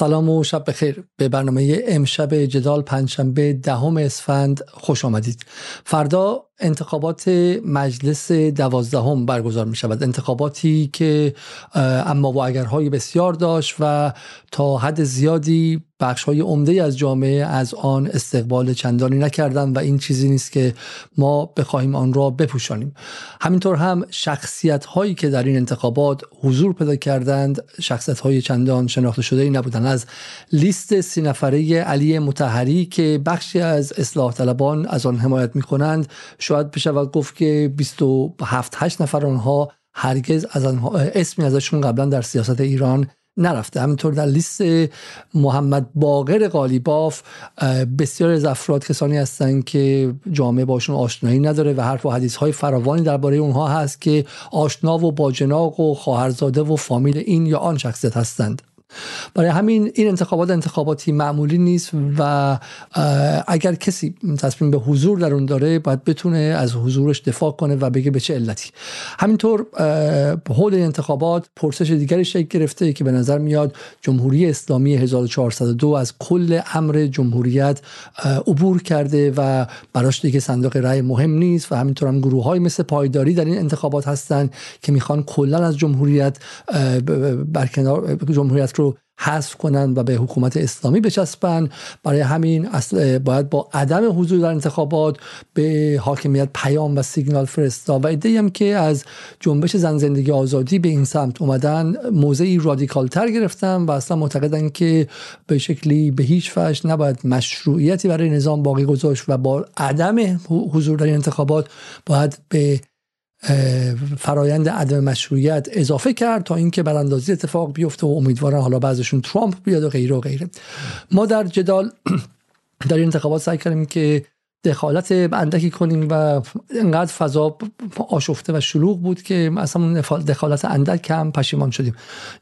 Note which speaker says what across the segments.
Speaker 1: سلام و شب بخیر. به برنامه امشب جدال پنجشنبه دهم اسفند خوش آمدید. فردا انتخابات مجلس دوازدهم برگزار می شود انتخاباتی که اما و اگرهای بسیار داشت و تا حد زیادی بخش های عمده از جامعه از آن استقبال چندانی نکردن و این چیزی نیست که ما بخواهیم آن را بپوشانیم. همینطور هم شخصیت هایی که در این انتخابات حضور پیدا کردند شخصیت های چندان شناخته شده ای نبودن از لیست سی نفره علی متحری که بخشی از اصلاح طلبان از آن حمایت می کنند شاید بشود گفت که 27 8 نفر آنها هرگز از اسمی ازشون قبلا در سیاست ایران نرفته. همینطور در لیست محمد باقر قالیباف بسیار از افراد کسانی هستند که جامعه باشون آشنایی نداره و حرف و حدیث های فراوانی درباره اونها هست که آشنا و باجناق و خواهرزاده و فامیل این یا آن شخصیت هستند. برای همین این انتخابات انتخاباتی معمولی نیست و اگر کسی تصمیم به حضور در اون داره باید بتونه از حضورش دفاع کنه و بگه به چه علتی. همینطور حول انتخابات پرسش دیگری شکل گرفته که به نظر میاد جمهوری اسلامی 1402 از کل امر جمهوریت عبور کرده و براش دیگه صندوق رأی مهم نیست و همینطور هم گروه های مثل پایداری در این انتخابات هستند که می‌خوان کلا از جمهوریت برکنار جمهوریت حذف کنند و به حکومت اسلامی بچسبن برای همین باید با عدم حضور در انتخابات به حاکمیت پیام و سیگنال فرستا و ایده هم که از جنبش زن زندگی آزادی به این سمت اومدن موضعی رادیکال تر گرفتن و اصلا معتقدن که به شکلی به هیچ فش نباید مشروعیتی برای نظام باقی گذاشت و با عدم حضور در انتخابات باید به فرایند عدم مشروعیت اضافه کرد تا اینکه براندازی اتفاق بیفته و امیدوارن حالا بعضشون ترامپ بیاد و غیره و غیره. ما در جدال در این انتخابات سعی کردیم که دخالت اندکی کنیم و انقدر فضا آشفته و شلوغ بود که اصلا دخالت اندک کم پشیمان شدیم.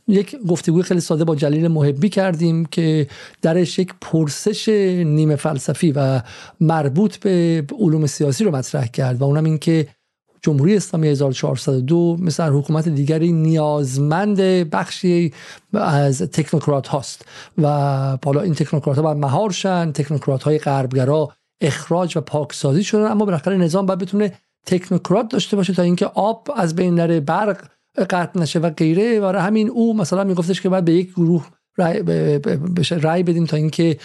Speaker 1: یک گفتگوی خیلی ساده با جلیل محبی کردیم که درش یک پرسش نیمه فلسفی و مربوط به علوم سیاسی رو مطرح کرد و اونم این که جمهوری اسلامی 1402 مثل حکومت دیگری نیازمند بخشی از تکنوکرات هاست. و حالا این تکنوکرات ها باید مهار شن تکنوکرات های غربگرا اخراج و پاکسازی شدن. اما بالاخره نظام باید بتونه تکنوکرات داشته باشه تا اینکه آب از بین نره برق قطع نشه و غیره. و همین او مثلا میگفتش که باید به یک گروه رای, بدیم تا اینکه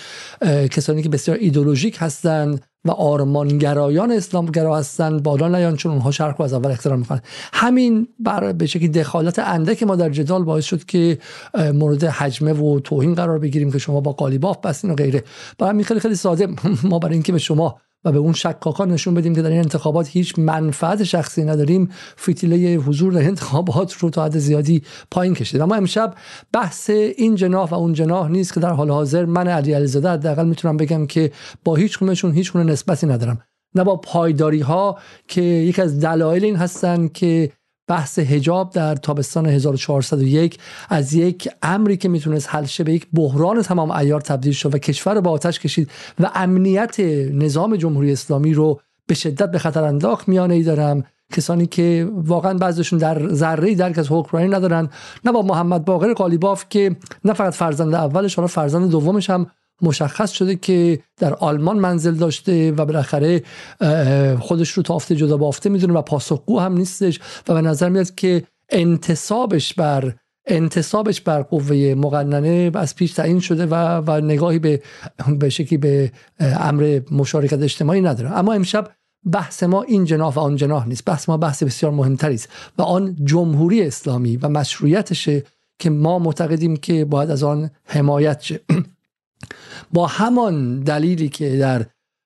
Speaker 1: کسانی که بسیار ایدولوژیک هستند و آرمانگرایان اسلامگرا هستند بالا نیان چون اونها شرق از اول اختراع می‌کنن همین بر به شکلی دخالت اندک ما در جدال باعث شد که مورد حجمه و توهین قرار بگیریم که شما با قالیباف بستین و غیره. برای خیلی خیلی ساده. ما برای اینکه به شما و به اون شکاکان نشون بدیم که در این انتخابات هیچ منفعت شخصی نداریم. فتیله حضور در انتخابات رو تا حد زیادی پایین کشید. اما امشب بحث این جناح و اون جناح نیست که در حال حاضر من علی علیزاده حداقل می‌تونم بگم که با هیچ کدومشون هیچ نسبتی ندارم. نه با پایداری ها که یک از دلایل این هستن که بحث هجاب در تابستان 1401 از یک امری که می‌تونست حل شه به یک بحران تمام ایار تبدیل شد و کشور با آتش کشید و امنیت نظام جمهوری اسلامی رو به شدت به خطر انداخت. میانه ای دارم کسانی که واقعا بعضشون در ذره درک از حکمرانی ندارن. نه با محمد باقر قالیباف که نه فقط فرزند اولش حالا فرزند دومش هم مشخص شده که در آلمان منزل داشته و بالاخره خودش رو تافته جدا بافته می‌دونه و پاسخگو هم نیستش و به نظر میاد که انتصابش بر انتصابش بر قوه مقننه از پیش تعیین شده و, و نگاهی به به شکلی به امر مشارکت اجتماعی نداره. اما امشب بحث ما این جناح و آن جناح نیست. بحث ما بحث بسیار مهمتری است و آن جمهوری اسلامی و مشروعیتشه که ما معتقدیم که باید از آن حمایت شه. با همان دلیلی که در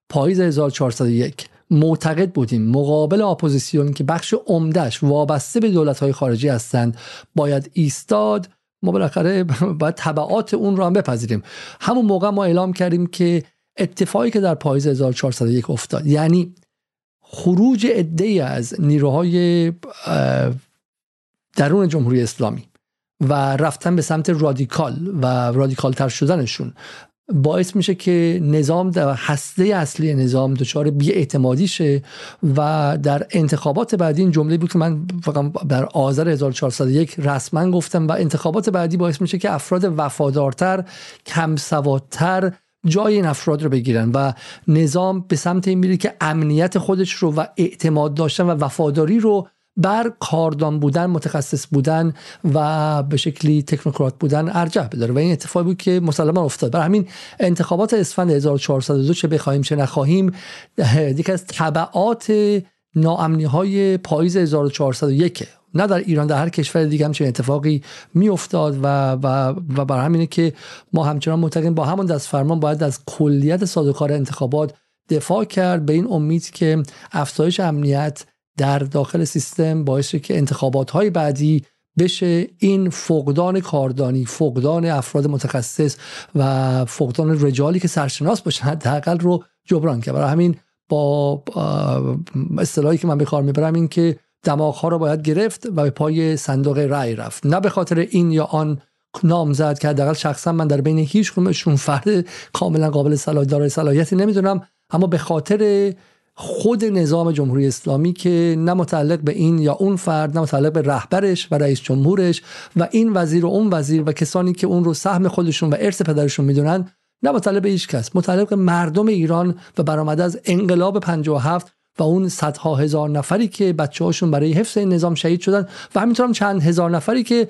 Speaker 1: پاییز 1401 معتقد بودیم مقابل اپوزیسیون که بخش عمدهش وابسته به دولت های خارجی هستند باید ایستاد ما بالاخره باید تبعات اون رو هم بپذیریم. همون موقع ما اعلام کردیم که اتفاقی که در پاییز 1401 افتاد یعنی خروج عده از نیروهای درون جمهوری اسلامی و رفتن به سمت رادیکال و رادیکال تر شدنشون باعث میشه که نظام در هسته اصلی نظام دچار اعتمادی شه و در انتخابات بعدی این جمله بود که من فقط در آذر 1401 رسما گفتم و انتخابات بعدی باعث میشه که افراد وفادارتر کم سوادتر جای این افراد رو بگیرن و نظام به سمت این میره که امنیت خودش رو و اعتماد داشتن و وفاداری رو بر کاردان بودن متخصص بودن و به شکلی تکنوکرات بودن ارجح بداره. و این اتفاقی بود که مسلما افتاد. برای همین انتخابات اسفند 1402 چه بخواهیم چه نخواهیم یکی از طبعات ناامنی های پاییز 1401 نه در ایران در هر کشور دیگه همچین اتفاقی میافتاد و و و برای همینه که ما همچنان معتقدیم با همون دست فرمان باید از کلیت سازوکار انتخابات دفاع کرد. به این امید که افزایش امنیت در داخل سیستم باعث که انتخابات های بعدی بشه این فقدان کاردانی فقدان افراد متخصص و فقدان رجالی که سرشناس باشن حداقل رو جبران کرد. برای همین با اصطلاحی که من به می‌برم این که دماغ ها رو باید گرفت و به پای صندوق رأی رفت. نه به خاطر این یا آن نام زد که حداقل شخصا من در بین هیچ کدومشون فرد کاملا قابل صلاحیت دارای صلاحیتی نمی‌دونم اما به خاطر خود نظام جمهوری اسلامی که نه متعلق به این یا اون فرد نه متعلق به رهبرش و رئیس جمهورش و این وزیر و اون وزیر و کسانی که اون رو سهم خودشون و ارث پدرشون می‌دونن نه متعلق به هیچ کس. متعلق مردم ایران و برآمده از انقلاب 57 و اون صدها هزار نفری که بچه هاشون برای حفظ این نظام شهید شدن و همینطور هم چند هزار نفری که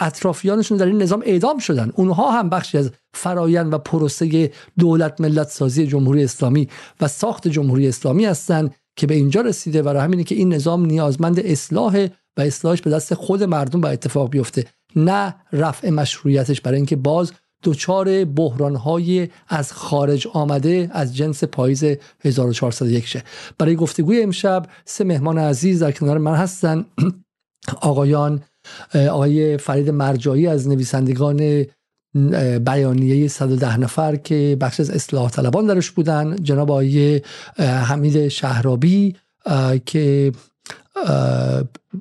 Speaker 1: اطرافیانشون در این نظام اعدام شدن. اونها هم بخشی از فرایند و پروسه دولت ملت سازی جمهوری اسلامی و ساخت جمهوری اسلامی هستند که به اینجا رسیده و همینه که این نظام نیازمند اصلاح و اصلاحش به دست خود مردم با اتفاق بیفته نه رفع مشروعیتش برای اینکه باز دچار های از خارج آمده از جنس پاییز 1401 شه. برای گفتگوی امشب سه مهمان عزیز در کنار من هستن. آقایان آقای فرید مرجایی از نویسندگان بیانیه 110 نفر که بخش از اصلاح طلبان درش بودن. جناب آقای حمید شهرابی که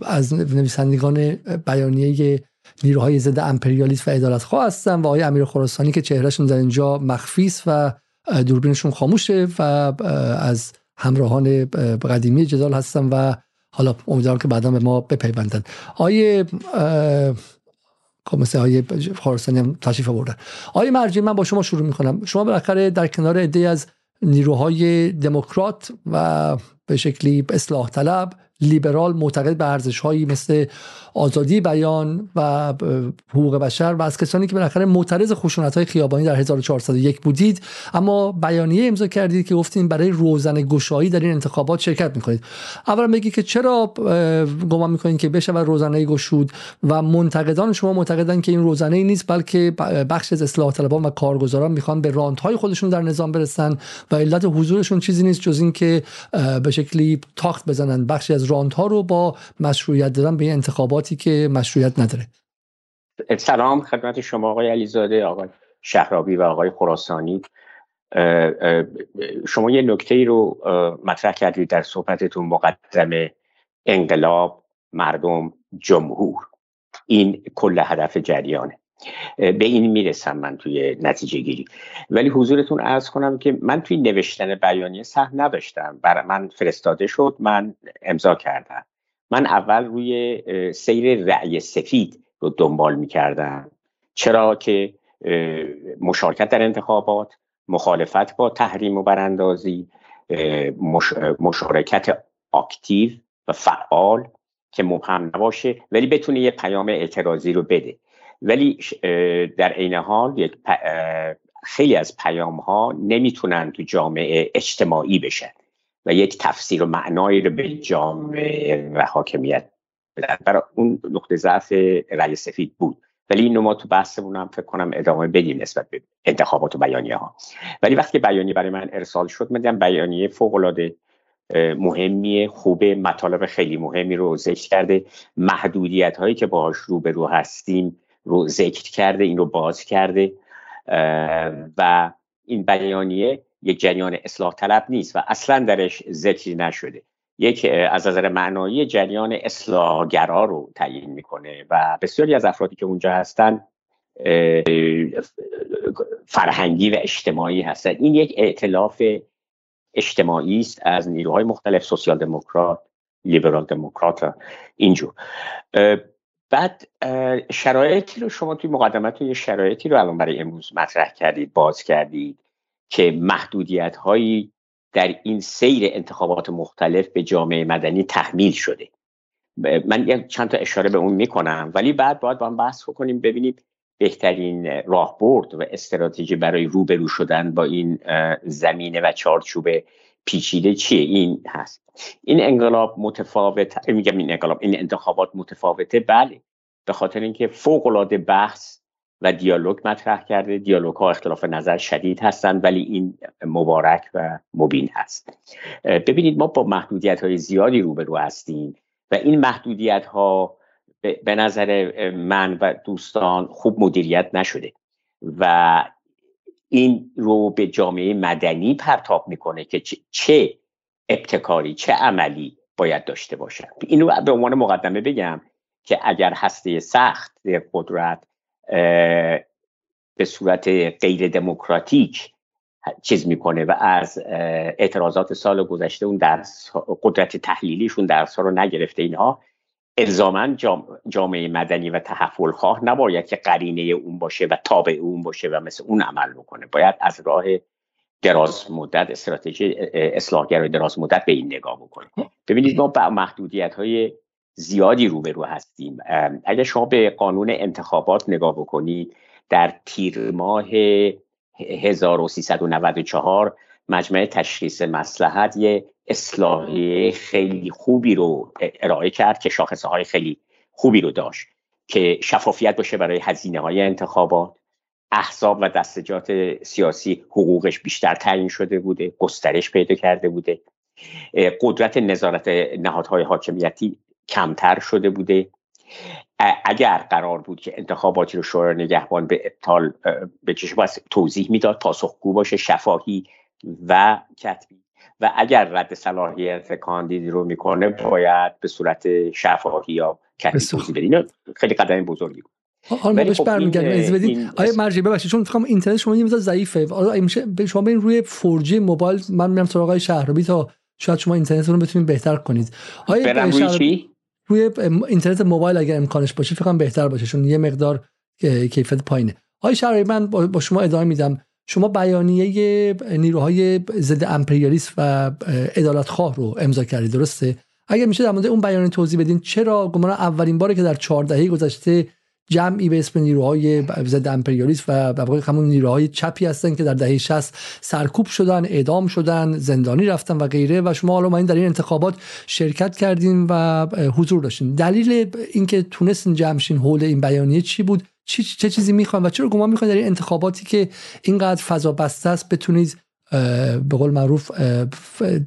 Speaker 1: از نویسندگان بیانیه نیروهای ضد امپریالیسم و عدالت خواه هستن و آقای امیر خراسانی که چهرهشون در اینجا مخفیس و دوربینشون خاموشه و از همراهان قدیمی جدال هستن و حالا امیدوارم که بعدا به ما بپیوندن. آیه خب مثل آیه خراسانی هم تشریف آوردن. آیه مرجی من با شما شروع می‌کنم. شما بالاخره در کنار عده از نیروهای دموکرات و به شکلی اصلاح طلب لیبرال معتقد به ارزش هایی مثل آزادی بیان و حقوق بشر و از کسانی که بالاخره معترض خشونت های خیابانی در 1401 بودید. اما بیانیه امضا کردید که گفتین برای روزن گشایی در این انتخابات شرکت می‌کنید. اولا بگی که چرا گمان می‌کنید که بشه و روزنه گشود و منتقدان شما معتقدن که این روزنه نیست بلکه بخش از اصلاح طلبان و کارگزاران می‌خوان به های خودشون در نظام برسن و علت حضورشون چیزی نیست جز اینکه به شکلی تاخت بزنن. بخشی از ها رو با مشروعیت دادن به انتخاباتی که مشروعیت نداره.
Speaker 2: سلام خدمت شما آقای علیزاده آقای شهرابی و آقای خراسانی. شما یه نکته رو مطرح کردید در صحبتتون مقدم انقلاب مردم جمهور. این کل هدف جریانه. به این می‌رسم من توی نتیجه گیری. ولی حضورتون ارز کنم که من توی نوشتن بیانیه سهم نداشتم. برای من فرستاده شد من امضا کردم. من اول روی سیر رأی سفید رو دنبال می‌کردم. چرا که مشارکت در انتخابات مخالفت با تحریم و براندازی مشارکت اکتیو و فعال که مبهم نباشه ولی بتونه یه پیام اعتراضی رو بده. ولی در عین حال یک خیلی از پیام ها نمی‌تونن تو جامعه اجتماعی بشن. و یک تفسیر و معنایی رو به جامعه و حاکمیت بدن. برای اون نقطه ضعف رأی سفید بود. ولی اینو ما تو بحثمون هم فکر کنم ادامه بدیم نسبت به انتخابات و بیانیه ها ولی وقتی بیانیه برای من ارسال شد من بیانیه فوق العاده مهمی خوب مطالب خیلی مهمی رو ذکر کرده. محدودیت هایی که باهاش روبرو هستیم رو ذکر کرده این رو باز کرده. و این بیانیه یک جریان اصلاح طلب نیست و اصلا درش ذکری نشده. یک از نظر معنایی جریان اصلاحگرا رو تعیین می‌کنه و بسیاری از افرادی که اونجا هستن فرهنگی و اجتماعی هستن. این یک ائتلاف اجتماعی است از نیروهای مختلف سوسیال دموکرات لیبرال دموکرات اینجور. بعد شرایطی رو شما توی مقدمت یه شرایطی رو الان برای امروز مطرح کردید باز کردید. که محدودیت هایی در این سیر انتخابات مختلف به جامعه مدنی تحمیل شده. من چند تا اشاره به اون می‌کنم ولی بعد باید با هم بحث بکنیم ببینیم بهترین راهبرد و استراتژی برای روبرو شدن با این زمینه و چارچوب پیچیده چیه؟ این هست. این انقلاب متفاوت میگم این انقلاب این انتخابات متفاوته بله. به خاطر اینکه فوق العاده بحث و دیالوگ مطرح کرده. دیالوگ ها اختلاف نظر شدید هستند ولی این مبارک و مبین هست. ببینید ما با محدودیت های زیادی روبرو هستیم و این محدودیت ها به نظر من و دوستان خوب مدیریت نشده و این رو به جامعه مدنی پرتاب می‌کنه که چه ابتکاری چه عملی باید داشته باشد. اینو به عنوان مقدمه بگم که اگر هسته سخت قدرت به صورت غیر دموکراتیک چیز می‌کنه و از اعتراضات سال گذشته اون درس قدرت تحلیلیشون درس ها رو نگرفته اینها الزاما جامعه مدنی و تحفل خواه نباید که قرینه اون باشه و تابع اون باشه و مثل اون عمل بکنه. باید از راه دراز مدت استراتژی اصلاحگرای دراز مدت به این نگاه بکنه. ببینید ما با محدودیت های زیادی روبرو هستیم. اگر شما به قانون انتخابات نگاه بکنید در تیر ماه 1394 مجمع تشخیص مسلحت یه اصلاحی خیلی خوبی رو ارائه کرد که شاخصه های خیلی خوبی رو داشت که شفافیت باشه برای هزینه های انتخابات. احزاب و دستجات سیاسی حقوقش بیشتر تعیین شده بوده گسترش پیدا کرده بوده. قدرت نظارت نهادهای حاکمیتی کمتر شده بوده. اگر قرار بود که انتخاباتی رو شورای نگهبان به ابطال به چشم توضیح می‌داد پاسخگو باشه شفاهی و کتبی. و اگر رد صلاحیت کاندید رو می‌کنه باید به صورت شفاهی یا کتبی توضیح بده خیلی قدم بزرگی بود.
Speaker 1: حالا بهش خب برمیگردیم بدین آیا مرجع ببخشید چون فکر اینترنت شما یه مقدار ضعیفه. حالا میشه شما برین روی 4G موبایل من میرم سراغ شهرابی تا شاید شما اینترنتتون رو بتونید بهتر کنید.
Speaker 2: آیا روی
Speaker 1: روی اینترنت موبایل اگر امکانش باشه فکر بهتر باشه چون یه مقدار کیفیت پایینه. آقای شهرابی من با شما ادامه میدم. شما بیانیه نیروهای ضد امپریالیسم و عدالتخواه رو امضا کردید درسته؟ اگر میشه در مورد اون بیانیه توضیح بدین چرا گمان اولین باره که در 14 گذشته جمعی به اسم نیروهای ضد امپریالیسم و به همون نیروهای چپی هستن که در دهه 60 سرکوب شدن اعدام شدن زندانی رفتن و غیره. و شما حالا این در این انتخابات شرکت کردین و حضور داشتین. دلیل اینکه تونستین جمعشین حول این بیانیه چی بود؟ چه, چه چیزی می‌خوان و چرا گمان می‌خوان در این انتخاباتی که اینقدر فضا بسته است بتونید به قول معروف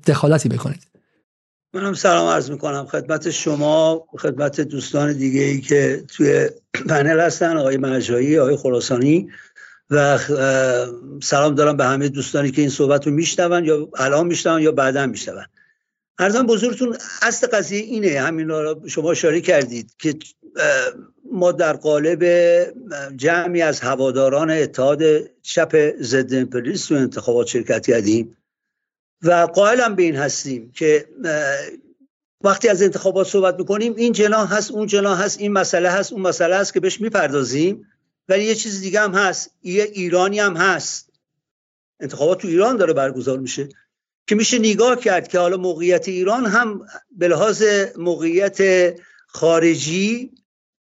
Speaker 1: دخالتی بکنید؟
Speaker 3: منم سلام عرض می‌کنم. خدمت شما خدمت دوستان دیگه ای که توی پنل هستن آقای مرجایی آقای خراسانی. و سلام دارم به همه دوستانی که این صحبت رو میشنون یا الان میشنون یا بعدا میشنون. ارزم بزرگتون اصل قضیه اینه همین رو شما اشاره کردید که ما در قالب جمعی از هواداران اتحاد چپ ضد امپریالیسم انتخابات شرکت کردیم و قائلم به این هستیم که وقتی از انتخابات صحبت می‌کنیم این جناح هست اون جناح هست این مسئله هست اون مسئله هست که بهش می‌پردازیم. ولی یه چیز دیگه هم هست یه ایرانی هم هست. انتخابات تو ایران داره برگزار میشه که میشه نگاه کرد که حالا موقعیت ایران هم به لحاظ موقعیت خارجی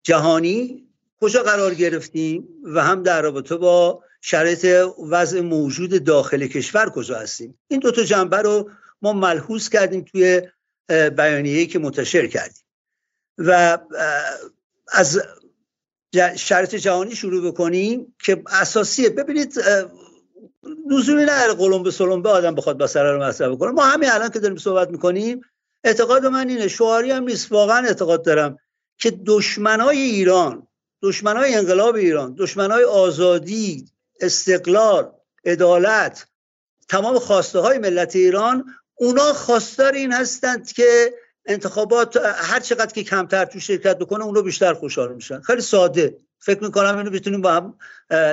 Speaker 3: جهانی کجا قرار گرفتیم و هم در رابطه با شرایط وضع موجود داخل کشور کجا هستیم. این دو تا جنبه رو ما ملحوظ کردیم توی بیانیه‌ای که منتشر کردیم. و از شرط جهانی شروع بکنیم که اساسیه. ببینید لزومی نداره قلمبه سلمبه آدم بخواد بسره رو مطرح بکنه. ما همین الان که داریم صحبت می‌کنیم اعتقاد من اینه شعاری هم نیست. واقعا اعتقاد دارم که دشمنای ایران دشمنای انقلاب ایران دشمنای آزادی استقلال عدالت تمام خواسته های ملت ایران اونا خواستار این هستند که انتخابات هر چقدر که کمتر تو شرکت بکنه اونو بیشتر خوشحال میشن. خیلی ساده. فکر می‌کنم اینو بتونیم با هم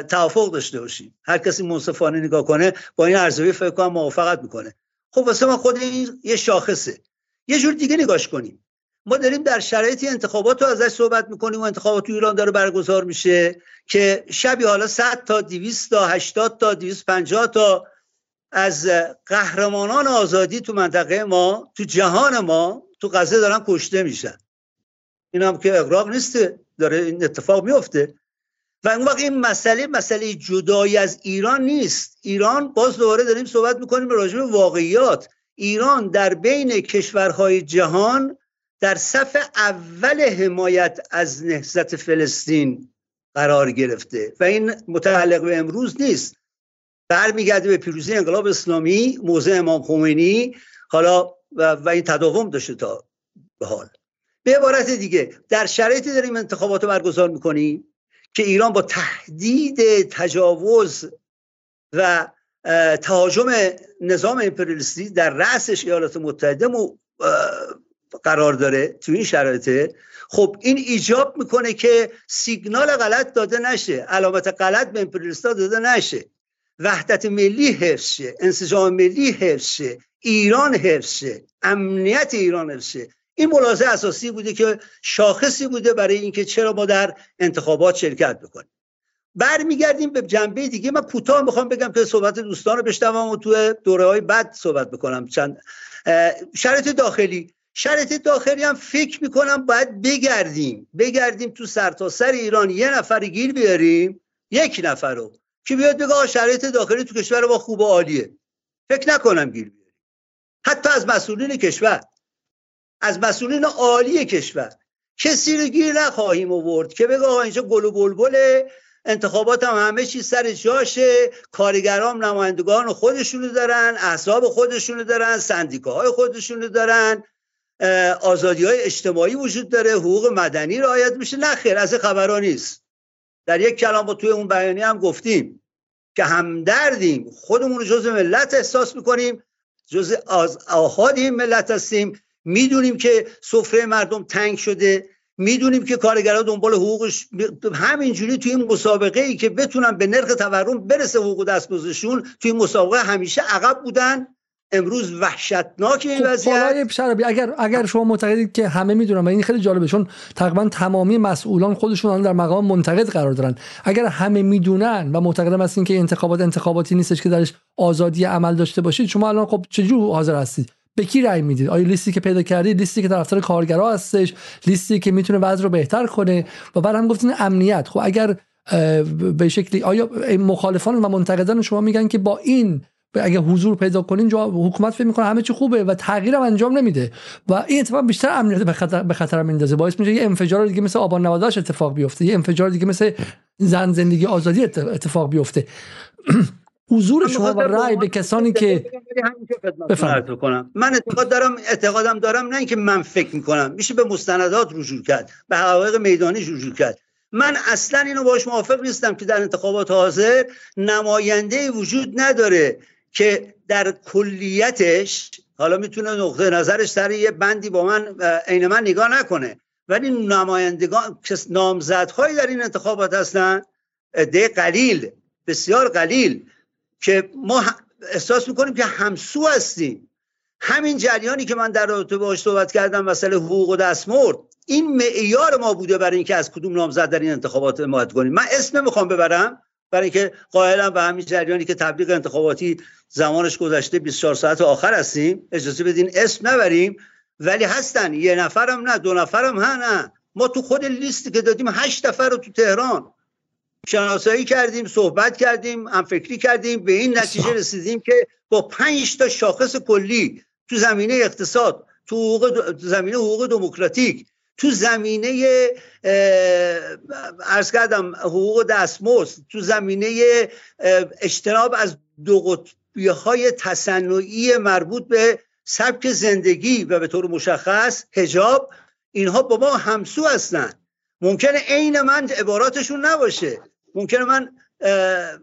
Speaker 3: توافق داشته باشیم. هر کسی منصفانه نگاه کنه با این ارزیابی فکر کنم موافقت می‌کنه. خب واسه ما خود این یه شاخصه. یه جور دیگه نگاش کنیم. ما داریم در شرایطی انتخابات رو ازش صحبت می‌کنیم و انتخابات تو ایران داره برگزار میشه که شبی حالا 100 تا 200 تا 80 تا 250 تا از قهرمانان آزادی تو منطقه ما تو جهان ما تو غزه دارن کشته میشن. این هم که اقراق نیست داره این اتفاق میفته و اون وقت این مسئله مسئله جدایی از ایران نیست. ایران باز دوباره داریم صحبت می‌کنیم راجع به واقعیات. ایران در بین کشورهای جهان در صف اول حمایت از نهضت فلسطین قرار گرفته و این متعلق به امروز نیست. برمیگرده به پیروزی انقلاب اسلامی موضع امام خمینی حالا و, و این تداوم داشته تا به حال. به عبارت دیگه در شرایطی داریم انتخابات رو برگزار می‌کنیم که ایران با تهدید تجاوز و تهاجم نظام امپریالیستی در رأسش ایالات متحده قرار داره تو این شرایطه. خب این ایجاب می‌کنه که سیگنال غلط داده نشه علامت غلط به امپریالیستا داده نشه. وحدت ملی حفظ شه انسجام ملی حفظ شه ایران حفظ شه امنیت ایران حفظ شه. این ملاحظه اساسی بوده که شاخصی بوده برای اینکه چرا ما در انتخابات شرکت بکنیم. برمیگردیم به جنبه دیگه. من کوتاه می‌خوام بگم که صحبت دوستان رو بشنوم و تو دوره های بعد صحبت بکنم. چند شرط داخلی. شرط داخلی هم فکر می‌کنم باید بگردیم. بگردیم تو سرتاسر سر ایران یه نفر گیر بیاریم یک نفر رو که بیاد بگه شرایط داخلی تو کشور ما خوب و عالیه. فکر نکنم گیر بیاریم. حتی از مسئولین کشور. از مسئولین عالی کشور. کسی رو گیر نخواهیم آورد که بگه آقا اینجا گل و بلبل انتخابات هم همه چیز سر جاشه کارگرام نمایندگان خودشونو دارن احزاب خودشونو دارن سندیکاهای خودشونو دارن. آزادی های اجتماعی وجود داره حقوق مدنی رعایت میشه. نه خیر از خبرها نیست. در یک کلام با توی اون بیانیه هم گفتیم که همدردیم. خودمون رو جز ملت احساس می‌کنیم جز آهاد این ملت هستیم. می‌دونیم که سفره مردم تنگ شده. می‌دونیم که کارگرها دنبال حقوقش همینجوری توی این مسابقه ای که بتونن به نرخ تورم برسه حقوق دستمزدشون توی مسابقه همیشه عقب بودن. امروز وحشتناک این خب، وضعیت.
Speaker 1: اگر اگر شما معتقدید که همه می‌دونن و این خیلی جالبه چون تقریبا تمامی مسئولان خودشون در مقام منتقد قرار دارن. اگر همه می‌دونن و معتقدم هستین که انتخابات انتخاباتی نیستش که درش آزادی عمل داشته باشید شما الان خب چجور حاضر هستید؟ به کی رأی می‌دید؟ آیا لیستی که پیدا کردید لیستی که طرفدار کارگرا هستش لیستی که می‌تونه وضع رو بهتر کنه؟ و بعد هم گفتین امنیت. خب اگر به شکلی آیا مخالفان و منتقدان شما میگن که با این اگه حضور پیدا کنین جا حکومت فکر می‌کنه همه چی خوبه و تغییر هم انجام نمیده. و این اتفاق بیشتر امنیت به خطر به خطر میندازه باعث میشه یه انفجار دیگه مثل آبان نواداش اتفاق بیفته. یه انفجار دیگه مثل زن زندگی آزادی اتفاق بیفته. حضور شما و رأی به کسانی که
Speaker 3: کنم من اعتقاد دارم اعتقادم دارم نه اینکه من فکر می‌کنم. میشه به مستندات رجوع کرد. به حقایق میدانی رجوع کرد. من اصلا اینو باش موافق نیستم که در انتخابات حاضر نماینده وجود نداره. که در کلیتش حالا می‌تونه نقطه نظرش سر یه بندی با من عین من نگاه نکنه. ولی نمایندگان نامزدهایی در این انتخابات هستن. ده قلیل بسیار قلیل که ما احساس می‌کنیم که همسو هستیم. همین جریانی که من در رابطه باش صحبت کردم مسئله حقوق و دستمرد این معیار ما بوده برای اینکه از کدوم نامزد در این انتخابات حمایت کنیم. من اسم می‌خوام ببرم. برای اینکه قائلم به همین جریانی که تبلیغ انتخاباتی زمانش گذشته 24 ساعت آخر هستیم اجازه بدین اسم نبریم. ولی هستن یه نفرم نه دو نفرم ها نه. ما تو خود لیستی که دادیم هشت نفر رو تو تهران. شناسایی کردیم صحبت کردیم هم فکری کردیم. به این نتیجه رسیدیم که با پنج تا شاخص کلی تو زمینه اقتصاد تو حقوق زمینه حقوق دموکراتیک تو زمینه ارز کردم حقوق دستمزد تو زمینه اجتناب از دو قطبی های تصنعی مربوط به سبک زندگی و به طور مشخص هجاب اینها با ما همسو هستن ممکنه عین من عباراتشون نباشه. ممکنه من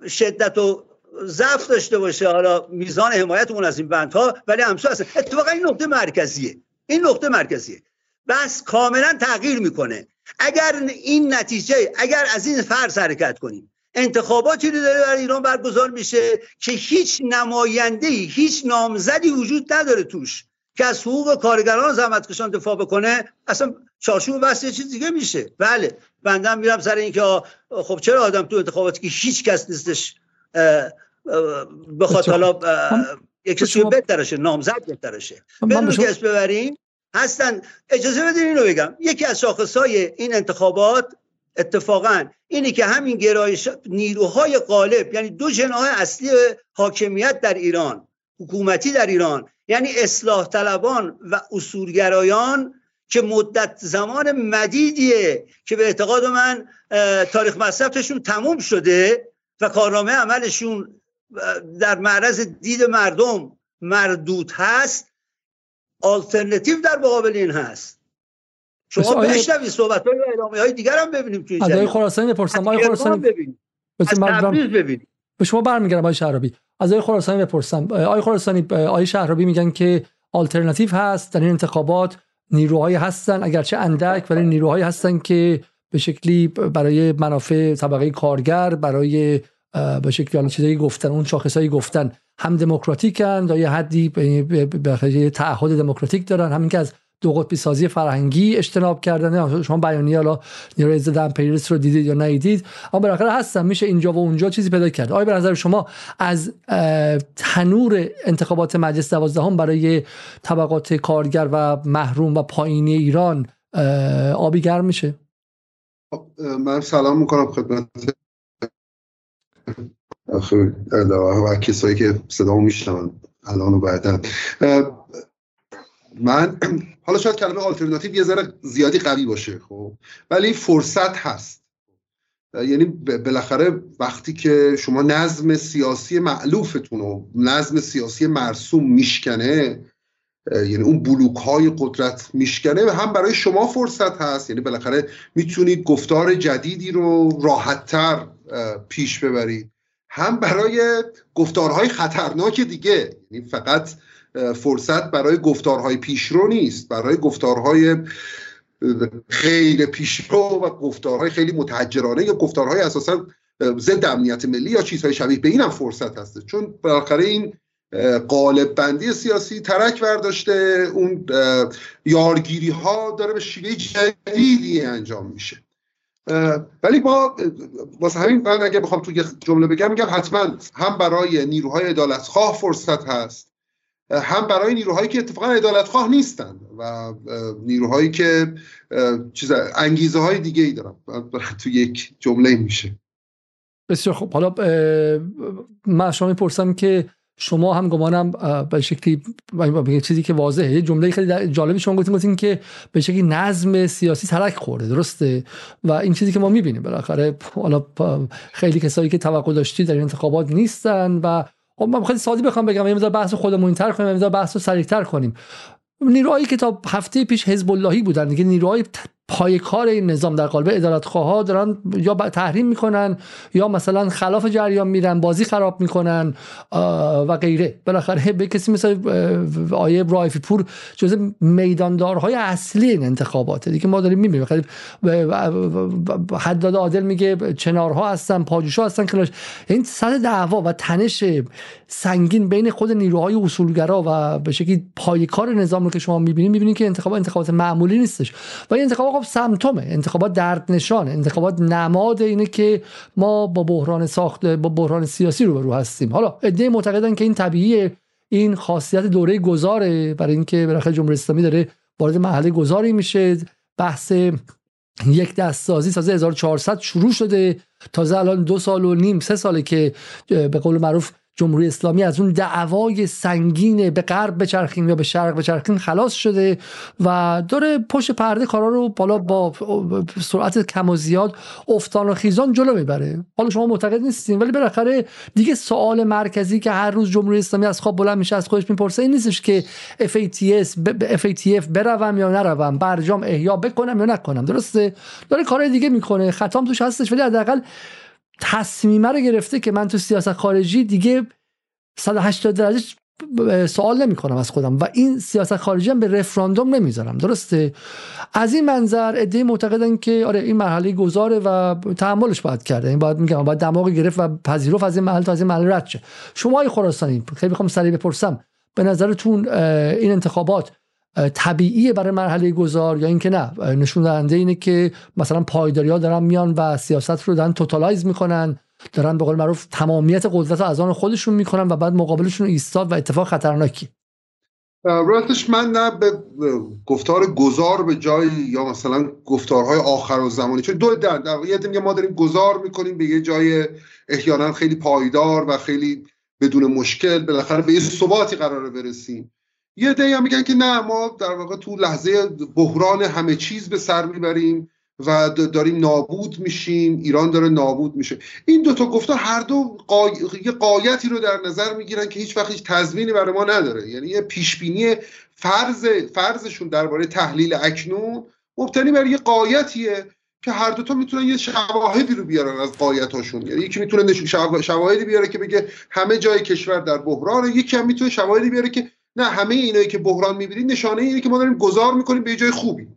Speaker 3: شدت و ضعف داشته باشه حالا میزان حمایتمون از این بندها ولی همسو هست اتفاقا این نقطه مرکزیه. این نقطه مرکزیه. بس کاملا تغییر می‌کنه. اگر این نتیجه اگر از این فرض حرکت کنیم انتخاباتی رو داره در ایران برگزار میشه که هیچ نماینده هیچ نامزدی وجود نداره توش که از حقوق کارگران زحمتکشان دفاع بکنه. اصلا چارچوب بحث یه چیز دیگه میشه. بله بنده میرم سر اینکه خب چرا آدم تو انتخاباتی که هیچ کس نیستش بخواد حالا یک کسی بهترشه نامزد بهترشه. بدون کس ببریم هستن. اجازه بدین اینو بگم. یکی از شاخص این انتخابات اتفاقا اینی که همین گرایش نیروهای غالب یعنی دو جناح اصلی حاکمیت در ایران حکومتی در ایران یعنی اصلاح طلبان و اصولگرایان که مدت زمان مدیدیه که به اعتقاد من تاریخ مصرفشون تموم شده و کارنامه عملشون در معرض دید مردم مردود هست. آلترنتیو در مقابل این هست. شما بشنوید صحبت های ادامه های دیگر هم ببینیم توی
Speaker 1: از خراسانی بپرسم. آقای خراسانی
Speaker 3: ببینیم. از ببینیم.
Speaker 1: به شما برمیگردم آقای شهرابی. از آقای خراسانی بپرسم. آقای خراسانی آقای شهرابی میگن که آلترناتیو هست در این انتخابات نیروهایی هستن. اگرچه اندک ولی نیروهایی هستن که به شکلی برای منافع طبقه کارگر برای به شکلی چیزایی گفتن اون شاخصایی گفتن. هم دموکراتیکن تا یه حدی به تعهد دموکراتیک دارن. همین که از دو قطبی سازی فرهنگی اجتناب کردن. شما بیانیه حالا نیروی ضد پیرس رو دیدید یا ندیدید. اما بالاخره هستن میشه اینجا و اونجا چیزی پیدا کرد. آیا به نظر شما از تنور انتخابات مجلس دوازدهم برای طبقات کارگر و محروم و پایینی ایران آبی گرم میشه؟
Speaker 4: خب، من سلام می‌کنم خدمت و کسایی که صدا میشنون الان و بعدا. من حالا شاید کلمه آلترناتیو یه ذره زیادی قوی باشه خب؟ ولی فرصت هست. یعنی بالاخره وقتی که شما نظم سیاسی معلوفتون و نظم سیاسی مرسوم میشکنه یعنی اون بلوک های قدرت میشکنه هم برای شما فرصت هست. یعنی بالاخره می‌تونید گفتار جدیدی رو راحتتر پیش ببرید. هم برای گفتارهای خطرناک دیگه یعنی فقط فرصت برای گفتارهای پیشرو نیست. برای گفتارهای خیلی پیشرو و گفتارهای خیلی متحجرانه یا گفتارهای اساسا ضد امنیت ملی یا چیزهای شبیه به این هم فرصت هست چون بالاخره این قالب بندی سیاسی ترک برداشته اون یارگیری ها داره به شیوه جدیدی انجام میشه. ولی ما واسه همین من اگه بخوام توی جمله بگم میگم حتما هم برای نیروهای عدالتخواه فرصت هست. هم برای نیروهایی که اتفاقا عدالتخواه نیستن و نیروهایی که چیز انگیزه های دیگه ای دارن تو یک جمله میشه.
Speaker 1: بسیار خب حالا من شما می‌پرسم که شما هم گمانم به شکلی چیزی که واضحه. یه جمله خیلی جالبی شما گفتیم گفتیم که به شکلی نظم سیاسی ترک خورده درسته؟ و این چیزی که ما می‌بینیم بالاخره حالا خیلی کسایی که توقع داشتی در انتخابات نیستن و خب من خیلی سادی بخوام بگم یه بحث خودمون تر کنیم یه بحث رو سریعتر کنیم. نیروهایی که تا هفته پیش حزب اللهی بودن دیگه نیروهای پای کار این نظام در قالب ادارت ها دارن یا تحریم می‌کنن یا مثلا خلاف جریان میرن بازی خراب می‌کنن و غیره. بالاخره به کسی مثل آیه رایفی پور جز میداندارهای اصلی این انتخاباته. دیگه ما داریم می‌بینیم. حداد عادل میگه چنارها هستن پاجوشا هستن کلاش. این سر دعوا و تنش سنگین بین خود نیروهای اصولگرا و به شکلی پایکار نظام رو که شما می‌بینید می‌بینید که انتخابات انتخابات معمولی نیستش. و این انتخابات خب سمتومه انتخابات درد نشانه انتخابات نماد اینه که ما با بحران ساخت با بحران سیاسی رو رو هستیم. حالا عده معتقدن که این طبیعیه. این خاصیت دوره گذاره. برای اینکه بالاخره جمهوری اسلامی داره وارد مرحله گذاری میشه. بحث یک دست سازی تازه 1400 شروع شده. تازه الان دو سال و نیم سه ساله که به قول معروف جمهوری اسلامی از اون دعوای سنگین به غرب بچرخیم یا به شرق بچرخیم خلاص شده و داره پشت پرده کارا رو بالا با سرعت کم و زیاد افتان و خیزان جلو می‌بره. حالا شما معتقد نیستین ولی بالاخره دیگه سوال مرکزی که هر روز جمهوری اسلامی از خواب بلند میشه از خودش می‌پرسه این نیستش که FATS FATF بروم یا نروم برجام احیا بکنم یا نکنم. درسته؟ داره کار دیگه می‌کنه. خطام توش هستش ولی حداقل تصمیمه رو گرفته که من تو سیاست خارجی دیگه 180 درجه سوال نمی کنم از خودم. و این سیاست خارجی هم به رفراندوم نمی‌ذارم. درسته؟ از این منظر ایده معتقدن که آره این مرحله گذاره و تحملش باید کرده. این باید میگم باید دماغ گرفت و پذیرفت از این محل تا از این محل رد شه. شما ای خراسانی خیلی می‌خوام سریع بپرسم. به نظرتون این انتخابات طبیعیه برای مرحله گذار یا اینکه نه؟ نشون دهنده اینه که مثلا پایداری ها دارن میان و سیاست رو دارن توتالایز می‌کنن دارن به قول معروف تمامیت قدرت از آن خودشون می‌کنن و بعد مقابلشون ایستاد و اتفاق خطرناکی.
Speaker 4: راستش من نه به گفتار گذار به جای یا مثلا گفتارهای آخر و زمانی چون دو در واقعیت میگه ما داریم گذار می‌کنیم به یه جای احیانا خیلی پایدار و خیلی بدون مشکل بالاخره به یه ثباتی قراره برسیم. یه دی هم میگن که نه ما در واقع تو لحظه بحران همه چیز به سر می‌بریم و داریم نابود میشیم ایران داره نابود میشه. این دوتا گفتار هر دو قای... یه قایتی رو در نظر می‌گیرن که هیچ وقت هیچ تضمینی برای ما نداره. یعنی یه پیشبینی فرض فرضشون درباره تحلیل اکنون مبتنی بر یه قایتیه که هر دوتا می‌تونن یه شواهدی رو بیارن از قایتاشون. یعنی یکی می‌تونه شواهدی بیاره که بگه همه جای کشور در بحران یکی هم می‌تونه شواهدی بیاره که نه همه اینایی که بحران می‌بینید نشانه اینه که ما داریم گذار می‌کنیم به جای خوبی.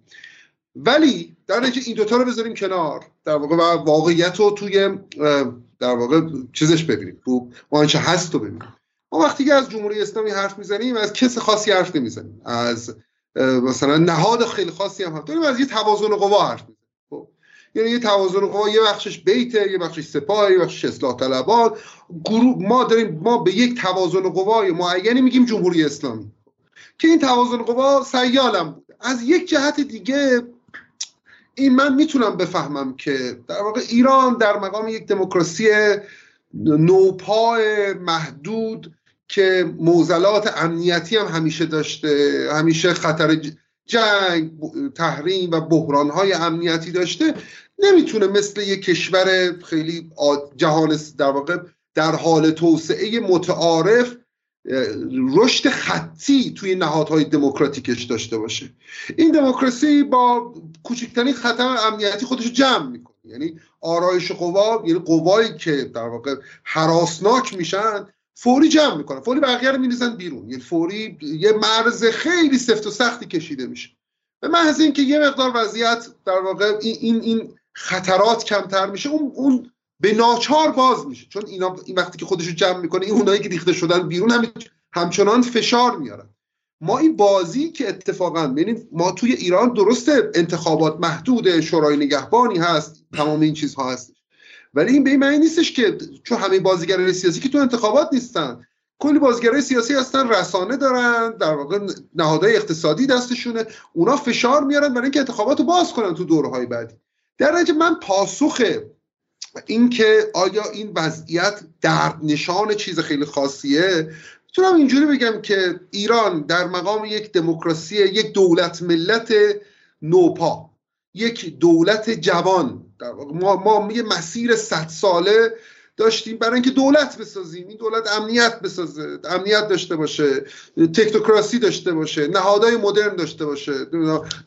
Speaker 4: ولی در نتیجه این دوتا رو بذاریم کنار. در واقع واقعیت رو توی در واقع چیزش ببینیم. تو آنچه هست رو ببینیم. ما وقتی که از جمهوری اسلامی حرف می‌زنیم از کس خاصی حرف نمی‌زنیم. از مثلا نهاد خیلی خاصی هم حرف داریم از یه توازن قوا حرف می‌زنیم. یعنی یه توازن قوا یه بخشش بیته یه بخشش سپاه یه بخشش اصلاح طلبات گروه ما داریم ما به یک توازن قوای معینی میگیم جمهوری اسلامی. که این توازن قوا سیالم بود. از یک جهت دیگه این من می‌تونم بفهمم که در واقع ایران در مقام یک دموکراسی نوپا محدود که موزلات امنیتی هم همیشه داشته همیشه خطر جنگ تحریم و بحرانهای امنیتی داشته نمی‌تونه مثل یک کشور خیلی جهان در واقع در حال توسعه متعارف رشد خطی توی نهادهای دموکراتیکش داشته باشه. این دموکراسی با کوچکترین خطر امنیتی خودش جمع می‌کنه. یعنی آرایش قوا یعنی قوایی که در واقع حراسناک میشن فوری جمع می‌کنن. فوری بقیه رو میریزن بیرون. یعنی فوری یه مرز خیلی سفت و سختی کشیده میشه. به محض اینکه یه مقدار وضعیت در واقع این این, این خطرات کمتر میشه اون اون به ناچار باز میشه. چون اینا این وقتی که خودشو جمع می‌کنه این اونایی که ریخته شدن بیرون هم همچنان فشار میارن. ما این بازی که اتفاقا ببینید ما توی ایران درسته انتخابات محدود شورای نگهبانی هست تمام این چیزها هست ولی این به این معنی نیستش که چون همه بازیگران سیاسی که تو انتخابات نیستن کلی بازیگرای سیاسی هستن رسانه دارن در واقع نهادهای اقتصادی دستشونه اونا فشار میارن برای اینکه انتخابات رو باز کنن تو دورهای بعدی. در نتیجه من پاسخ اینکه آیا این وضعیت درد نشان چیز خیلی خاصیه می‌تونم اینجوری بگم که ایران در مقام یک دموکراسی یک دولت ملت نوپا. یک دولت جوان. ما, ما یه مسیر صد ساله داشتیم برای اینکه دولت بسازیم. این دولت امنیت بسازه. امنیت داشته باشه. تکنوکراسی داشته باشه. نهادهای مدرن داشته باشه.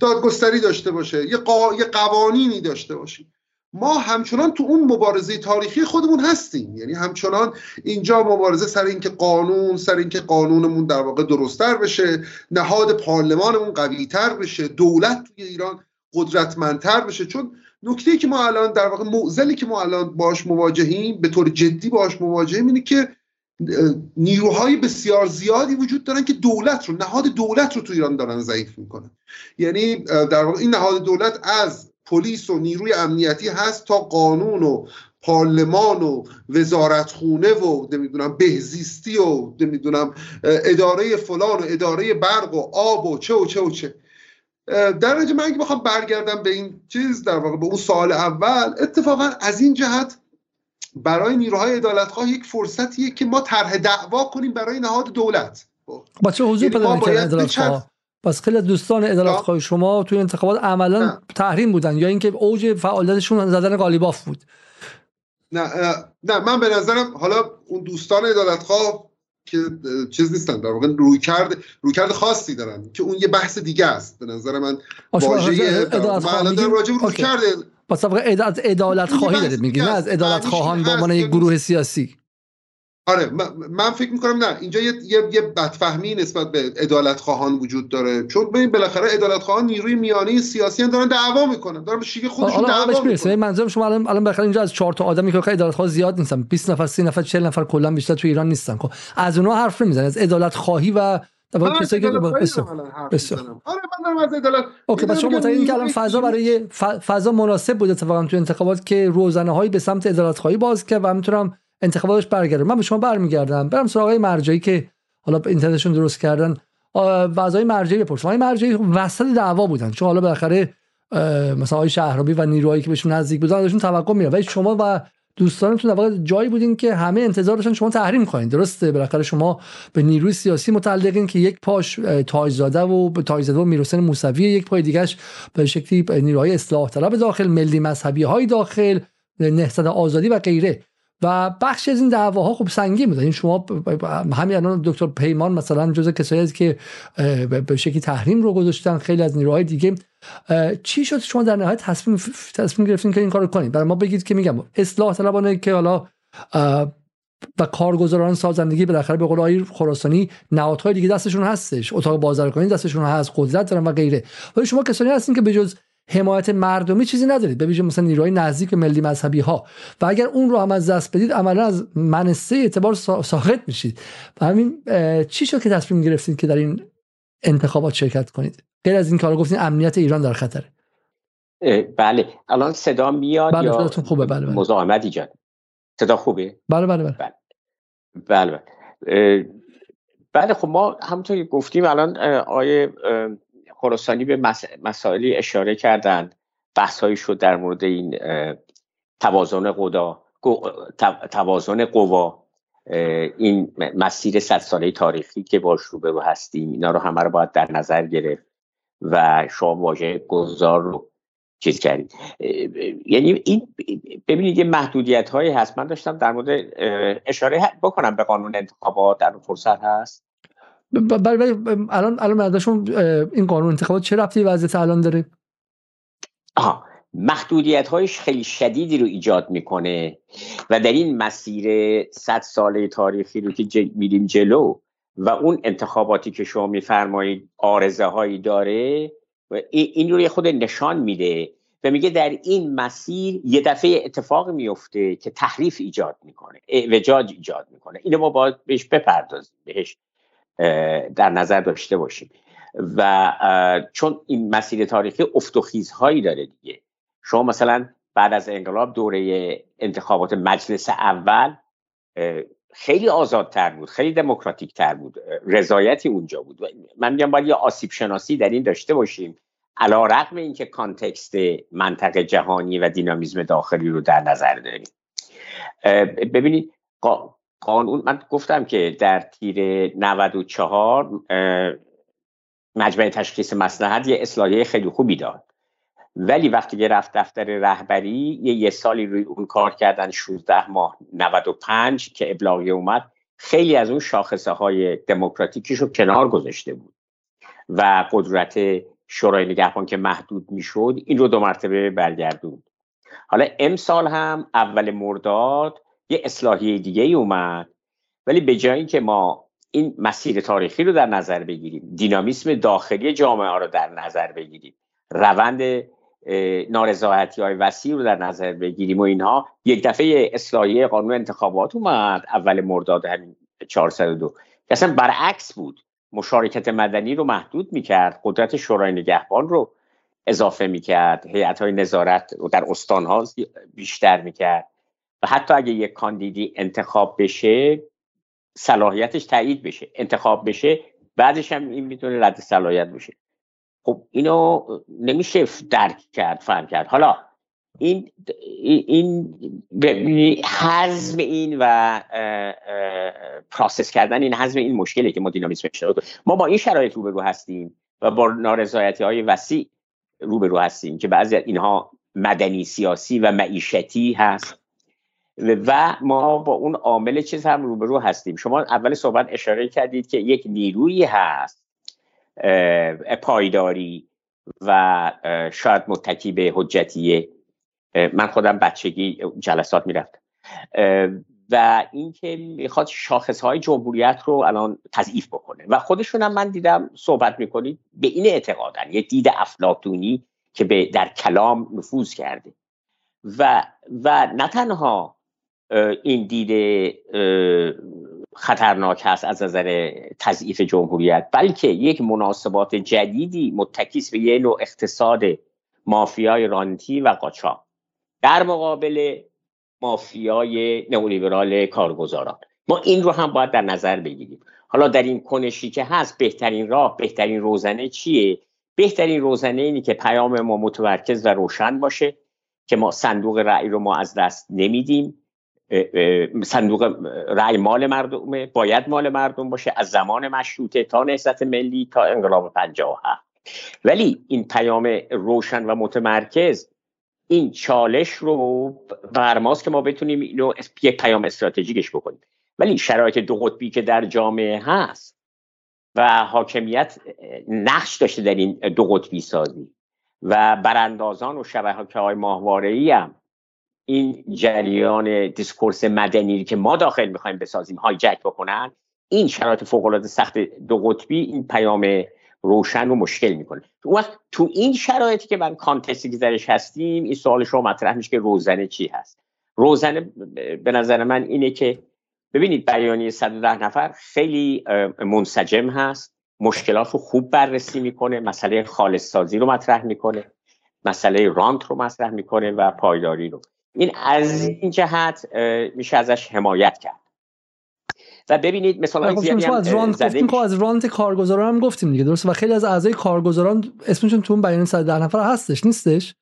Speaker 4: دادگستری داشته باشه. یه, یه قوانینی داشته باشیم. ما همچنان تو اون مبارزه تاریخی خودمون هستیم. یعنی همچنان اینجا مبارزه سر اینکه قانون سر اینکه قانونمون در واقع درستتر بشه نهاد پارلمانمون قویتر بشه دولت توی ایران قدرتمندتر بشه. چون نکته که ما الان در واقع معضلی که ما الان باش مواجهیم به طور جدی باش مواجهیم اینه که نیروهای بسیار زیادی وجود دارن که دولت رو نهاد دولت رو تو ایران دارن ضعیف می‌کنن. یعنی در واقع این نهاد دولت از پلیس و نیروی امنیتی هست تا قانون و پارلمان و وزارتخونه و نمی‌دونم بهزیستی و نمی‌دونم اداره فلان و اداره برق و آب و چه و چه و چه. در نتیجه من اگه بخوام برگردم به این چیز در واقع به اون سال اول اتفاقا از این جهت برای نیروهای عدالتخواه یک فرصتیه که ما طرح دعوا کنیم برای نهاد دولت.
Speaker 1: با چه حضور یعنی پیدا عدالتخواه؟ پس خیلی دوستان عدالتخواه شما توی انتخابات عملا تحریم بودن یا اینکه اوج فعالیتشون زدن قالیباف بود؟
Speaker 4: نه نه من به نظرم حالا اون دوستان عدالتخواه که چیز نیستن. در واقع روی کرد روی کرد خاصی دارن که اون یه بحث دیگه است. به نظر من واژه من راجع روی کرده
Speaker 1: پس از عدالت خواهی دارید میگید نه از عدالت خواهان با عنوان یک گروه سیاسی.
Speaker 4: آره من فکر می‌کنم نه. اینجا یه, یه،, یه بدفهمی نسبت به ادالت خواهان وجود داره. چون ببین بالاخره ادالت خواهان نیروی میانی سیاسی هم دارن دعوا می‌کنن. دارن به شیک خودشون دعوا می‌کنن.
Speaker 1: منظورم شما الان الان بالاخره اینجا از چهار تا آدمی که ادالت خواه زیاد نیستن. 20 نفر 30 نفر 40 نفر کلا بیشتر تو ایران نیستن. خب از اونها حرف نمی‌زنن. از ادالت خواهی و
Speaker 4: آره کسایی که آره من از ادالت
Speaker 1: اوکی پس شما معتقدین که الان فضا برای فضا مناسب بود اتفاقا تو انتخابات که روزنه هایی به سمت خواهی باز کرد و می‌تونم انتخاباتش برگرده من به شما برمیگردم. برم سراغ مرجعی که حالا اینترنتشون درست کردن. و از آقای مرجعی بپرسم. آقای مرجعی وسط دعوا بودن. چون حالا بالاخره مثلا آقای شهرابی و نیروهایی که بهشون نزدیک بودن ازشون توقع میره ولی شما و دوستانتون در جایی بودین که همه انتظار داشتن شما تحریم کنین. درسته؟ بالاخره شما به نیروی سیاسی متعلقین که یک پاش تاجزاده و تاجزاده و میرحسین موسوی یک پای دیگهش به شکلی نیروهای اصلاح طلب داخل ملی مذهبی های داخل نهضت آزادی و غیره. و بخشی از این دعواها خب سنگین بود. این شما همین الان دکتر پیمان مثلا جز کسایی است که به شکلی تحریم رو گذاشتن خیلی از نیروهای دیگه. چی شد شما در نهایت تصمیم تصمیم گرفتین که این کارو کنید برای ما بگید که میگم اصلاح طلبانه که حالا و کارگزاران سازندگی بالاخره به قول آقای خراسانی نهادهای دیگه دستشون هستش. اتاق بازرگانی دستشون هست قدرت دارن و غیره. ولی شما کسانی هستین که به جز حمایت مردمی چیزی ندارید. به مثلا نیروهای نزدیک ملی مذهبی ها و اگر اون رو هم از دست بدید عملا از منصه اعتبار ساخت میشید. و همین چی شد که تصمیم گرفتید که در این انتخابات شرکت کنید؟ غیر از این کار گفتین امنیت ایران در خطره.
Speaker 2: بله. الان صدا میاد
Speaker 1: بله یا خوبه. بله بله.
Speaker 2: مزاحمت ایجاد صدا خوبه؟
Speaker 1: بله بله بله.
Speaker 2: بله. بله, بله. بله خب ما همونطور که گفتیم. الان آیه خراسانی به مسائلی اشاره کردند. بحث شد در مورد این توازن قدا توازن قوا این مسیر صد ساله تاریخی که باش رو هستیم اینا رو همه رو باید در نظر گرفت و شما واژه گذار رو چیز کردید. یعنی این ببینید یه محدودیت هایی هست. من داشتم در مورد اشاره بکنم به قانون انتخابات در فرصت هست.
Speaker 1: بله الان الان این قانون انتخابات چه رفتی وضعیت الان داره؟
Speaker 2: آها محدودیت هایش خیلی شدیدی رو ایجاد می‌کنه و در این مسیر صد ساله تاریخی رو که میریم جلو و اون انتخاباتی که شما میفرمایید آرزه هایی داره این رو یه خود نشان میده و میگه در این مسیر یه دفعه اتفاق میفته که تحریف ایجاد می‌کنه وجاج ایجاد می‌کنه. اینو ما باید بهش بپردازیم بهش در نظر داشته باشیم. و چون این مسیر تاریخی افت و خیزهایی داره دیگه. شما مثلا بعد از انقلاب دوره انتخابات مجلس اول خیلی آزادتر بود خیلی دموکراتیک تر بود رضایتی اونجا بود. من میگم باید یه آسیب شناسی در این داشته باشیم. علا رقم اینکه کانتکست منطقه جهانی و دینامیزم داخلی رو در نظر داریم. ببینید قانون من گفتم که در تیر 94 مجمع تشخیص مسلحت یه اصلاحیه خیلی خوبی داد. ولی وقتی که رفت دفتر رهبری یه یه سالی روی اون کار کردن 16 ماه 95 که ابلاغی اومد خیلی از اون شاخصه های دموکراتیکیش رو کنار گذاشته بود. و قدرت شورای نگهبان که محدود می‌شد این رو دو مرتبه برگردوند. حالا امسال هم اول مرداد یه اصلاحیه دیگه ای اومد. ولی به جایی که ما این مسیر تاریخی رو در نظر بگیریم دینامیسم داخلی جامعه رو در نظر بگیریم روند نارضایتی های وسیع رو در نظر بگیریم و اینها یک دفعه اصلاحیه قانون انتخابات اومد اول مرداد همین 402 که اصلا برعکس بود. مشارکت مدنی رو محدود می‌کرد قدرت شورای نگهبان رو اضافه می‌کرد هیئت های نظارت در استان ها بیشتر می‌کرد. و حتی اگه یک کاندیدی انتخاب بشه صلاحیتش تایید بشه. انتخاب بشه بعدش هم این می‌تونه رد صلاحیت بشه خب اینو نمیشه درک کرد فهم کرد. حالا این این حزم این و پراسس کردن این حزم این مشکلی که ما دینامیسم ما با این شرایط روبرو هستیم و با نارضایتی های وسیع روبرو هستیم که بعضی اینها مدنی سیاسی و معیشتی هست. و ما با اون عامل چیز هم روبرو هستیم. شما اول صحبت اشاره کردید که یک نیرویی هست پایداری و شاید متکی به حجتیه. من خودم بچگی جلسات می‌رفتم. و اینکه می‌خواد شاخص های جمهوریت رو الان تضعیف بکنه. و خودشون هم من دیدم صحبت می‌کنید به این اعتقادن یه دید افلاطونی که به در کلام نفوذ کرده. و و نه تنها این دید خطرناک هست از نظر تضعیف جمهوریت بلکه یک مناسبات جدیدی متکیس به یه نوع اقتصاد مافیای رانتی و قاچاق در مقابل مافیای نئولیبرال کارگزاران. ما این رو هم باید در نظر بگیریم. حالا در این کنشی که هست بهترین راه بهترین روزنه چیه؟ بهترین روزنه اینی که پیام ما متمرکز و روشن باشه که ما صندوق رأی رو ما از دست نمیدیم. صندوق رأی مال مردمه. باید مال مردم باشه. از زمان مشروطه تا نهضت ملی تا انقلاب 57 ولی این پیام روشن و متمرکز این چالش رو برماست که ما بتونیم اینو یک پیام استراتژیکش بکنیم. ولی شرایط دو قطبی که در جامعه هست و حاکمیت نقش داشته در این دو قطبی سازی و براندازان و شبکه های ماهواره هم این جریان discourse مدنی که ما داخل می‌خوایم بسازیم hijack بکنن این شرایط فوق العاده سخت دو قطبی این پیام روشن رو مشکل می‌کنه. اون وقت تو این شرایطی که من context ی که درش هستیم این سوال شما مطرح میشه که روزنه چی هست؟ روزنه به نظر من اینه که ببینید بیانیه 110 نفر خیلی منسجم هست مشکلات رو خوب بررسی می‌کنه مسئله خالص سازی رو مطرح می‌کنه مسئله رانت رو مطرح می‌کنه و پایداری رو. این از این جهت میشه ازش حمایت کرد. و ببینید مثلا
Speaker 1: زیادی از رانت گفتیم خب از رانت کارگزاران هم گفتیم دیگه درست و خیلی از اعضای کارگزاران اسمشون تو اون بیان 110 نفر هستش نیستش؟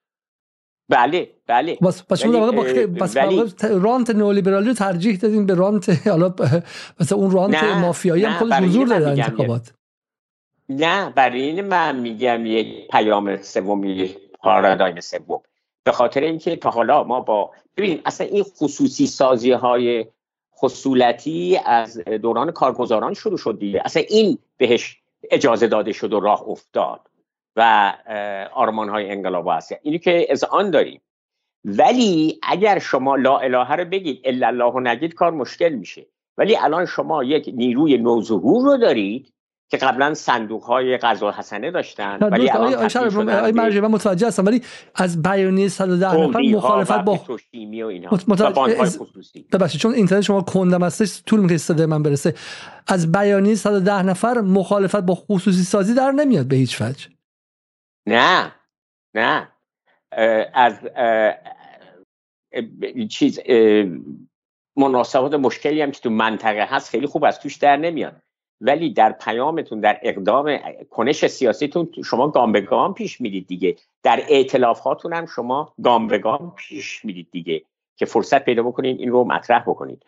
Speaker 2: بله بله.
Speaker 1: بس بس شما با بس. رانت نئولیبرالی رو ترجیح دادیم به رانت حالا مثلا اون رانت مافیایی هم خودش حضور داره در انتخابات.
Speaker 2: نه برای این من میگم یک پیام سوم پارادایم سوم. به خاطر اینکه تا حالا ما با ببینید اصلا این خصوصی سازی های خصولتی از دوران کارگزاران شروع شد دیگه. اصلا این بهش اجازه داده شد و راه افتاد و آرمان های انقلاب هست اینی که از آن داریم. ولی اگر شما لا اله رو بگید الا الله و نگید کار مشکل میشه. ولی الان شما یک نیروی نوظهور رو دارید که قبلا صندوق های قضا حسنه داشتن ولی الان
Speaker 1: آی مرجع من متوجه هستم ولی از بیانیه 110 نفر مخالفت با
Speaker 2: شیمی و اینها
Speaker 1: ببخشید چون اینترنت شما کندم هستش طول می‌کشه صدای من برسه. از بیانیه 110 نفر مخالفت با خصوصی سازی در نمیاد به هیچ وجه.
Speaker 2: نه نه. از چیز مناسبات مشکلی هم که تو منطقه هست خیلی خوب از توش در نمیاد. ولی در پیامتون در اقدام کنش سیاسیتون شما گام به گام پیش می‌دید دیگه. در اعتلافاتون هم شما گام به گام پیش می‌دید دیگه که فرصت پیدا بکنید این رو مطرح بکنید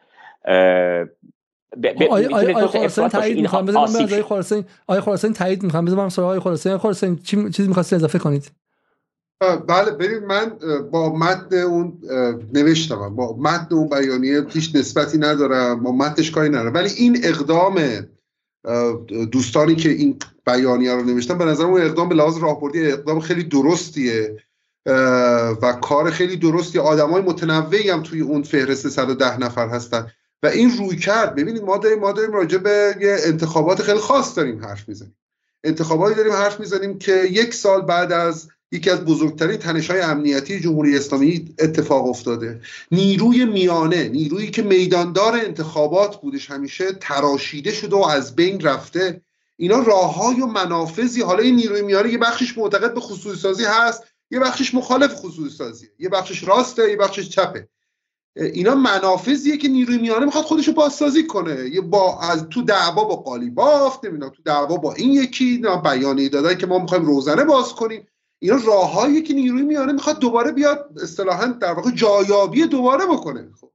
Speaker 1: آیا خراسانی تایید می‌خوام. بذار من آقای خراسانی آقای خراسانی تایید می‌خوام. سراغ آقای خراسانی خراسانی چی چیزی می‌خواستی اضافه کنید؟
Speaker 4: بله ببین من با متن اون نوشتم. با متن اون بیانیه هیچ نسبتی ندارم. با متنش کاری ندارم. ولی این اقدام دوستانی که این بیانیه رو نوشتن به نظر اون اقدام به لحاظ راهبردی اقدام خیلی درستیه. و کار خیلی درستی. های متنوعی هم توی اون فهرست 110 نفر هستن. و این روی کرد. ببینید ما داریم ما داریم راجع به انتخابات خیلی خاص داریم حرف می‌زنیم. انتخاباتی داریم حرف می‌زنیم که یک سال بعد از یکی از بزرگترین تنش های امنیتی جمهوری اسلامی اتفاق افتاده. نیروی میانه نیرویی که میداندار انتخابات بودش همیشه تراشیده شده و از بین رفته. اینا راههای و منافذی. حالا این نیروی میانه یه بخشش معتقد به خصوصی سازی هست یه بخشش مخالف خصوصی سازی یه بخشش راسته یه بخشش چپه. اینا منافذیه که نیروی میانه می‌خواد خودشو بازسازی کنه. یه با از تو دعوا با قالیباف نمی‌دونم تو دعوا با این یکی بیانیه دادن که ما می‌خوایم روزنه باز کنیم. اینا راههایی که نیروی میانه می‌خواد دوباره بیاد اصطلاحا در واقع جایابی دوباره بکنه. خب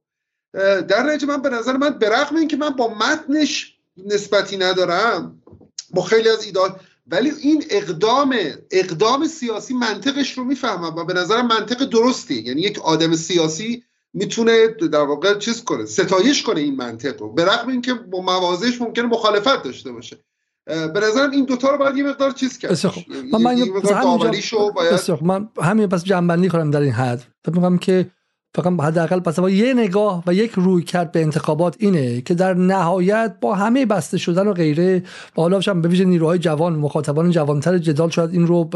Speaker 4: در نتیجه من به نظر من به رغم اینکه من با متنش نسبتی ندارم با خیلی از ایدات ولی این اقدام اقدام سیاسی منطقش رو می‌فهمم و به نظر منطق درستی. یعنی یک آدم سیاسی می‌تونه در واقع چیز کنه ستایش کنه این منطق رو. به رغم اینکه با موازش ممکنه مخالفت داشته باشه. به نظرم این دوتا رو باید یه مقدار چیز کرد.
Speaker 1: خب. من من همین من همین پس جنبندی کنم در این حد. فکر می‌کنم که فقط حداقل پس یه نگاه و یک روی کرد به انتخابات اینه که در نهایت با همه بسته شدن و غیره با حالا به ویژه نیروهای جوان مخاطبان جوانتر جدال شاید این رو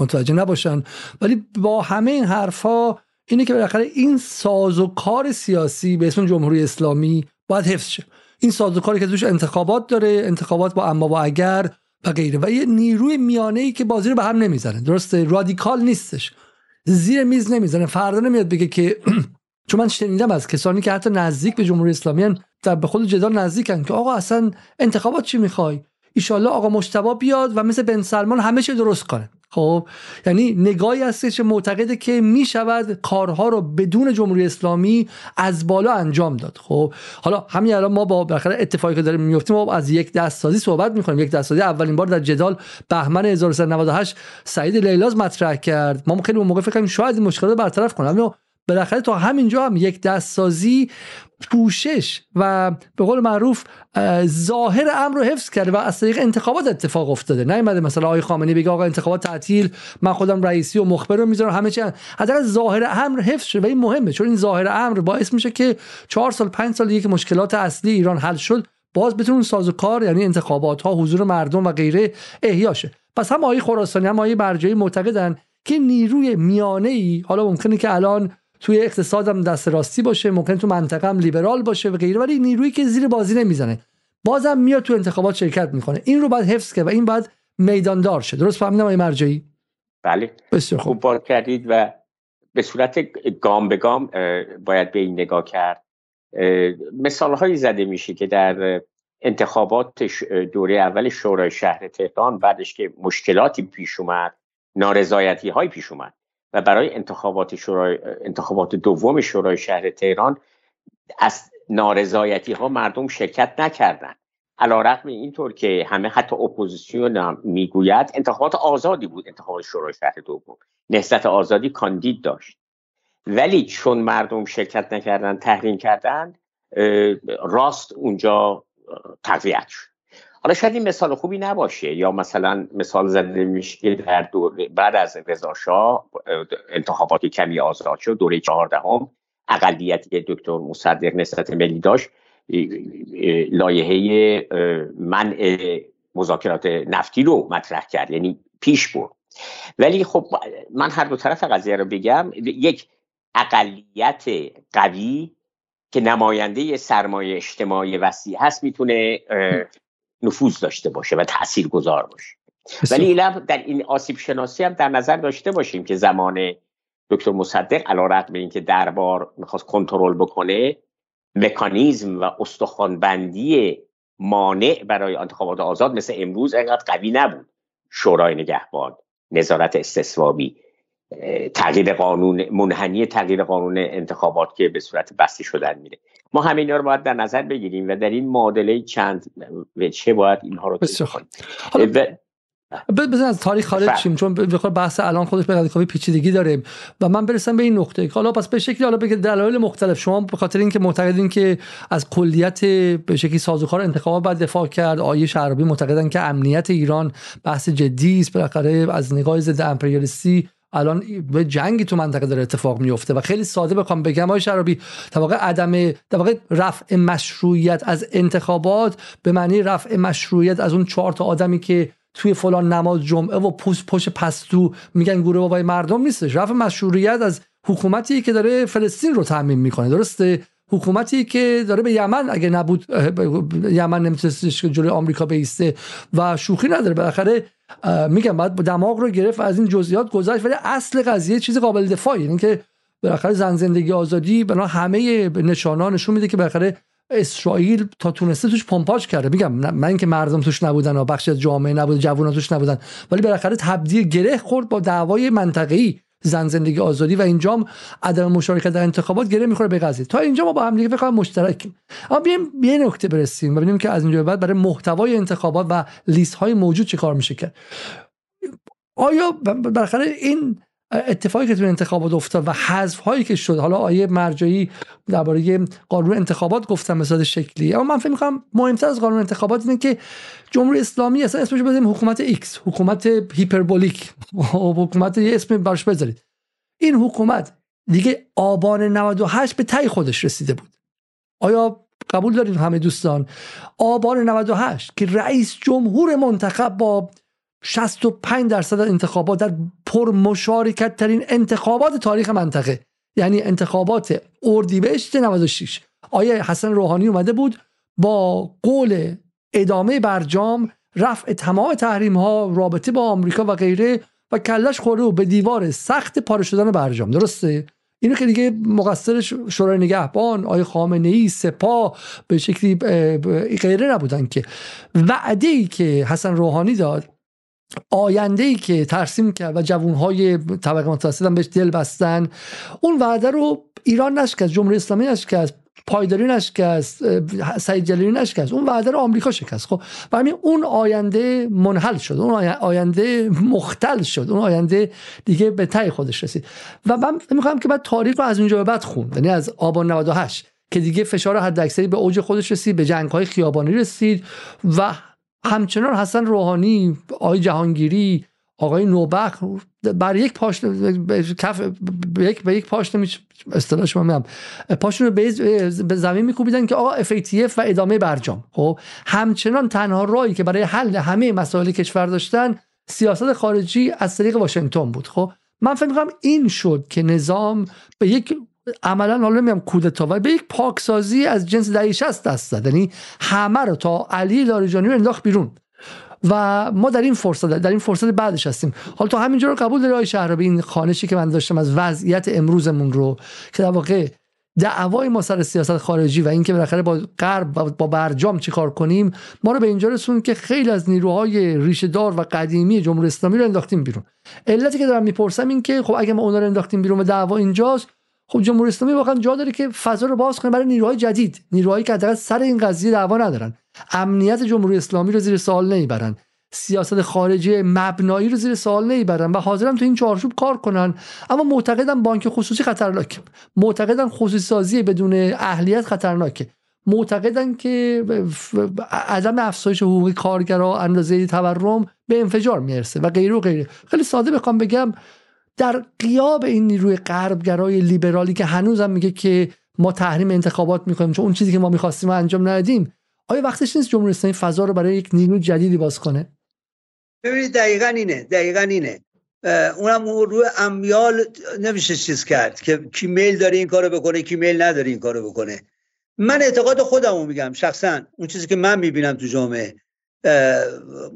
Speaker 1: متوجه نباشن. ولی با همه این حرفا اینه که بالاخره این ساز و کار سیاسی به اسم جمهوری اسلامی باید حفظ شه. این ساز و کاری که توش انتخابات داره انتخابات با اما و اگر و غیره. و یه نیروی میانه ای که بازی رو به هم نمی‌زنه. درسته؟ رادیکال نیستش. زیر میز نمی‌زنه. فردا نمیاد بگه که چون من شنیدم از کسانی که حتی نزدیک به جمهوری اسلامی در به خود جدال نزدیکن که آقا اصلا انتخابات چی می‌خوای؟ ایشالله آقا مشتبا بیاد و مثل بن سلمان همه چی درست کنه. خب یعنی نگاهی هستش معتقده که می‌شود کارها رو بدون جمهوری اسلامی از بالا انجام داد. خب حالا همین الان ما با بالاخره اتفاقی که داریم میفتیم ما از یک دستسازی صحبت می‌کنیم. یک دستسازی اولین بار در جدال بهمن 1398 سعید لیلاز مطرح کرد. ما خیلی اون موقع فکر کنیم شاید این مشکلات برطرف کنه بالاخره تا همینجا هم یک دستسازی پوشش و به قول معروف ظاهر امر رو حفظ کرده و از طریق انتخابات اتفاق افتاده. نیومده مثلا آقای خامنه‌ای بگه آقا انتخابات تعطیل من خودم رئیسی و مخبر رو می‌ذارم همه چی حداقل ظاهر امر حفظ شده و این مهمه چون این ظاهر امر باعث میشه که چهار سال پنج سال یک مشکلات اصلی ایران حل شد باز بتونن سازوکار یعنی انتخابات ها حضور مردم و غیره احیا شه. پس هم آقای خراسانی هم آقای برجایی معتقدن که نیروی میانه ای حالا ممکنه که الان توی اقتصادم دست راستی باشه ممکن تو منطقه هم لیبرال باشه و غیره ولی نیرویی که زیر بازی نمی‌زنه. بازم میاد تو انتخابات شرکت می‌کنه. این رو باید حفظ کرد و این باید میداندار شه. درست فهمیدم آقای مرجعی؟
Speaker 2: بله. بسیار خوب. بار کردید و به صورت گام به گام باید به این نگاه کرد. مثال هایی زده میشه که در انتخابات دوره اول شورای شهر تهران بعدش که مشکلاتی پیش اومد نارضایتی های پیش اومد. و برای انتخابات شورای انتخابات دوم شورای شهر تهران از نارضایتی ها مردم شرکت نکردند. علی‌رغم اینطور که همه حتی اپوزیسیون می‌گوید انتخابات آزادی بود انتخابات شورای شهر دوم. نهضت آزادی کاندید داشت. ولی چون مردم شرکت نکردن تحریم کردند راست اونجا تقویت شد. حالا شاید این مثال خوبی نباشه یا مثلا مثال زده میشه در دور بعد از رضا شاه انتخابات کمی آزاد شد دوره چهاردهم اقلیتی که دکتر مصدق نسبت ملی داشت لایحه منع مذاکرات نفتی رو مطرح کرد یعنی پیش برد. ولی خب من هر دو طرف قضیه رو بگم یک اقلیت قوی که نماینده سرمایه اجتماعی وسیع هست می‌تونه نفوذ داشته باشه و تأثیر گذار باشه ولی در این آسیب شناسی هم در نظر داشته باشیم که زمان دکتر مصدق علا رقم اینکه دربار می‌خواست کنترل بکنه مکانیزم و استخوانبندی مانع برای انتخابات آزاد مثل امروز انقدر قوی نبود. شورای نگهبان نظارت استثوابی تغییر قانون منحنی تغییر قانون انتخابات که به صورت بسته شدن میره. ما همه اینا رو باید در نظر بگیریم و در این معادله چند چه باید اینها رو
Speaker 1: بزن از تاریخ خارج شیم چون بخور بحث الان خودش به کافی پیچیدگی داره. و من برسم به این نقطه حالا پس به شکلی حالا به دلایل مختلف. شما به خاطر اینکه معتقدین که از کلیت به شکلی سازوکار انتخابات باید دفاع کرد آیه شعربی معتقدن که امنیت ایران بحث جدی است بالاخره از نگاه ضد امپریالیستی الان به جنگی تو منطقه داره اتفاق میفته و خیلی ساده بخوام بگم های شرابی در واقع عدم در واقع رفع مشروعیت از انتخابات به معنی رفع مشروعیت از اون چهار تا آدمی که توی فلان نماز جمعه و پوست پشت پستو میگن گروه بابای مردم نیستش. رفع مشروعیت از حکومتی که داره فلسطین رو تعمین می‌کنه درسته؟ حکومتی که داره به یمن اگه نبود یمن نمیتونستش جلوی آمریکا بیسته و شوخی نداره. بالاخره میگم بعد دماغ رو گرفت از این جزئیات گذشت ولی اصل قضیه چیز قابل دفاعی. یعنی که بالاخره زن زندگی آزادی بنا همه نشانان نشون میده که بالاخره اسرائیل تا تونسته توش پمپاژ کرده. میگم من اینکه مردم توش نبودن و بخش از جامعه نبود جوونا توش نبودن ولی بالاخره تبدیل گره خورد با دعوای منطقه‌ای. زن زندگی آزادی و اینجام عدم مشارکت در انتخابات گره می‌خوره به قضیه. تا اینجا ما با هم دیگه فکر مشترکیم. اما بیایم به نکته برسیم و ببینیم که از اینجا بعد برای محتوای انتخابات و لیست های موجود چه کار میشه کرد. آیا بالاخره این اتفاقی که تو انتخابات افتاد و حذف هایی که شد. حالا آیه مرجعی درباره قانون انتخابات گفتم مثلا شکلی. اما من فکر می‌کنم مهمتر از قانون انتخابات اینه که جمهوری اسلامی اصلا اسمش بزنیم حکومت X حکومت hyperbolic. حکومت یه اسم براش بذارید. این حکومت دیگه آبان 98 به تای خودش رسیده بود. آیا قبول داریم همه دوستان؟ آبان 98 که رئیس جمهور منتخب با 65 درصد انتخابات در پرمشارکت ترین انتخابات تاریخ منطقه یعنی انتخابات اردیبهشت 96 آیا حسن روحانی اومده بود با قول ادامه برجام رفع تمام تحریم ها رابطه با آمریکا و غیره و کلش خورده و به دیوار سخت پاره شدن برجام درسته؟ اینو که دیگه مقصر شورای نگهبان آی خامنه ای سپاه به شکلی غیره نبودن که. وعده ای که حسن روحانی داد آینده ای که ترسیم کرد و جوانهای طبقه متوسط برش دل بستن. اون وعده رو ایران نشکست جمهوری اسلامی نشکست پایداری نشکست سعید جلیلی نشکست. اون وعده رو آمریکا شکست. خب برای اون آینده منحل شد اون آینده مختل شد اون آینده دیگه به تای خودش رسید. و من می‌خوام که بعد تاریخ رو از اونجا به بعد خون یعنی از آبان 98 که دیگه فشار حداکثری به اوج خودش رسید به جنگ های خیابانی رسید و همچنان حسن روحانی آقای جهانگیری آقای نوبخ بر یک پاشنه کف به یک به یک پاشنه اصطلاح شما میگم. پاشون رو به زمین میکوبیدن که آقا FATF و ادامه برجام. خب؟ همچنان تنها راهی که برای حل همه مسائل کشور داشتن سیاست خارجی از طریق واشنگتن بود. خب؟ من فکر می‌کنم این شد که نظام به یک عملا حالا نمیگم کودتا. و به یک پاکسازی از جنس دهه 60 دست زد. یعنی همه رو تا علی لاریجانی رو انداخت بیرون. و ما در این فرصت در این فرصت بعدش هستیم. حالا تا همینجا رو قبول داری آقای شهرابی؟ این خانشی که من داشتم از وضعیت امروزمون رو که در واقع دعوای ما سر سیاست خارجی و اینکه بالاخره با غرب با برجام چیکار کنیم ما رو به اینجا رسون که خیلی از نیروهای ریشه دار و قدیمی جمهوری اسلامی رو انداختیم بیرون. علتی که دارم می‌پرسم این که خب اگه ما اونا رو انداختیم بیرون و دعوا اینجاست خب جمهوری اسلامی واقعا جا داره که فضا رو باز کنه برای نیروهای جدید. نیروهایی که حداقل سر این قضیه دعوا ندارن. امنیت جمهوری اسلامی رو زیر سوال نمی‌برن سیاست خارجی مبنایی رو زیر سوال نمی‌برن و حاضرن تو این چارچوب کار کنن. اما معتقدن بانک خصوصی خطرناکه. معتقدن خصوصی سازی بدون اهلیت خطرناکه. معتقدن که عدم افزایش حقوق کارگرا اندازه تورم به انفجار می‌رسه و غیره و غیره. خیلی ساده بخوام بگم در قیاب این نیروی غربگرای لیبرالی که هنوزم میگه که ما تحریم انتخابات می‌کنیم چون اون چیزی که ما می‌خواستیم انجام ندیم آیا وقتش نیست جمهوری اسلامی فضا رو برای یک نیروی جدیدی باز کنه؟
Speaker 3: ببینید دقیقا اینه دقیقا اینه. اونم روی امیال نمیشه چیز کرد که کی میل داره این کارو بکنه کی میل نداره این کارو بکنه. من اعتقاد خودمو میگم شخصا اون چیزی که من می‌بینم تو جامعه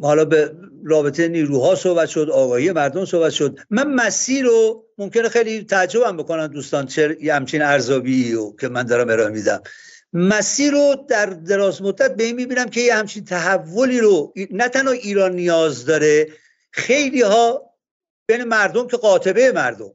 Speaker 3: حالا به رابطه نیروها صحبت شد آگاهی مردم صحبت شد. من مسیر رو ممکنه خیلی تعجبم بکنن دوستان چه همچین ارزابی رو که من دارم ارائه میدم. مسیر رو در دراز مدت به این می‌بینم که یه همچین تحولی رو نه تنها ایران نیاز داره خیلی ها بین مردم که قاطبه مردم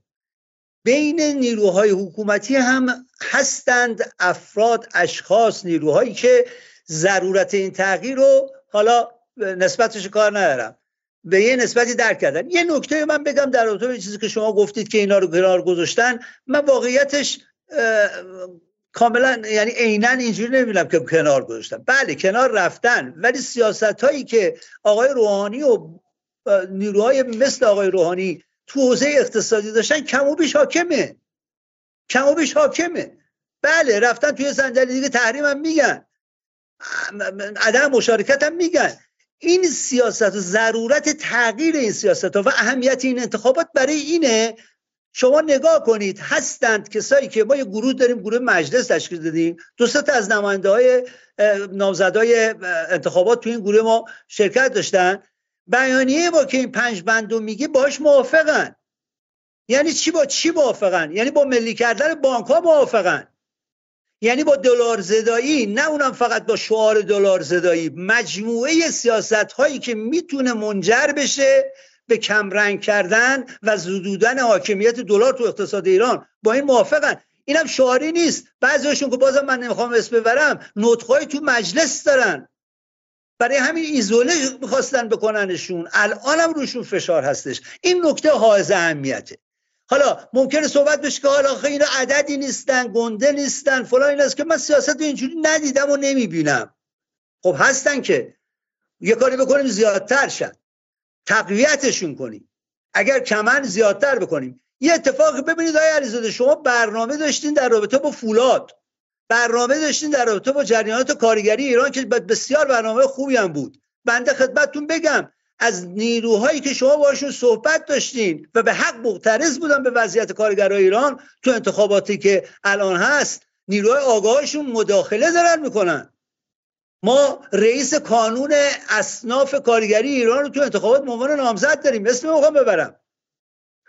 Speaker 3: بین نیروهای حکومتی هم هستند افراد اشخاص نیروهایی که ضرورت این تغییر رو حالا نسبتش کار ندارم. به یه نسبتی درک کردن. یه نکته من بگم در رابطه چیزی که شما گفتید که اینا رو کنار گذاشتن من واقعیتش کاملا یعنی عینا اینجوری نمی‌بینم که کنار گذاشتن. بله کنار رفتن ولی سیاست هایی که آقای روحانی و نیروهای مثل آقای روحانی تو حوزه اقتصادی داشتن کم و بیش حاکمه. کم و بیش حاکمه. بله رفتن توی صندلی دیگه تحریم هم میگن. عدم مشارکت هم میگن. این سیاست و ضرورت تغییر این سیاست ها و اهمیت این انتخابات برای اینه. شما نگاه کنید هستند کسایی که ما یه گروه داریم گروه مجلس تشکیل دادیم. دو تا از نماینده های نامزدای انتخابات تو این گروه ما شرکت داشتن. بیانیه با که این پنج بندو میگه باش موافقن. یعنی چی با چی موافقن؟ یعنی با ملی کردن بانک ها موافقن. یعنی با دلار زدایی نه اونم فقط با شعار دلار زدایی. مجموعه سیاست هایی که می‌تونه منجر بشه به کمرنگ کردن و زدودن حاکمیت دلار تو اقتصاد ایران. با این موافقن. اینم شعاری نیست. بعضیشون که بازم من نمی‌خوام اسم ببرم نطقای تو مجلس دارن. برای همین ایزوله می‌خواستن بکننشون. الانم روشون فشار هستش. این نکته حائز اهمیته. حالا ممکنه صحبت بشه که حالا اینا عددی نیستن گنده نیستن فلان این است که من سیاست اینجوری ندیدم و نمی‌بینم. خب هستن که یه کاری بکنیم زیادتر شد تقویتشون کنیم. اگر کمن زیادتر بکنیم. یه اتفاقی ببینید آقای علیزاده شما برنامه داشتین در رابطه با فولاد. برنامه داشتین در رابطه با جریانات کارگری ایران که بسیار برنامه خوبی هم بود. بنده خدمتتون بگم. از نیروهایی که شما باشون صحبت داشتین و به حق مقترض بودن به وضعیت کارگرای ایران تو انتخاباتی که الان هست نیروهای آگاهشون مداخله دارن می‌کنن. ما رئیس کانون اصناف کارگری ایران رو تو انتخابات عنوان نامزد داریم. اسم می‌خوام ببرم.